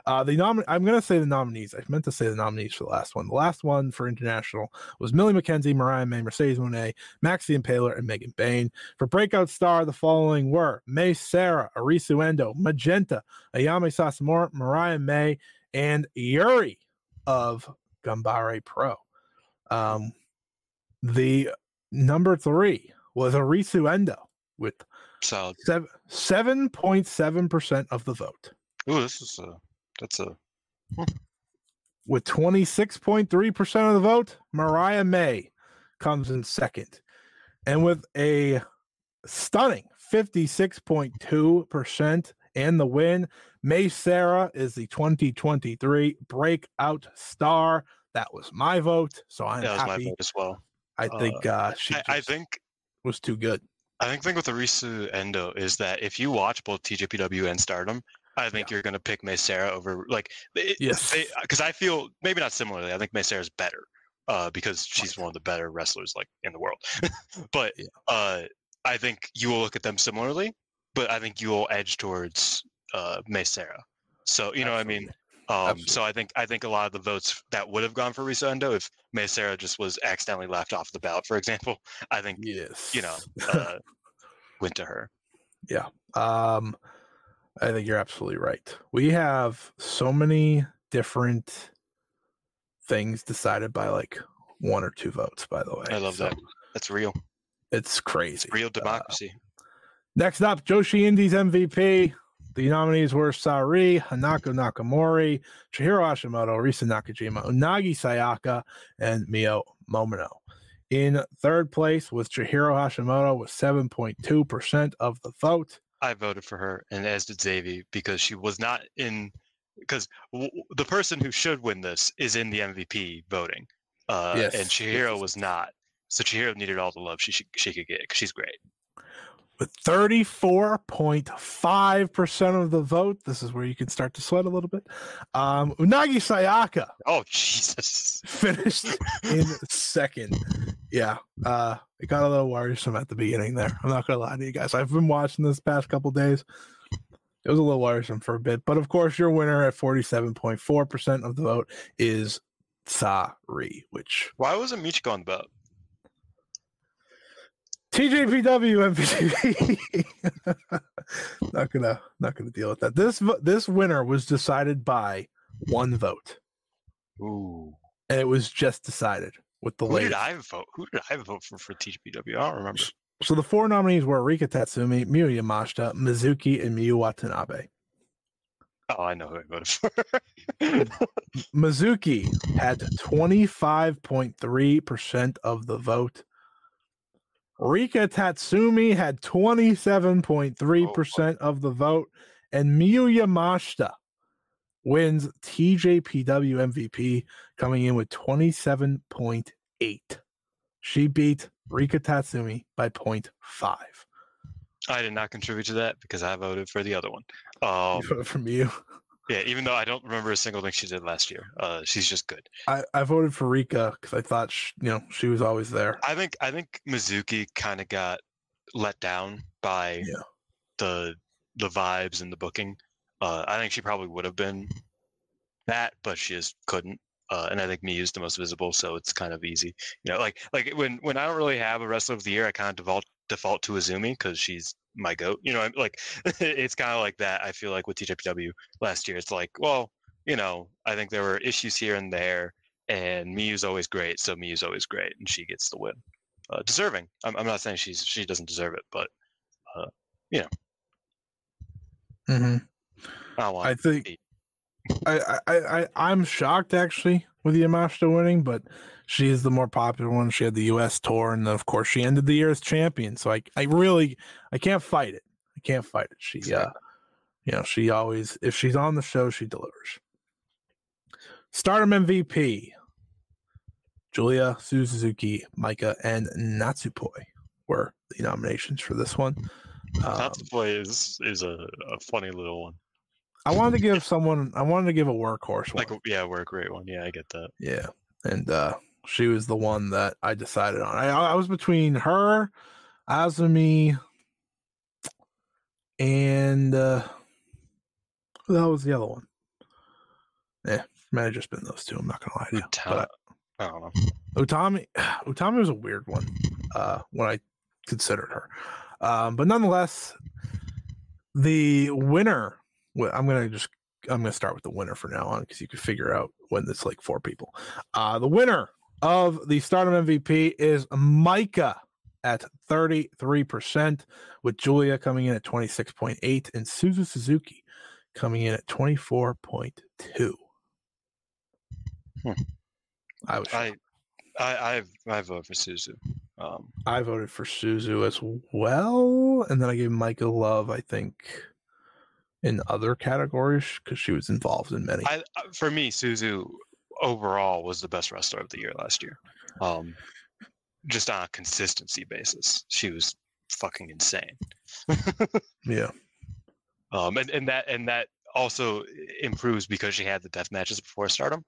Uh, the nom- I'm gonna say the nominees. I meant to say the nominees for the last one. The last one for international was Millie McKenzie, Mariah May, Mercedes Moné, Maxie Impaler, and Megan Bayne. For breakout star, the following were Mei Seira, Arisu Endo, Magenta, Ayame Sasamura, Mariah May, and Yuri of Gambare Pro. Um, the number three was Arisu Endo with solid. seven seven point seven percent of the vote. Ooh, this is a that's a With twenty six point three percent of the vote, Mariah May comes in second, and with a stunning fifty six point two percent and the win, Mei Seira is the twenty twenty three breakout star. That was my vote, so I'm that was my happy. vote as well. I think uh, she I, I think was too good. I think the thing with Arisu Endo is that if you watch both TJPW and Stardom, I think you're going to pick Mei Seira over like it, Yes. because I feel maybe not similarly. I think Mei Seira's better uh, because she's one of the better wrestlers like in the world. *laughs* but Yeah. uh, I think you will look at them similarly, but I think you will edge towards uh, Mei Seira. So you know what I mean. Um, Absolutely. so I think I think a lot of the votes that would have gone for Risa Endo if Mei Seira just was accidentally left off the ballot, for example, *laughs* I think Yes, you know uh, went to her. *laughs* Yeah. Um, I think you're absolutely right. We have so many different things decided by like one or two votes. By the way, I love So that. That's real, It's crazy. real Uh, democracy. next up, Joshi Indies MVP. The nominees were Sareee, Hanako Nakamori, Chihiro Hashimoto, Risa Nakajima, Unagi Sayaka, and Mio Momono. In third place was Chihiro Hashimoto with 7.2% of the vote. I voted for her, and as did Xavi, because she was not in. Because w- the person who should win this is in the MVP voting, uh, Yes, and Chihiro yes, was not. So Chihiro needed all the love she she, she could get because she's great. With 34.5% of the vote. This is where you can start to sweat a little bit. Um, Unagi Sayaka Oh *laughs* Jesus! finished in second. Yeah, uh, it got a little worrisome at the beginning there. I'm not gonna lie to you guys. I've been watching this past couple days. It was a little worrisome for a bit, but of course, your winner at 47.4% of the vote is Sareee, which Why wasn't Michiko on the boat? TJPW MVP. *laughs* not gonna not gonna deal with that. This this winner was decided by one vote, Ooh. and it was just decided with the Who did. I vote? Who did I vote for for TJPW? I don't remember. So the four nominees were Rika Tatsumi, Miyu Yamashita, Mizuki, and Miyu Watanabe. Oh, I know who I voted for. *laughs* Mizuki had 25.3% of the vote. Rika Tatsumi had 27.3% of the vote. And Miyu Yamashita wins TJPW MVP, coming in with 27.8. She beat Rika Tatsumi by 0.5. I did not contribute to that because I voted for the other one. Um, *laughs* From you. Yeah, even though I don't remember a single thing she did last year. Uh, she's just good. I, I voted for Rika because I thought, sh you know, she was always there. I think I think Mizuki kind of got let down by Yeah. the the vibes and the booking. Uh, I think she probably would have been that, but she just couldn't. Uh, and I think Miyu's the most visible, so it's kind of easy. You know, like like when when I don't really have a wrestler of the year, I kind of default default to Azumi because she's my goat. You know, I'm like *laughs* it's kind of like that. I feel like with TJPW last year, it's like, well, you know, I think there were issues here and there, and Miyu's always great, so Miyu's always great, and she gets the win. Uh, deserving. I'm, I'm not saying she's she doesn't deserve it, but uh, you know, Mm-hmm. I. I think I, I, I I'm shocked actually with Yamashita winning, but she is the more popular one. She had the U.S. tour, and of course she ended the year as champion. So I I really I can't fight it. I can't fight it. She uh, you know she always if she's on the show she delivers. Stardom MVP. Giulia, Suzuki, Maika, and Natsupoi were the nominations for this one. Um, Tatsupoi is is a, a funny little one. I wanted to give someone. I wanted to give a workhorse one. Like yeah, we're a great one. Yeah, I get that. Yeah, and uh she was the one that I decided on. I I was between her, Azumi, and uh who the hell was the other one? Yeah, might have just been those two. I'm not gonna lie to you. But I don't know. Utami, *sighs* Utami was a weird one uh, when I considered her. Um, but nonetheless, the winner. Well, I'm gonna just I'm gonna start with the winner for now on because you can figure out when it's like four people. Uh, the winner of the Stardom MVP is Maika at 33%, with Giulia coming in at 26.8 and Suzu Suzuki coming in at 24.2. Hmm. I was I I I've I vote for Suzu. Um, I voted for Suzu as well, and then I gave Maika love. I think in other categories because she was involved in many. I uh, for me, Suzu overall was the best wrestler of the year last year. Um, just on a consistency basis, she was fucking insane. *laughs* yeah, Um, and, and that and that also improves because she had the death matches before Stardom.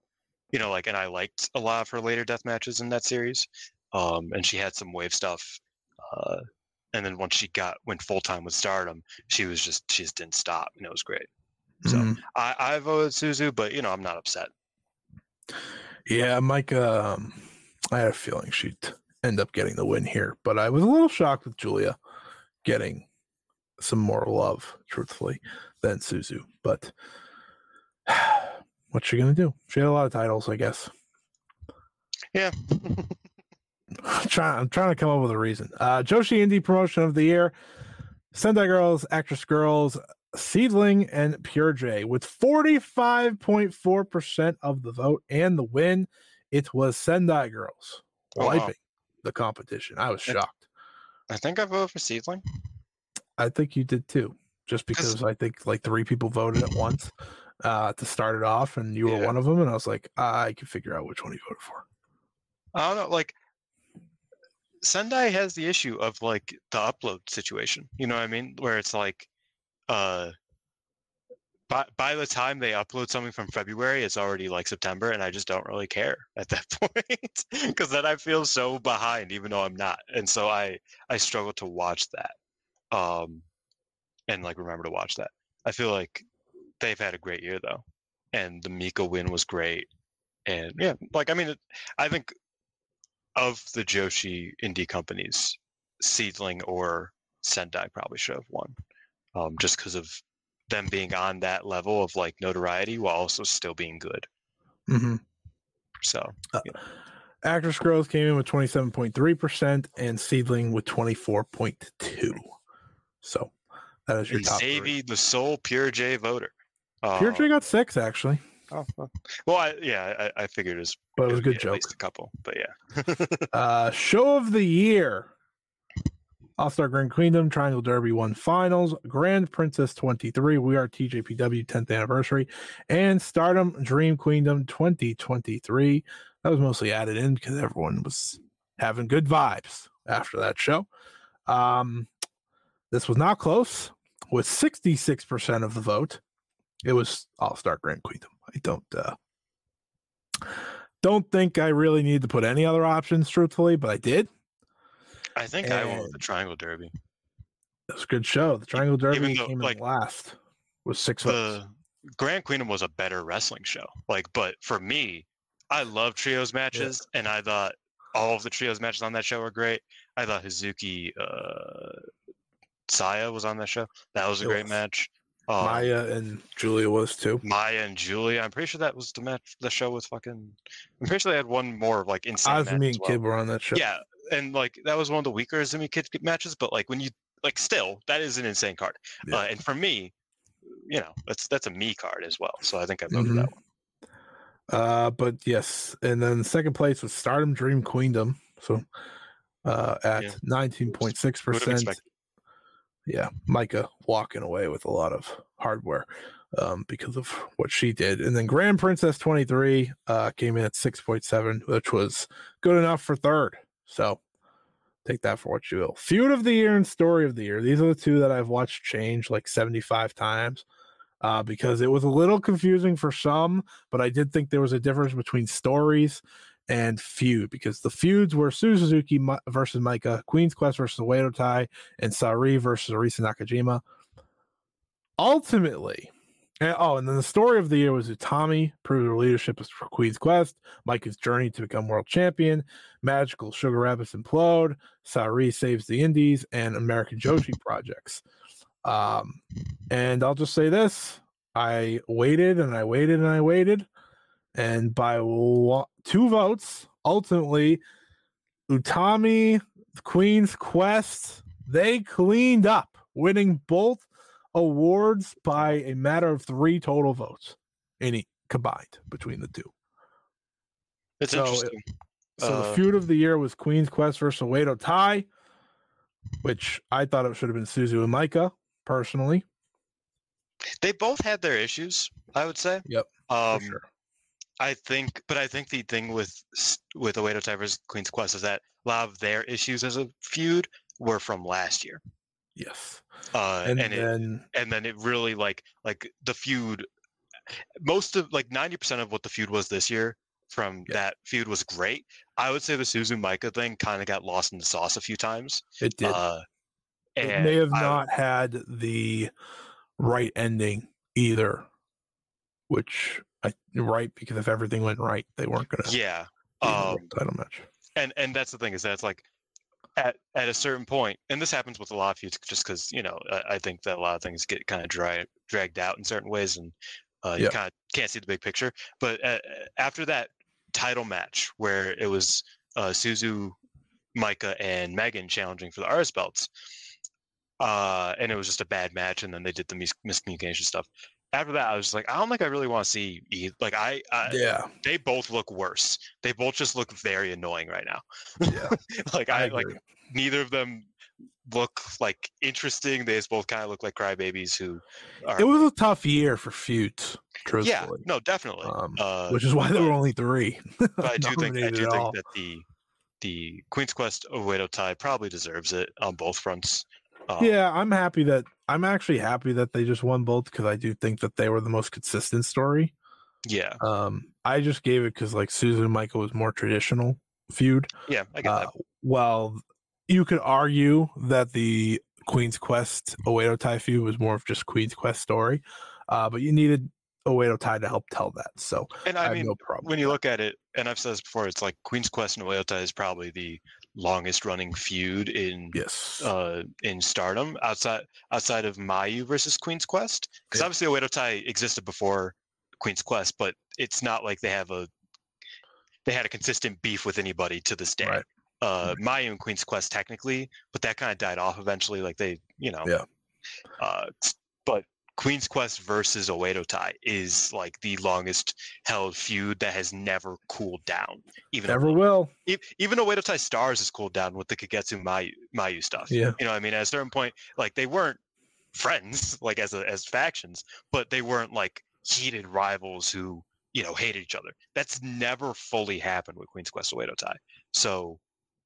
You know, like, and I liked a lot of her later death matches in that series. Um, and she had some wave stuff. Uh, and then once she got went full time with Stardom, she was just she just didn't stop, and it was great. So Mhm. I, I voted Suzu, but you know I'm not upset. yeah. Maika. um, I had a feeling she'd end up getting the win here, but I was a little shocked with Giulia getting some more love, truthfully, than Suzu. But *sighs* what's she gonna do? She had a lot of titles, I guess. Yeah. *laughs* *laughs* I'm trying, I'm trying to come up with a reason. Uh, Joshi Indie Promotion of the Year, Sendai Girls, Actwres girl'Z, SEAdLINNNG, and Pure J with 45.4% of the vote and the win. It was Sendai Girls Oh, wow. wiping the competition. I was shocked. I think I voted for SEAdLINNNG. I think you did too, just because I think like three people voted at once uh, to start it off, and you were Yeah. one of them. And I was like, I can figure out which one you voted for. I don't know, like Sendai has the issue of like the upload situation. You know what I mean? Where it's like, uh, by by the time they upload something from February, it's already like September, and I just don't really care *laughs* at that point because then I feel so behind, even though I'm not, and so I I struggle to watch that, um, and like remember to watch that. I feel like they've had a great year though, and the Mika win was great, and yeah, like I mean, I think of the Joshi indie companies, SEAdLINNNG or Sendai probably should have won, um, just because of them being on that level of like notoriety while also still being good. Mm-hmm. So Actwres girl'Z came in with 27.3% and SEAdLINNNG with 24.2. So that is your and top three. Xavi, the sole pure J voter. Pure Uh, J got six actually, oh, well, well, I, yeah, I, I figured it was, but it was a good at joke. least a couple, but yeah. *laughs* Uh, show of the year. All Star Grand Queendom Triangle Derby one finals, Grand Princess 23, We Are TJPW 10th anniversary, and Stardom Dream Queendom 2023. That was mostly added in because everyone was having good vibes after that show. Um, this was not close with 66% of the vote. It was All Star Grand Queendom. I don't uh, don't think I really need to put any other options, truthfully, but I did. I think I went with the Triangle Derby. It was a good show. The Triangle Derby even though, came like, in last with six votes. The Grand Queendom was a better wrestling show. Like, but for me, I love trios matches, and I thought all of the trios matches on that show were great. I thought Hazuki uh, Saya was on that show. That was a It great was. match. Um, Mayu and Giulia was too. Mayu and Giulia. I'm pretty sure that was the match. The show with fucking. I'm pretty sure they had one more like insane. as and well. Kid were on that show. Yeah, and like that was one of the weaker Azumi Kid matches, but like when you like still that is an insane card. Yeah. Uh, and for me, you know, that's that's a me card as well. So I think I voted that Mhm. one. Uh, but yes, and then second place was Stardom Dream Queendom. So uh, at nineteen point six percent. Yeah, Maika walking away with a lot of hardware um, because of what she did. And then Grand Princess twenty three uh, came in at six point seven, which was good enough for third. So take that for what you will. Feud of the year and story of the year. These are the two that I've watched change like seventy five times. Uh, because it was a little confusing for some, but I did think there was a difference between stories and feud because the feuds were Suzuki versus Maika, Queen's Quest versus Oedo Tai, and Sareee versus Arisa Nakajima. Ultimately, and- oh, and then the story of the year was Utami proved her leadership for Queen's Quest, Maika's journey to become world champion, Magical Sugar Rabbits implode, Sareee saves the Indies, and American Joshi projects. Um, and I'll just say this: I waited and I waited and I waited, and by wa- two votes, ultimately, Utami, Queen's Quest, they cleaned up, winning both awards by a matter of three total votes, any combined between the two. It's So it- interesting. So the Uh, feud of the year was Queen's Quest versus Oedo Tai, which I thought it should have been Suzu and Maika, personally. They both had their issues, I would say. Yep, Um, sure. I think, but I think the thing with with Oedo Tai versus Queen's Quest is that a lot of their issues as a feud were from last year, Yes. uh, And, and, it, then and then it really like like the feud. Most of like ninety percent of what the feud was this year from Yeah. that feud was great. I would say the Suzu Maika thing kind of got lost in the sauce a few times. it did. Uh, it may have I- not had the right ending either, which I right because if everything went right, they weren't going to Yeah. Um, title match. and and that's the thing is that it's like at at a certain point, and this happens with a lot of feuds, just because you know I, I think that a lot of things get kind of dry dragged out in certain ways, and uh, you Yeah. kind of can't see the big picture. But uh, after that title match where it was uh, Suzu, Maika, and Megan challenging for the RS belts, uh, and it was just a bad match, and then they did the mis- miscommunication stuff. After that, I was just like, I don't think I really want to see. E- like I, I Yeah, they both look worse. They both just look very annoying right now. yeah. *laughs* like I I, like neither of them look like interesting. They just both kind of look like crybabies who are It was a tough year for feuds, yeah, no, definitely. Um, uh, which is why there were only three. *laughs* but I do think I do think all. that the the Queen's Quest Oedo Tai probably deserves it on both fronts. Uh, yeah, I'm happy that I'm actually happy that they just won both because I do think that they were the most consistent story. yeah, Um, I just gave it because like Suzu and Maika was more traditional feud. yeah. I get Uh, that. well, you could argue that the Queen's Quest Oedo Tai feud was more of just Queen's Quest story, uh, but you needed Oedo Tai to help tell that. So And I, I, mean, no when you look at it, and I've said this before, it's like Queen's Quest and Oedo Tai is probably the longest running feud in Yes. uh in Stardom outside outside of Mayu versus Queen's Quest because Yeah. obviously Oedo Tai existed before Queen's Quest, but it's not like they have a they had a consistent beef with anybody to this day. Right. Uh, Mayu and Queen's Quest technically, but that kind of died off eventually. Like they, you know, Yeah. Uh, but Queen's Quest versus Oedo Tai is like the longest held feud that has never cooled down. Even Never will. even Oedo Tai Stars has cooled down with the Kagetsu Mayu, Mayu stuff. Yeah. You know, what I mean, at a certain point, like they weren't friends, like as a, as factions, but they weren't like heated rivals who you know hated each other. That's never fully happened with Queen's Quest Oedo Tai. So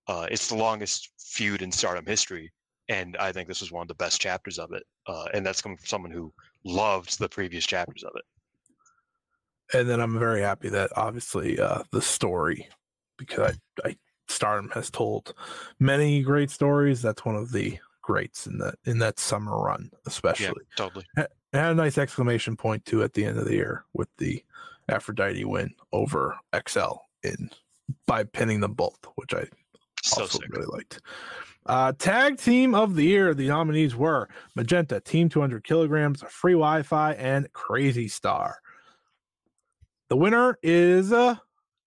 uh, it's the longest feud in Stardom history, and I think this was one of the best chapters of it. Uh, and that's coming from someone who loved the previous chapters of it. and then I'm very happy that obviously uh, the story, because I, I Stardom has told many great stories. That's one of the greats in that in that summer run, especially. Yeah, totally. It had a nice exclamation point too at the end of the year with the Aphrodite win over XL in by pinning them both, which I So also sick. really liked. Uh, tag team of the year. The nominees were Magenta, Team 200 kilograms, Free Wi-Fi, and Crazy Star. The winner is uh,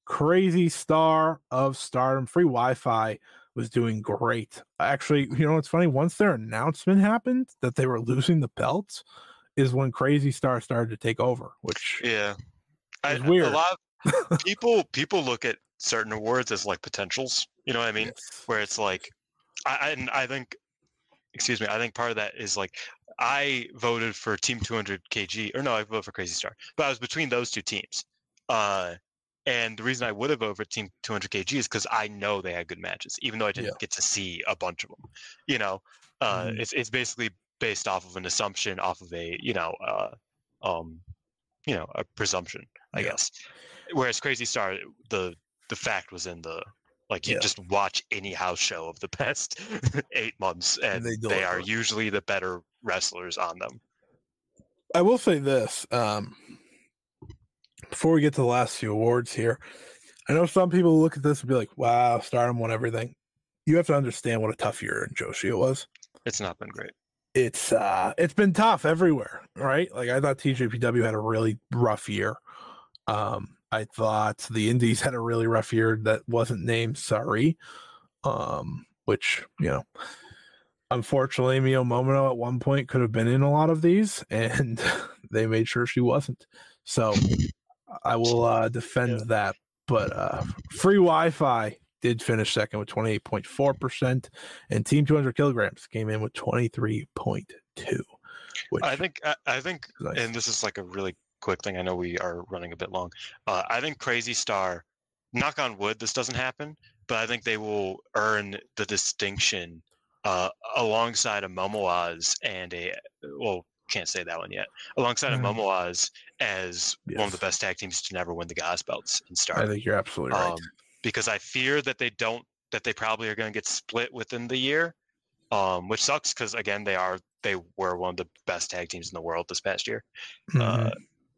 Crazy Star of Stardom. Free Wi-Fi was doing great. Actually, you know what's funny? Once their announcement happened that they were losing the belts, is when Crazy Star started to take over. Which Yeah, I, It's weird. a lot of *laughs* people people look at certain awards as like potentials. You know what I mean? Yes. Where it's like, I and I think, excuse me, I think part of that is like I voted for Team 200 KG, or no, I voted for Crazy Star, but I was between those two teams. Uh, and the reason I would have voted for Team 200 KG is because I know they had good matches, even though I didn't Yeah. get to see a bunch of them. You know, uh, Mhm. it's it's basically based off of an assumption, off of a you know, uh, um, you know, a presumption, I Yeah. guess. Whereas Crazy Star, the the fact was in the like you Yeah. just watch any house show of the *laughs* past eight months, and, they they, are usually the better wrestlers on them. I will say this. Um, before we get to the last few awards here, I know some people look at this and be like, wow, Stardom won everything. You have to understand what a tough year in Joshi it was. It's not been great. It's uh it's been tough everywhere, right? Like I thought TJPW had a really rough year. Um, I thought the Indies had a really rough year that wasn't named Sareee. Um, which, you know, unfortunately Mio Momino at one point could have been in a lot of these and *laughs* they made sure she wasn't. So I will uh defend Yeah. that. But uh free Wi-Fi did finish second with 28.4%, and Team 200 kilograms came in with 23.2. Which I think I, I think, nice. and this is like a really quick thing. I know we are running a bit long. Uh, I think Crazy Star, knock on wood, this doesn't happen, but I think they will earn the distinction uh, alongside a Momoaz and a well, can't say that one yet. Alongside Mhm. a Momoaz as one of the best tag teams to never win the Goss belts in Star. I think you're absolutely right. um, because I fear that they don't that they probably are going to get split within the year, um, which sucks because again they are they were one of the best tag teams in the world this past year, Mhm. uh,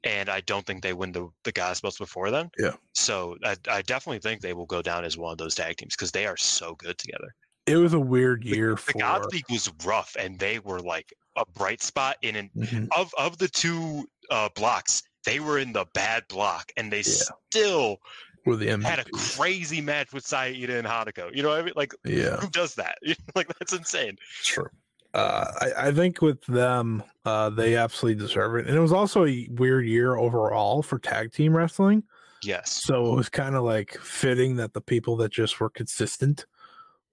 and I don't think they win the the Goss belts before them. Yeah. So I, I definitely think they will go down as one of those tag teams because they are so good together. it was a weird year The for God League was rough, and they were like a bright spot in an Mhm. of of the two uh, blocks. They were in the bad block, and they Yeah. still were the had a crazy match with Saida and Hanako. You know what I mean? Like, Yeah, who does that? *laughs* like, that's insane. true. Uh, I, I think with them, uh, they absolutely deserve it. And it was also a weird year overall for tag team wrestling. Yes. So it was kind of like fitting that the people that just were consistent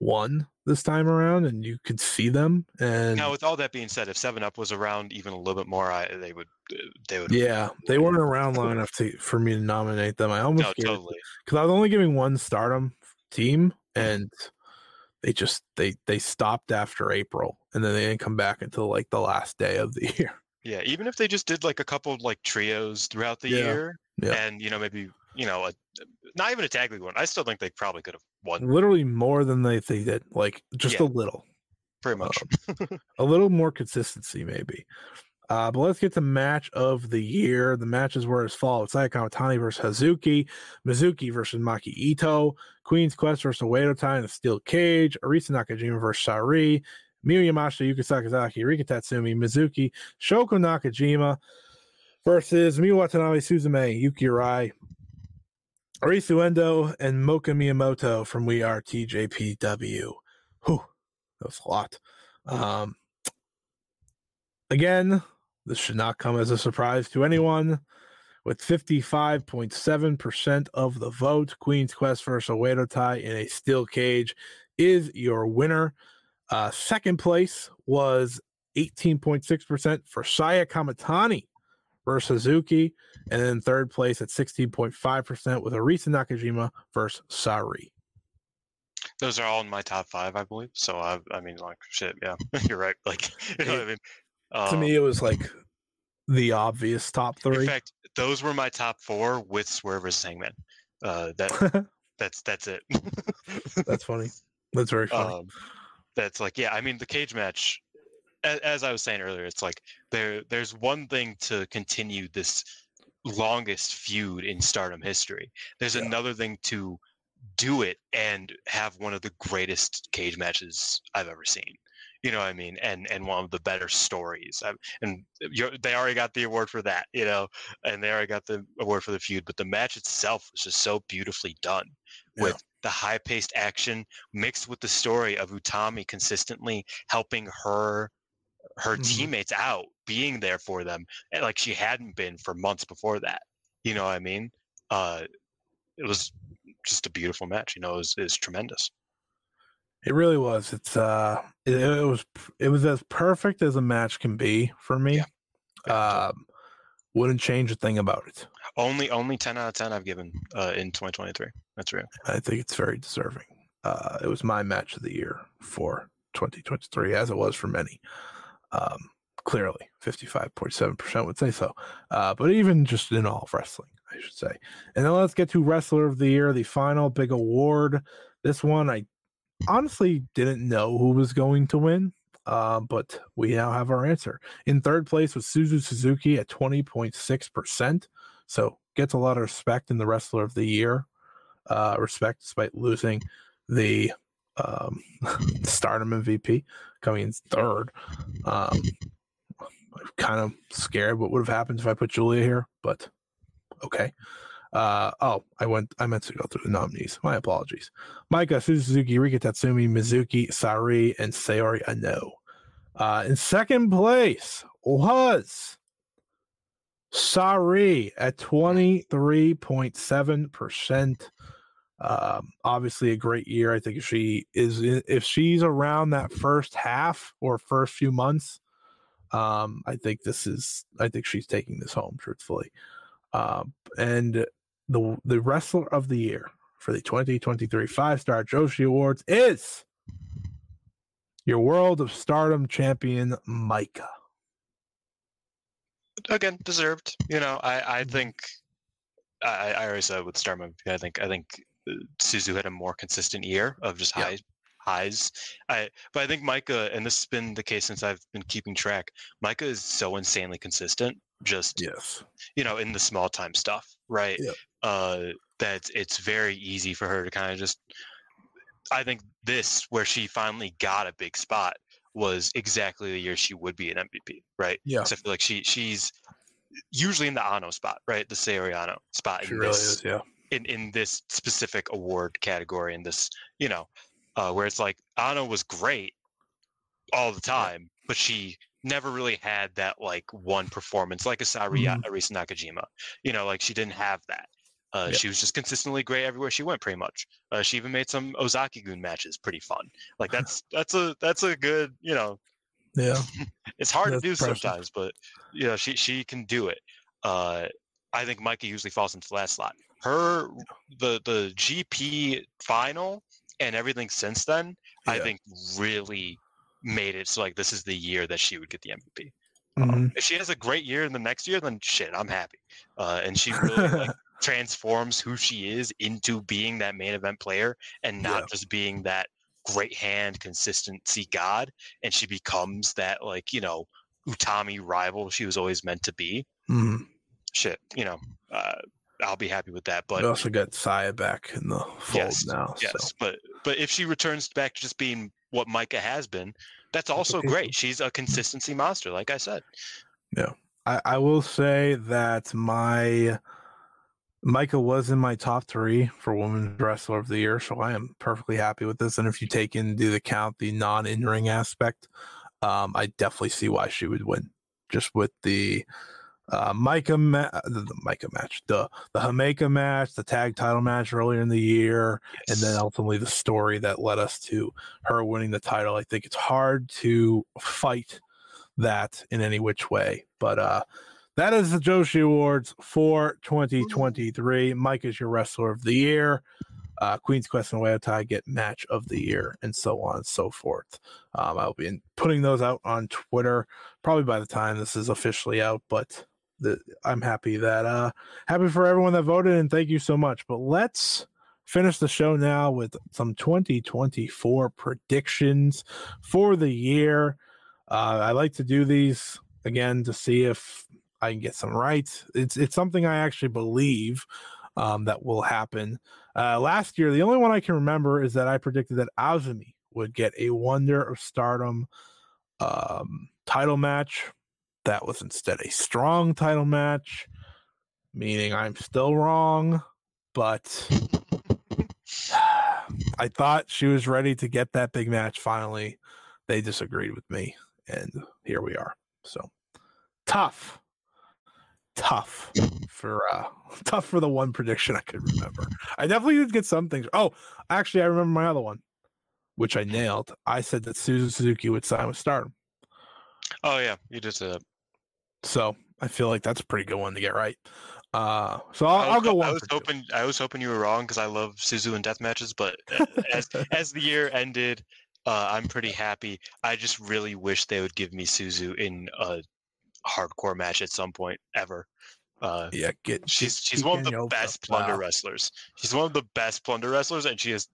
won this time around, and you could see them. And Now, with all that being said, if 7Upp was around even a little bit more, I, they would, they would. yeah, they weren't around long enough to for me to nominate them. I almost No, gave totally. because I was only giving one stardom team Mm-hmm. They just they they stopped after April and then they didn't come back until like the last day of the *laughs* year. Yeah, even if they just did like a couple like trios throughout the Yeah, year, yeah. and you know maybe you know a, not even a tag league one, I still think they probably could have won Literally more than they, think that Like just Yeah. a little. pretty um, much. *laughs* a little more consistency maybe. Uh, but let's get to match of the year. The matches were as follows: Saya Kamatani versus Hazuki, Mizuki versus Maki Ito, Queen's Quest versus Oedo Tai in the steel cage, Arisa Nakajima versus Sareee, Miyu Yamashita, Yuka Sakazaki, Rika Tatsumi, Mizuki, Shoko Nakajima versus Miyu Watanabe, Suzume, Yuki Arai, Arisu Endo, and Moka Miyamoto from We Are TJPW. Whew, that was a lot. Um, again, this should not come as a surprise to anyone. With 55.7% of the vote, Queen's Quest versus Oedo Tai in a steel cage is your winner. Uh, second place was 18.6% for Saya Kamatani versus Suzuki. And then third place at 16.5% with Arisa Nakajima versus Sareee. Those are all in my top five, I believe. So I, I mean, like shit, yeah, *laughs* you're right. Like, *laughs* you know what I mean? To Um, me, it was like the obvious top three. in fact, those were my top four with Swerve versus Hangman. Uh, that *laughs* that's that's it. That's funny. That's very *laughs* funny. um, that's like yeah i mean the cage match as, as i was saying earlier it's like there there's one thing to continue this longest feud in stardom history there's Yeah. another thing to do it and have one of the greatest cage matches i've ever seen you know what i mean and and one of the better stories and you're, they already got the award for that you know and they already got the award for the feud but the match itself was just so beautifully done Yeah. with the high-paced action mixed with the story of Utami consistently helping her her Mhm. teammates out, being there for them, and like she hadn't been for months before that. You know what I mean? Uh, it was just a beautiful match. You know, it was, it was tremendous. It really was. It's uh, it, it was it was as perfect as a match can be for me. Yeah. Um, wouldn't change a thing about it. Only only ten out of ten I've given uh, in 2023. That's real. I think it's very deserving. Uh, it was my match of the year for 2023, as it was for many. Um, clearly, 55.7% would say so. Uh, but even just in all of wrestling, I should say. And then let's get to Wrestler of the Year, the final big award. This one, I honestly didn't know who was going to win, uh, but we now have our answer. In third place was Suzu Suzuki at 20.6%. So gets a lot of respect in the Wrestler of the Year uh, respect despite losing the um, *laughs* Stardom MVP coming in third. Um, I'm kind of scared what would have happened if I put Giulia here, but okay. Uh, oh, I went. I meant to go through the nominees. My apologies. Maika Suzuki, Rika Tatsumi, Mizuki, Sareee, and Saori Anou. Uh, in second place was Sareee at 23.7%. Um, obviously a great year. I think if she is if she's around that first half or first few months, um, I think this is I think she's taking this home, truthfully. Um, and the the wrestler of the year for the 2023 five star Joshi Awards is your World of Stardom champion, Maika. Again, deserved. You know, I I think I, I already said with Star MVP. I think I think uh, Suzu had a more consistent year of just Yeah. high highs. I but I think Maika, and this has been the case since I've been keeping track. Maika is so insanely consistent. Just Yes. you know, in the small time stuff, right? Yep. Uh, that it's very easy for her to kind of just. I think this, where she finally got a big spot, was exactly the year she would be an MVP, right? Yeah. 'Cause I feel like she she's usually in the Anou spot, right? The Saori Anou spot She in really this is, yeah. in, in this specific award category in this, you know, uh, where it's like Anou was great all the time, but she never really had that like one performance like a Sareee Mhm. Arisa Nakajima. You know, like she didn't have that. Uh, Yeah. She was just consistently great everywhere she went, pretty much. Uh, she even made some Ozaki Gun matches pretty fun. Like *laughs* that's that's a that's a good you know Yeah. *laughs* it's hard That's to do sometimes, but you know, she she can do it. Uh, I think Maika usually falls into the last slot. Her the the GP final and everything since then, I think really made it so like this is the year that she would get the MVP. Mhm. If she has a great year in the next year, then shit, I'm happy. Uh, and she really like *laughs* transforms who she is into being that main event player and not Yeah. just being that great hand consistency god and she becomes that like you know Utami rival she was always meant to be. Mhm. Shit, you know, uh, I'll be happy with that. But we also got Saya back in the fold yes, now. yes, So. but but if she returns back to just being what Maika has been, that's also great. She's a consistency monster, like I said. I, I will say that my Maika was in my top three for women's wrestler of the year, so I am perfectly happy with this. And if you take into account the non-in ring aspect, um, I definitely see why she would win. Just with the uh, Maika, ma- the, the Maika match, the the Jamaica match, the tag title match earlier in the year, and then ultimately the story that led us to her winning the title. I think it's hard to fight that in any which way. But uh that is the Joshi Awards for 2023. Maika is your wrestler of the year. Uh, Queen's Quest and Waitai get match of the year, and so on and so forth. Um, I'll be putting those out on Twitter probably by the time this is officially out. But the, I'm happy that uh, happy for everyone that voted, and thank you so much. But let's finish the show now with some 2024 predictions for the year. Uh, I like to do these again to see if I can get some right. It's it's something I actually believe um, that will happen. Uh, last year, the only one I can remember is that I predicted that Azumi would get a Wonder of Stardom um, title match. That was instead a strong title match, meaning I'm still wrong, but *sighs* I thought she was ready to get that big match finally. They disagreed with me, and here we are. So tough, tough *laughs* for uh *laughs* tough for the one prediction I could remember. I definitely did get some things. Oh, actually, I remember my other one, which I nailed. I said that Suzu Suzuki would sign with Stardom. Oh yeah, you just uh, So I feel like that's a pretty good one to get right. Uh, so I'll, was, I'll go one. I was for two. hoping I was hoping you were wrong because I love Suzu and death matches, but as *laughs* as the year ended, uh, I'm pretty happy. I just really wish they would give me Suzu in a hardcore match at some point ever. Uh, Yeah, get she's she's one of the best plunder Wow. wrestlers. She's one of the best plunder wrestlers, and she is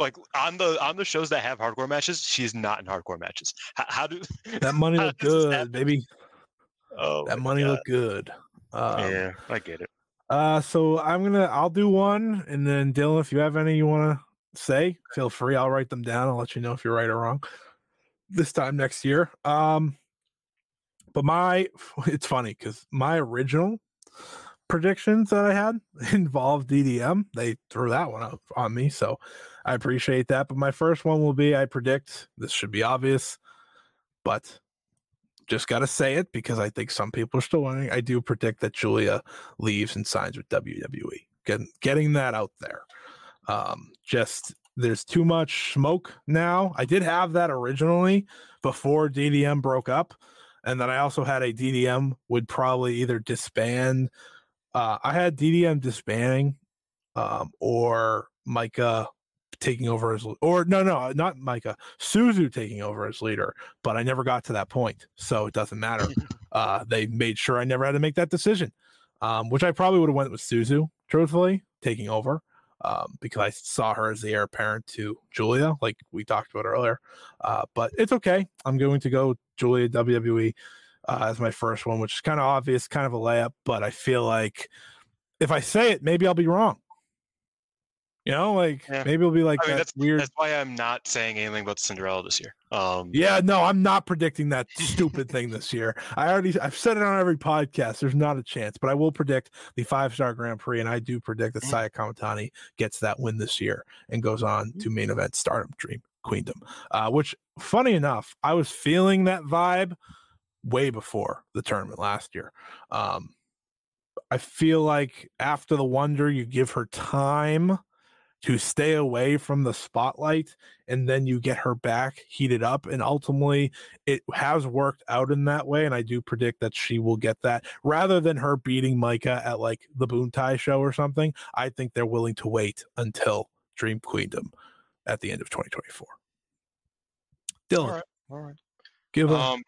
like on the on the shows that have hardcore matches. She is not in hardcore matches. How, how do *laughs* That money how looked does this good, baby. Oh, That money God. looked good. Um, yeah, I get it. Uh, so I'm gonna I'll do one, and then Dylan, if you have any you want to say, feel free. I'll write them down. I'll let you know if you're right or wrong. This time next year. Um, but my *laughs* it's funny because my original predictions that I had *laughs* involved DDM. They threw that one up on me, so I appreciate that. But my first one will be I predict this should be obvious, but just got to say it because I think some people are still wondering. I do predict that Giulia leaves and signs with WWE. Getting getting that out there. Um, just there's too much smoke now. I did have that originally before DDM broke up, and then I also had a DDM would probably either disband. Uh, I had DDM disbanding, um, or Maika taking over as or no no not Maika Suzu taking over as leader but I never got to that point so it doesn't matter *laughs* uh they made sure I never had to make that decision um which I probably would have went with Suzu truthfully taking over um because I saw her as the heir apparent to Giulia like we talked about earlier uh but it's okay. I'm going to go Giulia WWE uh, as my first one which is kind of obvious kind of a layup but I feel like if I say it maybe I'll be wrong you know, like Yeah. maybe it'll be like I mean, that that's weird. That's why I'm not saying anything about Cinderella this year. Um, Yeah, no, I'm not predicting that stupid thing this year. I already I've said it on every podcast. There's not a chance, but I will predict the five star Grand Prix, and I do predict that Mhm. Saya Kamatani gets that win this year and goes on to main event Stardom Dream Queendom. Uh, which, funny enough, I was feeling that vibe way before the tournament last year. Um, I feel like after the Wonder, you give her time to stay away from the spotlight and then you get her back heated up and ultimately it has worked out in that way and i do predict that she will get that rather than her beating maika at like the boontai show or something i think they're willing to wait until dream queendom at the end of 2024 dylan All right. All right. give a Um,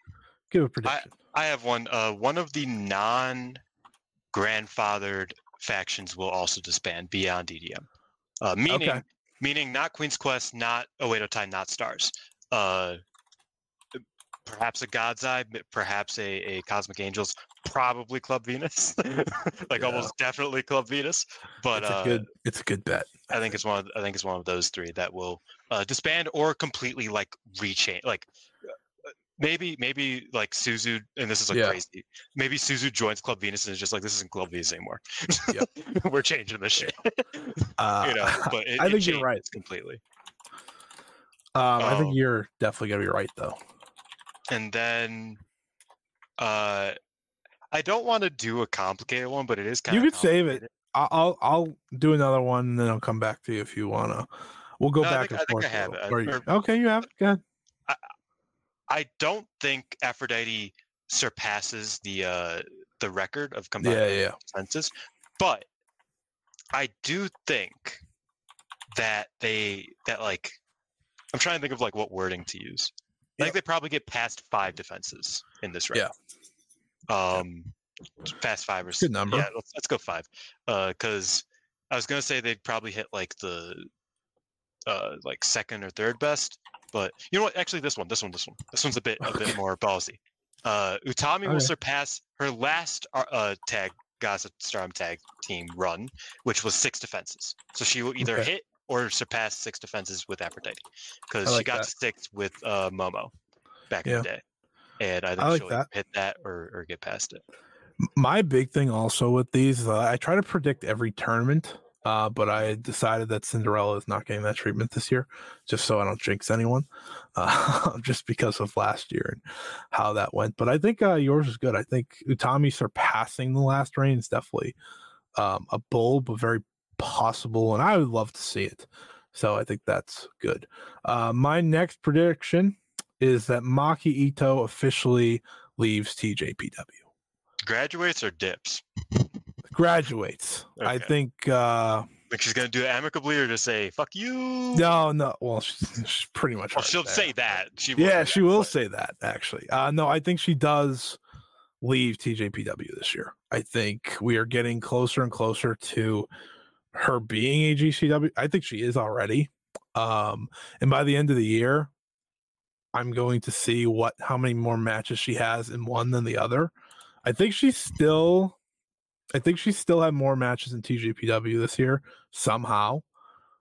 give a prediction I have one. Uh, one of the non-grandfathered factions will also disband beyond DDM. Uh, meaning, Okay. meaning not Queen's Quest, not Oedo Tai, not Stars. Uh, perhaps a God's Eye, perhaps a, a Cosmic Angels, probably Club Venus, *laughs* like Yeah. almost definitely Club Venus. But it's a uh, good it's a good bet. I think it's one. Of, I think it's one of those three that will uh, disband or completely like rechange. Like maybe maybe like Suzu, and this is like Yeah. crazy. Maybe Suzu joins Club Venus and is just like this isn't Club Venus anymore. Yep. *laughs* We're changing this shit. *laughs* Uh, you know, *laughs* but it, I think you're right. completely. Um, I Oh. think you're definitely gonna be right though. And then, uh, I don't want to do a complicated one, but it is kind You could save it. I- I'll I'll do another one and then I'll come back to you if you wanna. We'll go No, I back think- and I forth. I have it. you- Or- okay, you have it. Go ahead. I don't think Aphrodite surpasses the uh the record of combined Yeah, yeah. defenses, but I do think that they that like I'm trying to think of like what wording to use. I think they probably get past five defenses in this round. Yeah. Um, past five or Good number. Yeah, let's, let's go five. Uh, because I was gonna say they'd probably hit like the uh like second or third best, but you know what? Actually, this one, this one, this one, this one's a bit a bit more ballsy. Uh, Utami will surpass her last uh, uh tag Gaza Storm tag team run, which was six defenses. So she will either Okay. hit or surpass six defenses with Aphrodite, because I she got that. to six with uh Momo back in the day, and I think I like she'll that. hit that or, or get past it. My big thing also with these, uh, I try to predict every tournament, uh, but I decided that Cinderella is not getting that treatment this year, just so I don't jinx anyone, *laughs* uh, just because of last year and how that went. But I think uh, yours is good. I think Utami surpassing the last reign is definitely um, a bold but very possible, and I would love to see it. So I think that's good. Uh, my next prediction is that Maki Ito officially leaves TJPW Graduates or dips? Graduates. I think uh Like she's gonna do it amicably or just say "fuck you"? no, no. Well, she's, she's pretty much. Well, she'll there. say that. She will Yeah, she that, will but- say that actually. Uh no, I think she does leave TJPW this year. I think we are getting closer and closer to her being a GCW. I think she is already. Um and by the end of the year, I'm going to see what how many more matches she has in one than the other. I think she's still I think she still had more matches in TJPW this year somehow,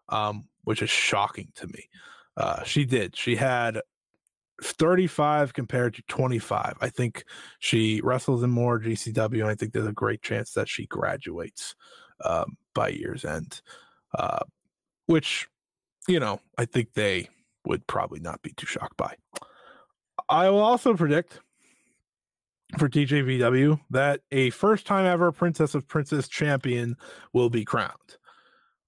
um, which is shocking to me. Uh, she did. She had 35 compared to 25. I think she wrestles in more GCW, and I think there's a great chance that she graduates um, by year's end, uh, which, you know, I think they would probably not be too shocked by. I will also predict for TJPW that a first time ever Princess of Princess champion will be crowned.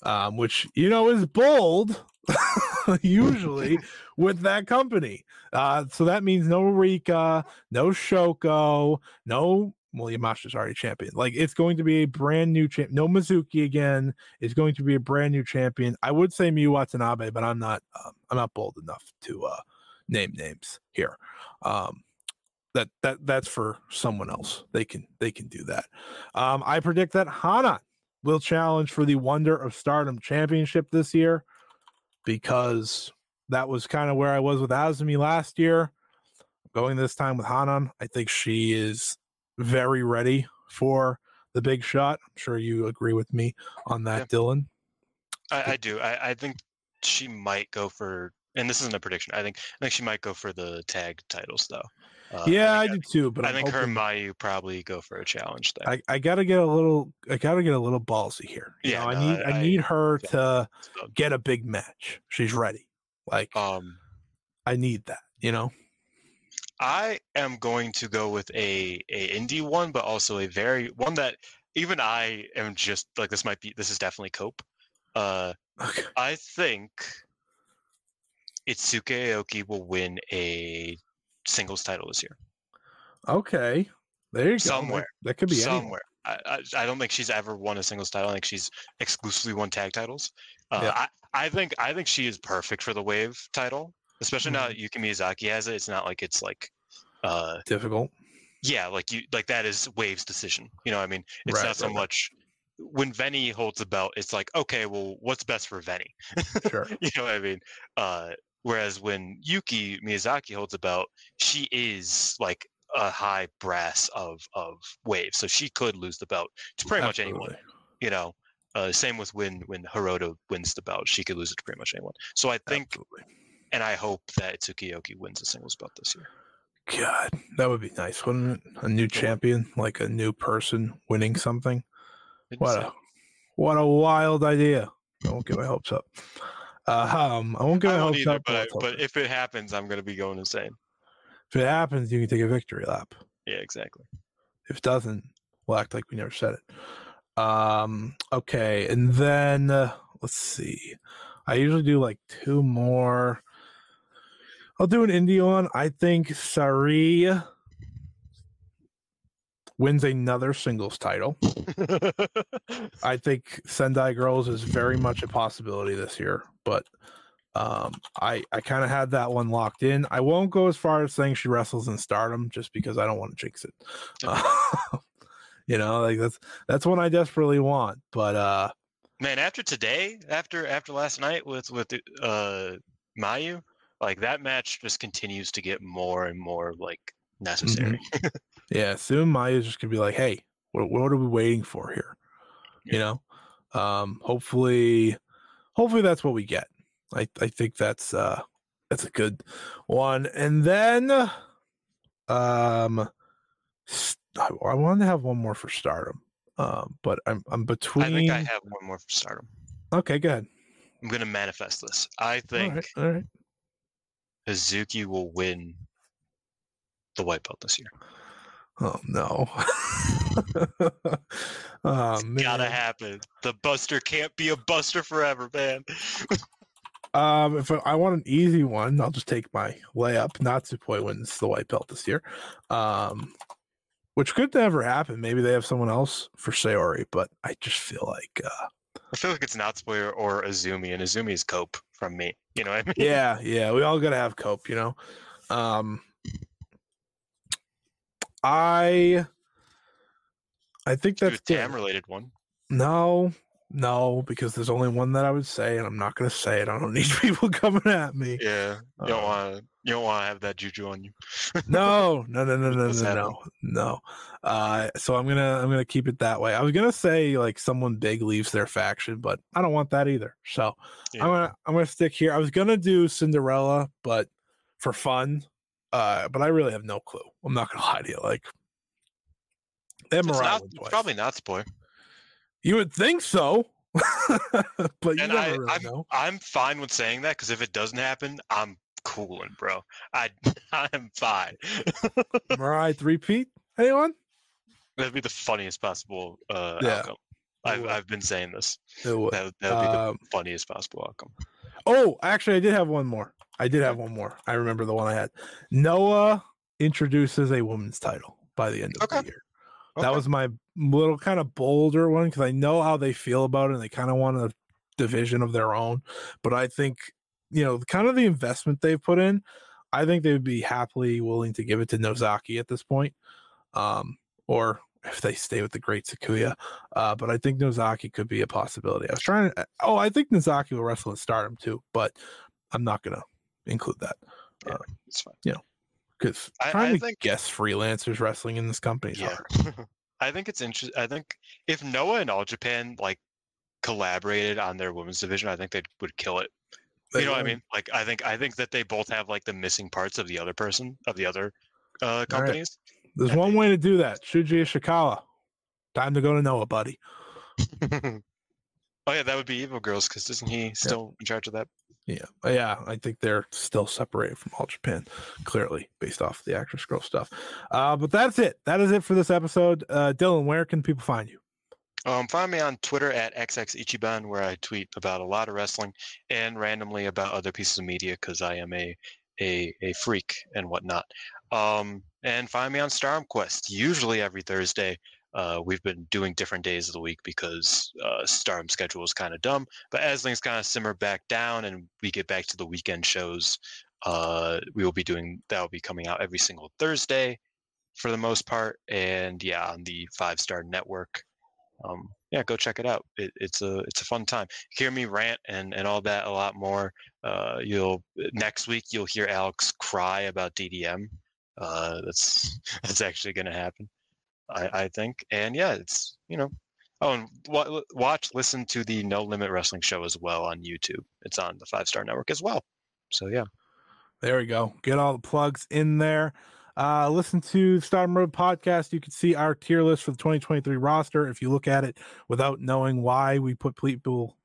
Um, which you know is bold *laughs* usually *laughs* with that company. Uh, so that means no Rika, no Shoko, no well, Yamashita's already champion. Like it's going to be a brand new champ. No Mizuki again. It's going to be a brand new champion. I would say Miyu Watanabe, but I'm not. Um, I'm not bold enough to uh, name names here. Um, that that that's for someone else. They can they can do that. Um, I predict that Hanan will challenge for the Wonder of Stardom Championship this year because that was kind of where I was with Azumi last year. Going this time with Hanan, I think she is very ready for the big shot. I'm sure you agree with me on that, Dylan. I, I do. I, I think she might go for, and this isn't a prediction. I think I think she might go for the tag titles though. Uh, yeah, I, do too. But I I'm think her hoping- and Mayu probably go for a challenge there. I, I gotta get a little I gotta get a little ballsy here. You Yeah, know, I need I, I- need her yeah. to get a big match. She's ready. Like um, I need that, you know? I am going to go with a a indie one, but also a very one that even I am just like this might be this is definitely cope. Uh, Okay. I think Itsuki Aoki will win a singles title this year. Okay. There you go. Somewhere. That, could be somewhere. I, I, I don't think she's ever won a singles title. I think she's exclusively won tag titles. Uh, Yeah. I, I think I think she is perfect for the Wave title, especially now that Mm-hmm. Yuki Miyazaki has it. It's not like it's like, uh, Difficult. yeah, like you like that is Wave's decision. You know, what I mean, it's Right, not so right. much when Veny holds the belt. It's like, okay, well, what's best for Veny? Sure. *laughs* you know what I mean? Uh, Whereas when Yuki Miyazaki holds a belt, she is like a high brass of of waves, so she could lose the belt to pretty much anyone. You know, uh, same with when when Hiroto wins the belt, she could lose it to pretty much anyone. So I think, Absolutely. and I hope that Itsuki Aoki wins the singles belt this year. God, that would be nice, wouldn't it? A new champion, like a new person winning something. What a what a wild idea! I won't get my hopes up. Uh, um, I won't get I won't either, but, I, but if it happens, I'm gonna be going insane. if it happens, you can take a victory lap. Yeah, exactly. If it doesn't, we'll act like we never said it. Um, okay, and then uh, let's see. I usually do like two more. I'll do an indie one. I think Sari wins another singles title. *laughs* I think Sendai Girls is very much a possibility this year, but um, I I kind of had that one locked in. I won't go as far as saying she wrestles in Stardom just because I don't want to jinx it. Uh, *laughs* you know, like that's that's one I desperately want. But uh, Man, after today, after after last night with with uh Mayu, like that match just continues to get more and more like necessary. *laughs* yeah, soon Maya's just gonna be like, "Hey, what what are we waiting for here?" You know. Um, hopefully, hopefully that's what we get. I I think that's uh that's a good one. And then, um, I wanted to have one more for Stardom. Um, but I'm I'm between. I think I have one more for Stardom. Okay, good. I'm gonna manifest this. I think all right, all right. Hazuki will win the white belt this year. Oh no. *laughs* oh man. Gotta happen. The Buster can't be a Buster forever, man. *laughs* Um, if I, I want an easy one, I'll just take my layup. Natsupoi wins the white belt this year. Um, which could never happen. Maybe they have someone else for Saori, but I just feel like, uh, I feel like it's Natsupoi or Azumi, and Azumi is Cope from me. You know what I mean? yeah, yeah, we all gotta have cope, you know. Um, I, I think a that's good. Tam related one. No, no, because there's only one that I would say, and I'm not gonna say it. I don't *laughs* need people coming at me. Yeah. You don't Uh, want to. You don't want to have that juju on you. *laughs* no, no, no, no, no, What's no, no, no. Uh, so I'm gonna I'm gonna keep it that way. I was gonna say like someone big leaves their faction, but I don't want that either. So Yeah. I'm gonna I'm gonna stick here. I was gonna do Cinderella, but for fun. Uh, but I really have no clue. I'm not gonna *laughs* lie to you. Like, have It's, not, win it's twice. probably Natsupoi. You would think so, *laughs* but you And never I, really I'm, know. I'm fine with saying that because if it doesn't happen, I'm cooling, bro. I *laughs* I'm fine. Mariah three-peat. Anyone? That'd be the funniest possible uh, Yeah. outcome. I've. I've been saying this. Would. That, that would be Um, the funniest possible outcome. Oh, actually, I did have one more. I did have one more. I remember the one I had. Noah introduces a woman's title by the end of the Okay. year. That was my little kind of bolder one because I know how they feel about it and they kind of want a division of their own. But I think, you know, kind of the investment they've put in, I think they would be happily willing to give it to Nozaki at this point. Um, or if they stay with the great Sakuya. Uh, but I think Nozaki could be a possibility. I was trying to, oh, I think Nozaki will wrestle in stardom too, but I'm not going to include that Yeah, it's fine. because I- trying I to think- guess freelancers wrestling in this company Yeah. hard. *laughs* I think it's interesting. I think if Noah and All Japan like collaborated on their women's division, I think they would kill it. They you know what I mean? Like I think I think that they both have like the missing parts of the other person of the other uh companies. There's one way to do that. Shuji Ishikawa. Time to go to Noah, buddy. *laughs* oh yeah, that would be Evil Girls because isn't he still in charge of that? Yeah, Uh, yeah. I think they're still separated from All Japan, clearly based off the Actwres girl stuff. Uh, but that's it. That is it for this episode. Uh, Dylan, where can people find you? Um, find me on Twitter at xxichiban where I tweet about a lot of wrestling and randomly about other pieces of media because I am a, a a freak and whatnot. Um, and find me on StarmQuest usually every Thursday. Uh, we've been doing different days of the week because uh, schedule is kind of dumb. But as things kind of simmer back down and we get back to the weekend shows, uh, we will be doing that will be coming out every single Thursday for the most part. And yeah, on the Five Star Network. Um, yeah, go check it out. It, it's a it's a fun time. Hear me rant and and all that a lot more. Uh, you'll next week you'll hear Alex cry about DDM. Uh, that's *laughs* that's actually going to happen, I, I think. And yeah, it's you know. Oh, and wa- watch, listen to the No Limit Wrestling show as well on YouTube. It's on the Five Star Network as well. So yeah. There we go. Get all the plugs in there. Uh, listen to Stardom Road podcast. You can see our tier list for the 2023 roster. If you look at it without knowing why we put people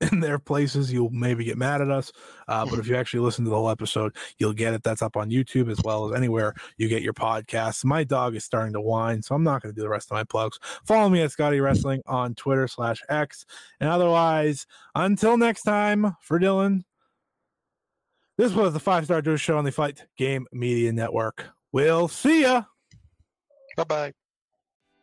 *laughs* in their places, you'll maybe get mad at us. Uh, but if you *laughs* actually listen to the whole episode, you'll get it. That's up on YouTube as well as anywhere you get your podcasts. My dog is starting to whine, so I'm not going to do the rest of my plugs. Follow me at Scotty Wrestling on Twitter slash X. And otherwise, until next time, for Dylan, this was the Five Star Joshi Show on the Fight Game Media Network. We'll see ya. Bye bye.